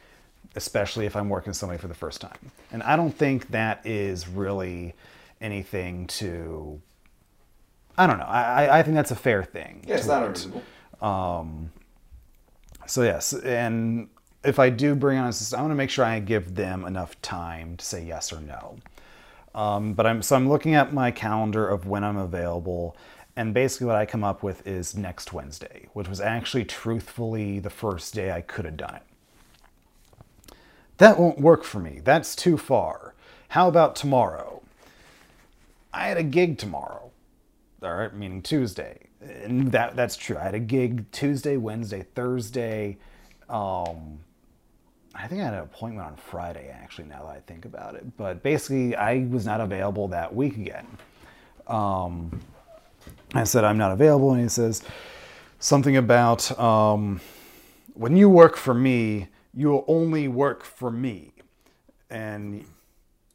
especially if I'm working with somebody for the first time. And I don't think that is really anything to. I don't know. I, I- think that's a fair thing. Yeah, it's not unreasonable. Um, So yes, and if I do bring on a assistant, I want to make sure I give them enough time to say yes or no. Um, but I'm so I'm looking at my calendar of when I'm available, and basically what I come up with is next Wednesday, which was actually truthfully the first day I could have done it. That won't work for me. That's too far. How about tomorrow? I had a gig tomorrow all right, meaning Tuesday. And that that's true. I had a gig Tuesday, Wednesday, Thursday. Um, I think I had an appointment on Friday, actually, now that I think about it. But basically, I was not available that week again. Um, I said, I'm not available. And he says something about um, when you work for me, you will only work for me. And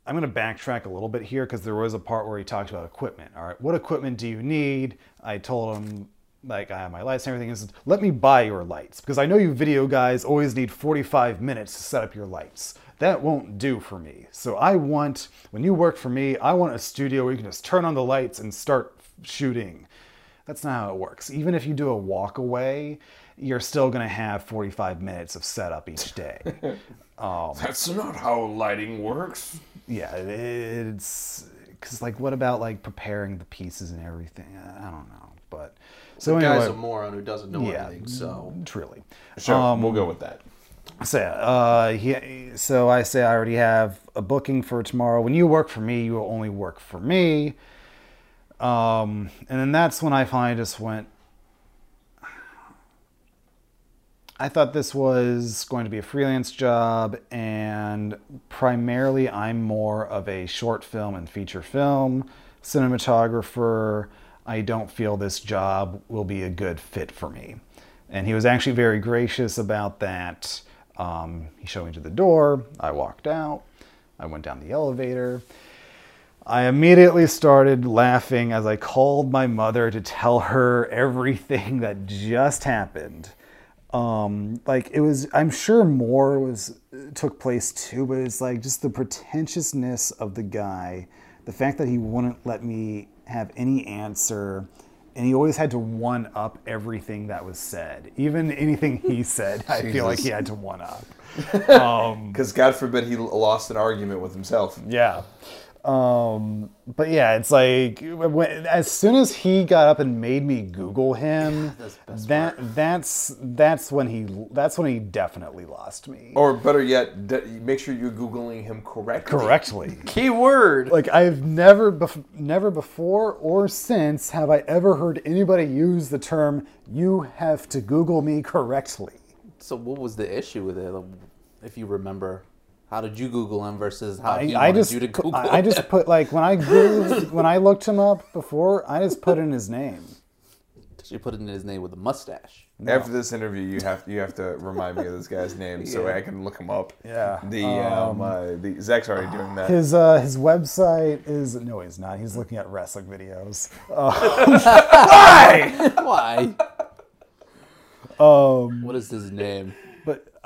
I'm going to backtrack a little bit here because there was a part where he talked about equipment. All right, what equipment do you need? I told him, like, I have my lights and everything. He said, let me buy your lights because I know you video guys always need 45 minutes to set up your lights. That won't do for me. So I want, when you work for me, I want a studio where you can just turn on the lights and start shooting. That's not how it works. Even if you do a walk away you're still going to have 45 minutes of setup each day. That's not how lighting works. yeah, it's because like, what about like preparing the pieces and everything? I I don't know, but so the anyway, guy's a moron who doesn't know yeah, anything. So truly. Sure, we'll go with that. So, uh, he, so I say I already have a booking for tomorrow. When you work for me, you will only work for me. Um, and then that's when I finally just went. I thought this was going to be a freelance job, and primarily I'm more of a short film and feature film cinematographer. I don't feel this job will be a good fit for me. And he was actually very gracious about that. Um, he showed me to the door. I walked out. I went down the elevator. I immediately started laughing as I called my mother to tell her everything that just happened. Um, like it was, I'm sure more was took place too, but it's like just the pretentiousness of the guy, the fact that he wouldn't let me have any answer, and he always had to one up everything that was said, even anything he said. I feel like he had to one up. Um, Because God forbid he lost an argument with himself. yeah. Um, but yeah, it's like when, as soon as he got up and made me Google him, that that's that's when he that's when he definitely lost me. Or better yet, d- make sure you're googling him correctly. Correctly. keyword. Like I've never bef- never before or since have I ever heard anybody use the term "you have to Google me correctly." So what was the issue with it? If you remember, how did you Google him versus how he I, I wanted just you to Google I, I just put like when I Googled, when I looked him up before, I just put in his name. You put in his name with a mustache. After this interview, you have you have to remind me of this guy's name so I can look him up. Yeah. The um, uh, the Zach's already doing that. His uh, his website is no, he's not. He's looking at wrestling videos. Why? Why? Um, What is his name?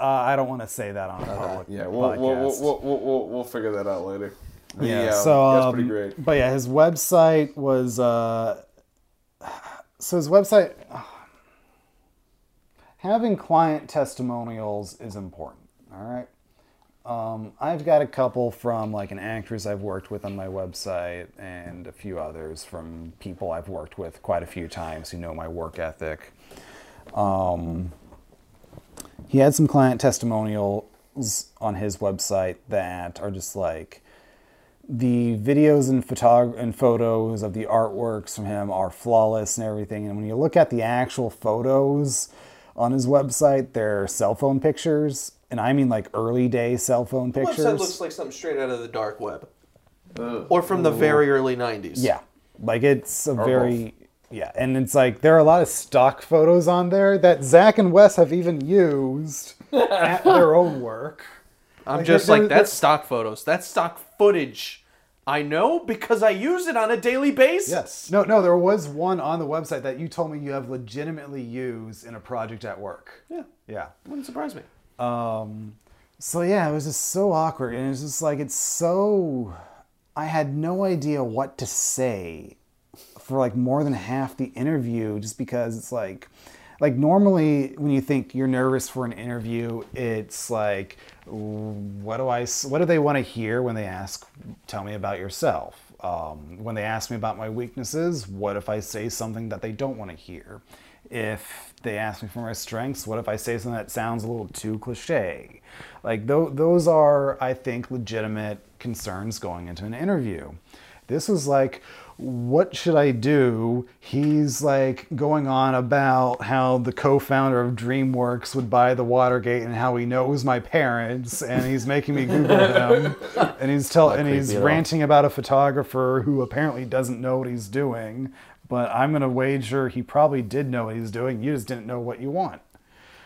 Uh, I don't want to say that on a public Yeah, we'll we'll, we'll, we'll, we'll, we'll, we'll figure that out later. The, yeah, um, so that's um, pretty great. But yeah, his website was uh, so his website having client testimonials is important. All right. Um, I've got a couple from like an actress I've worked with on my website, and a few others from people I've worked with quite a few times who know my work ethic. Um, he had some client testimonials on his website that are just like the videos and photog- and photos of the artworks from him are flawless and everything. And when you look at the actual photos on his website, they're cell phone pictures, and I mean like early day cell phone pictures. Website looks like something straight out of the dark web, oh. or from the oh. very early '90s. Yeah, like it's a very yeah, and it's like there are a lot of stock photos on there that Zach and Wes have even used at their own work. I'm Like, just like that's stock photos. That's stock footage. I know because I use it on a daily basis. Yes. No, no, there was one on the website that you told me you have legitimately used in a project at work. Yeah, Yeah. wouldn't surprise me. Um, so yeah, it was just so awkward, and it's just like it's so. I had no idea what to say for like more than half the interview, just because it's like, like normally when you think you're nervous for an interview, it's like, what do i what do they want to hear when they ask, tell me about yourself. Um, when they ask me about my weaknesses, what if I say something that they don't want to hear? If they ask me for my strengths, what if I say something that sounds a little too cliche? Like tho- those are, I think, legitimate concerns going into an interview. This was like, what should I do? He's like going on about how the co-founder of DreamWorks would buy the Watergate and how he knows my parents, and he's making me Google them, and he's tell and he's creepy at all. ranting about a photographer who apparently doesn't know what he's doing. But I'm gonna wager he probably did know what he's doing. You just didn't know what you want.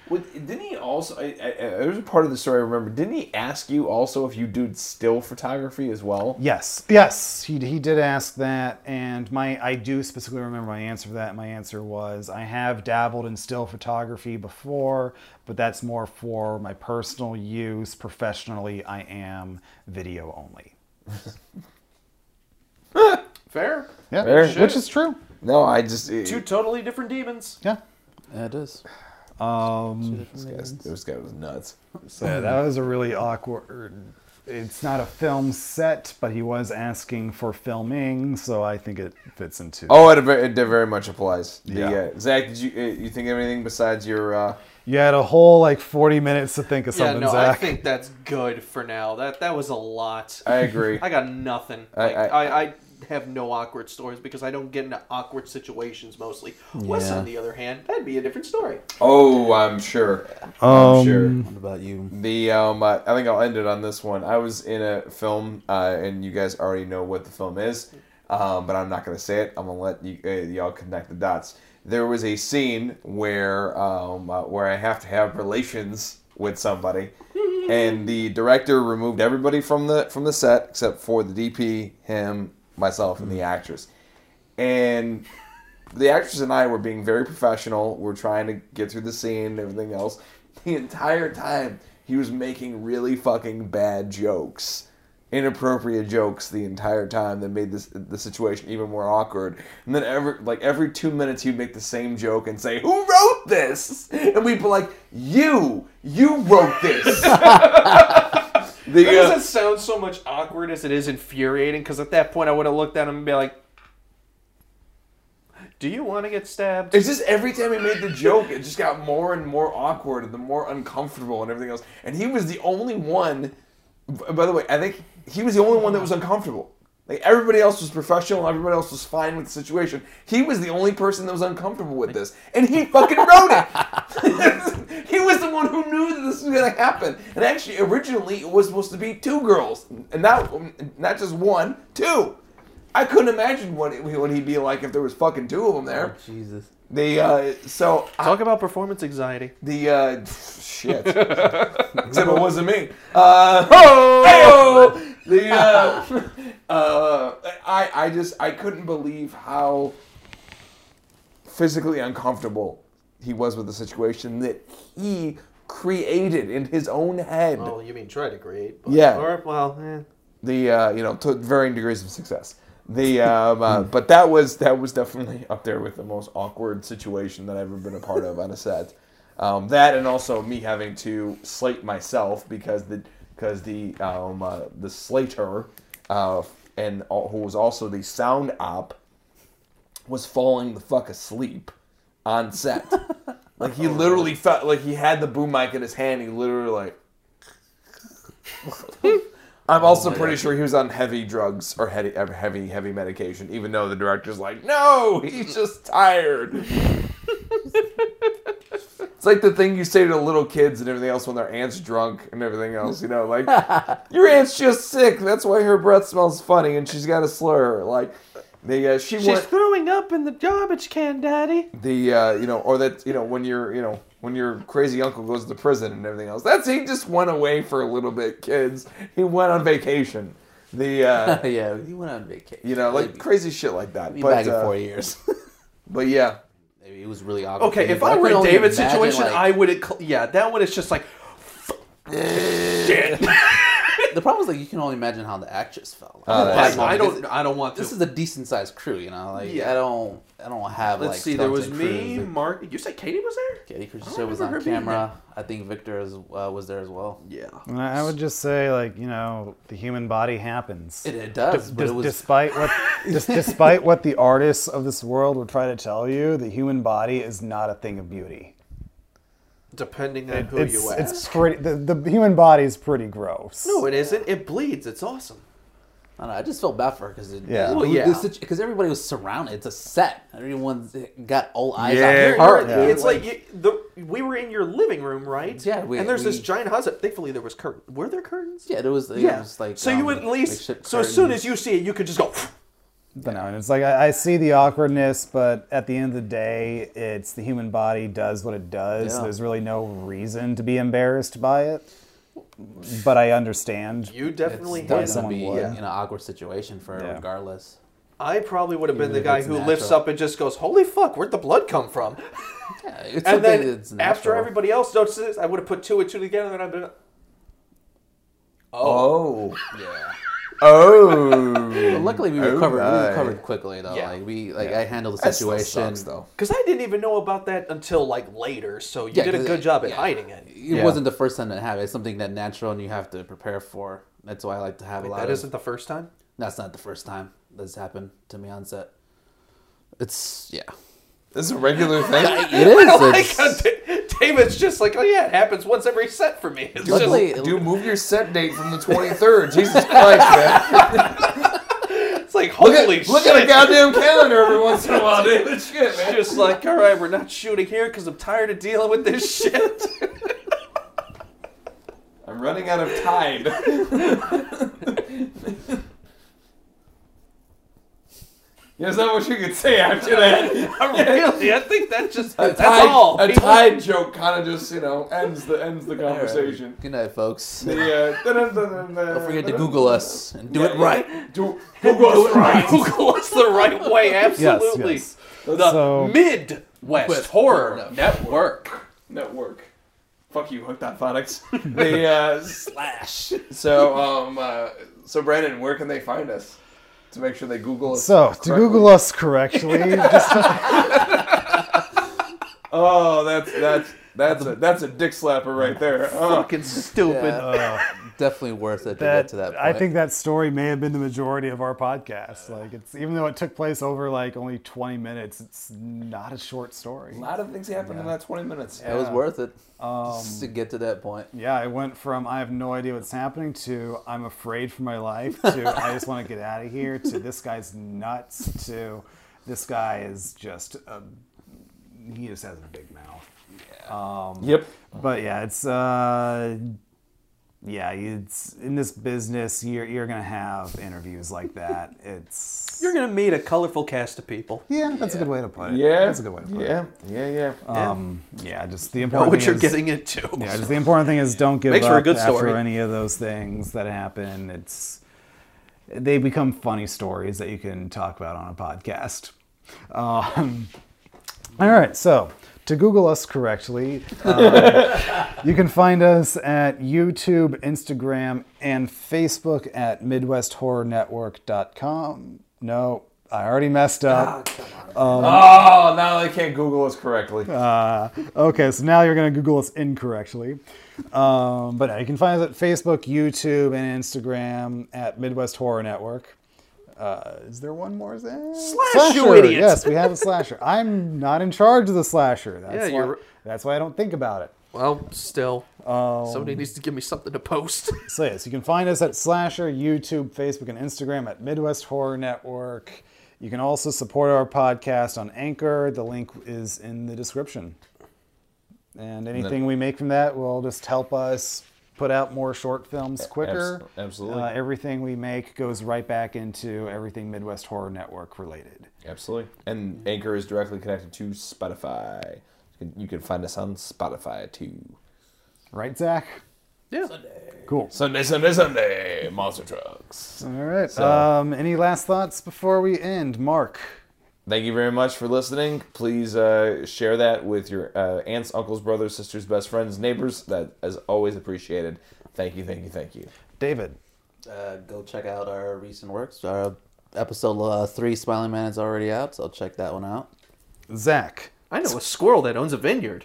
Well, didn't he also? I, I, I, there's a part of the story I remember. Didn't he ask you also if you do still photography as well? Yes, yes, he, he did ask that, and my I do specifically remember my answer for that. My answer was I have dabbled in still photography before, but that's more for my personal use. Professionally, I am video only. Fair. Yeah, Fair. which is true. No, I just it- Two eh, totally different demons. Yeah, Yeah, it is. Um, This guy, this guy was nuts. so yeah, that was a really awkward. It's not a film set, but he was asking for filming, so I think it fits into. Oh, it, it very much applies. The, Yeah. uh, Zach, did you uh, you think of anything besides your? Uh, You had a whole like 40 minutes to think of Yeah, something, no, I think that's good for now. That that was a lot. I agree. I got nothing. I- Like, I- I, I, have no awkward stories because I don't get into awkward situations mostly. Wes, on the other hand, that'd be a different story. oh, I'm sure. I'm Um, sure. What about you? The um, uh, I think I'll end it on this one. I was in a film, uh, and you guys already know what the film is, um, but I'm not gonna say it. I'm gonna let you uh, y'all connect the dots. There was a scene where um, uh, where I have to have relations with somebody, and the director removed everybody from the from the set except for the DP, him, myself, and the mm-hmm. actress, and the actress and I were being very professional. We're trying to get through the scene and everything else. The entire time, he was making really fucking bad jokes, inappropriate jokes the entire time that made this the situation even more awkward. And then every like every two minutes, he'd make the same joke and say, "Who wrote this?" And we'd be like, "You, you wrote this." the, That uh, doesn't sound so much awkward as it is infuriating because at that point I would have looked at him and be like, Do you want to get stabbed? It's just every time he made the joke, it just got more and more awkward and the more uncomfortable and everything else. And he was the only one. By the way, I think he was the only one that was uncomfortable. Like everybody else was professional, everybody else was fine with the situation. He was the only person that was uncomfortable with this, and he fucking wrote it. he was the one who knew that this was gonna happen. And actually, originally, it was supposed to be two girls, and not not just one, two. I couldn't imagine what it, what he'd be like if there was fucking two of them there. Oh, Jesus. The uh, so I- Talk about performance anxiety. the uh, shit. Except it wasn't me. Uh, oh, the uh, uh, I I just I couldn't believe how physically uncomfortable he was with the situation that he created in his own head. Oh, you mean try to create? But, Yeah. Or well, eh. the uh, you know to varying degrees of success. The um, uh, but that was that was definitely up there with the most awkward situation that I've ever been a part of on a set. Um, that and also me having to slate myself because the because the um, uh, the slater uh, and al- who was also the sound op was falling the fuck asleep on set. like he literally felt like he had the boom mic in his hand. He literally like. I'm also pretty sure he was on heavy drugs or heavy, heavy, heavy medication. Even though the director's like, "No, he's just tired." it's like the thing you say to little kids and everything else when their aunt's drunk and everything else. You know, like your aunt's just sick. That's why her breath smells funny and she's got a slur. Like the uh, she she's went throwing up in the garbage can, Daddy. the uh, you know, or that you know when you're you know when your crazy uncle goes to prison and everything else. That's he just went away for a little bit, kids. He went on vacation. The uh, yeah, he went on vacation. you know like Maybe- crazy shit like that. Be But back in uh, four years. but yeah, Maybe it was really awkward. Okay, if you, I were can in only David's imagine, situation, like- I would. Yeah, that one is just like. Shit. The problem is like you can only imagine how the actress felt. Oh, Like, that's- I, I don't. I don't want to. This is a decent sized crew, you know. Like Yeah. I don't, I don't have Let's like. see. There was stunts me, and crews. Mark. You said Katie was there? Katie I don't was remember on her being camera. I think Victor is, uh, was there as well. Yeah. And I I would just say, like, you know, the human body happens. It, it does, but Des- it was despite what dis- despite what the artists of this world would try to tell you, the human body is not a thing of beauty. Depending on who it's, you ask. it's pretty. The, the human body is pretty gross. no, it isn't. It bleeds. It's awesome. I don't know. I just felt bad for her because Yeah. Well, yeah. because everybody was surrounded. It's a set. Everyone's got all eyes Yeah. on You're- her. you're- Yeah. It's like you, the, we were in your living room, right? Yeah, we- and there's this giant house. Thankfully, there was curtains. Were there curtains? yeah, there was. It Yeah. was like so you um, would at least. makeshift So as soon as you see it, you could just go. But no, and it's like I, I see the awkwardness, but at the end of the day, it's the human body does what it does. Yeah. There's really no reason to be embarrassed by it. But I understand. You definitely it's had to be would. in an awkward situation for her Yeah. regardless. I probably would have been Even the guy it's who lifts up and just goes, "Holy fuck, where'd the blood come from?" Yeah, it's And then that's after everybody else notices, I would have put two and two together, and I'd been, oh, oh. yeah. Oh. But luckily, we All recovered. Oh, we right. recovered quickly, though. Yeah. Like we, like Yeah. I handled the That still situation. sucks, though. Because I didn't even know about that until like later, so you Yeah, did a good it- job at yeah. hiding it. It Yeah. wasn't the first time that happened. It's something that natural and you have to prepare for. That's why I like to have a lot. That of, isn't the first time. That's not the first time that's happened to me on set. It's yeah. This is a regular thing. It oh is. I like it's- Da- David's just like, oh yeah, it happens once every set for me. It's Luckily- just, Dude, move your set date from the 23rd. Jesus Christ, man. it's like Look holy at, shit. look at a goddamn calendar every once in a while, dude. Shit, man. just like, all right, we're not shooting here because I'm tired of dealing with this shit. I'm running out of tide. Is that what you could say after that? really, I think that just A that's tide, all. a tide joke kind of just, you know, ends the ends the conversation. Good night, folks. The, uh, Don't forget to Google us and do it right. Do, Google us right. Google us the right way, absolutely. yes. The So- Midwest West Horror Horror Network. Network. Fuck you, Hooked on Phonics. the uh, slash. So, um, uh, so Brandon, where can they find us to make sure they Google us? So, to? Google us correctly, just Oh, that's that's that's a that's a dick slapper right there. Oh. Fucking stupid. Yeah. Uh, Definitely worth it to that, get to that point. I think that story may have been the majority of our podcast. Like, it's even though it took place over like only 20 minutes, it's not a short story. A lot of things happened in that 20 minutes. it was worth it Um, just to get to that point. Yeah, I went from I have no idea what's happening to I'm afraid for my life to I just want to get out of here to this guy's nuts to this guy is just a, he just has a big mouth. Um, Yep. But yeah, it's uh, yeah, it's in this business you're you're gonna have interviews like that. It's You're gonna meet a colorful cast of people. yeah, that's a good way to put it. Yeah. that's a good way to put yeah. Yeah, yeah. it. Um, yeah, just the Know important what thing you're is- getting into. yeah, just the important thing is don't give Makes up for a good after story. any of those things that happen. It's they become funny stories that you can talk about on a podcast. Um, all right, so to Google us correctly, uh, you can find us at YouTube, Instagram, and Facebook at MidwestHorrorNetwork.com. No, I already messed up. Oh, now they can't Google us correctly. Uh, okay, so now you're going to Google us incorrectly. Um, but no, you can find us at Facebook, YouTube, and Instagram at Midwest Horror Network. Uh, is there one more? Thing? Slash, you idiot. Yes, we have a slasher. I'm not in charge of the slasher. That's, Yeah, why, you're- that's why I don't think about it. Well, still, Um, somebody needs to give me something to post. So yes, you can find us at Slasher, YouTube, Facebook, and Instagram at Midwest Horror Network. You can also support our podcast on Anchor. The link is in the description. And anything we make from that will just help us put out more short films quicker. absolutely. Uh, everything we make goes right back into everything Midwest Horror Network related. Absolutely. And Anchor is directly connected to Spotify. You can, find us on Spotify too. Right, Zach? yeah. Sunday. Cool. Sunday, Sunday, Sunday. Monster trucks. All right. So- um, any last thoughts before we end? Mark. Thank you very much for listening. Please uh, share that with your uh, aunts, uncles, brothers, sisters, best friends, neighbors. That is always appreciated. Thank you, thank you, thank you. David. Uh, go check out our recent works. Our episode uh, three, Smiling Man, is already out, so I'll check that one out. Zach. I know a squirrel that owns a vineyard.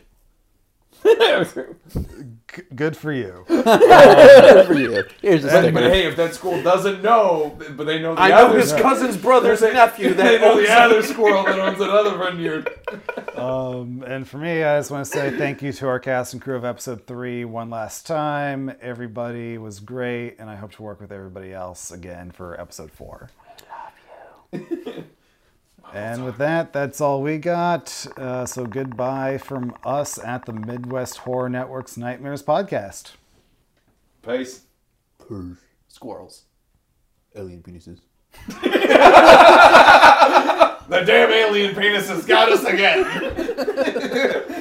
G- good for you. Good for you. Here's a but hey, if that school doesn't know, but they know the I know other, his cousin's brother's nephew they that know owns the other squirrel that owns another vineyard. Um, and for me, I just want to say thank you to our cast and crew of episode three one last time. Everybody was great, and I hope to work with everybody else again for episode four. and with that, that's all we got. Uh, so goodbye from us at the Midwest Horror Network's Nightmares podcast. Peace. Peace. squirrels. Alien penises. The damn alien penises got us again.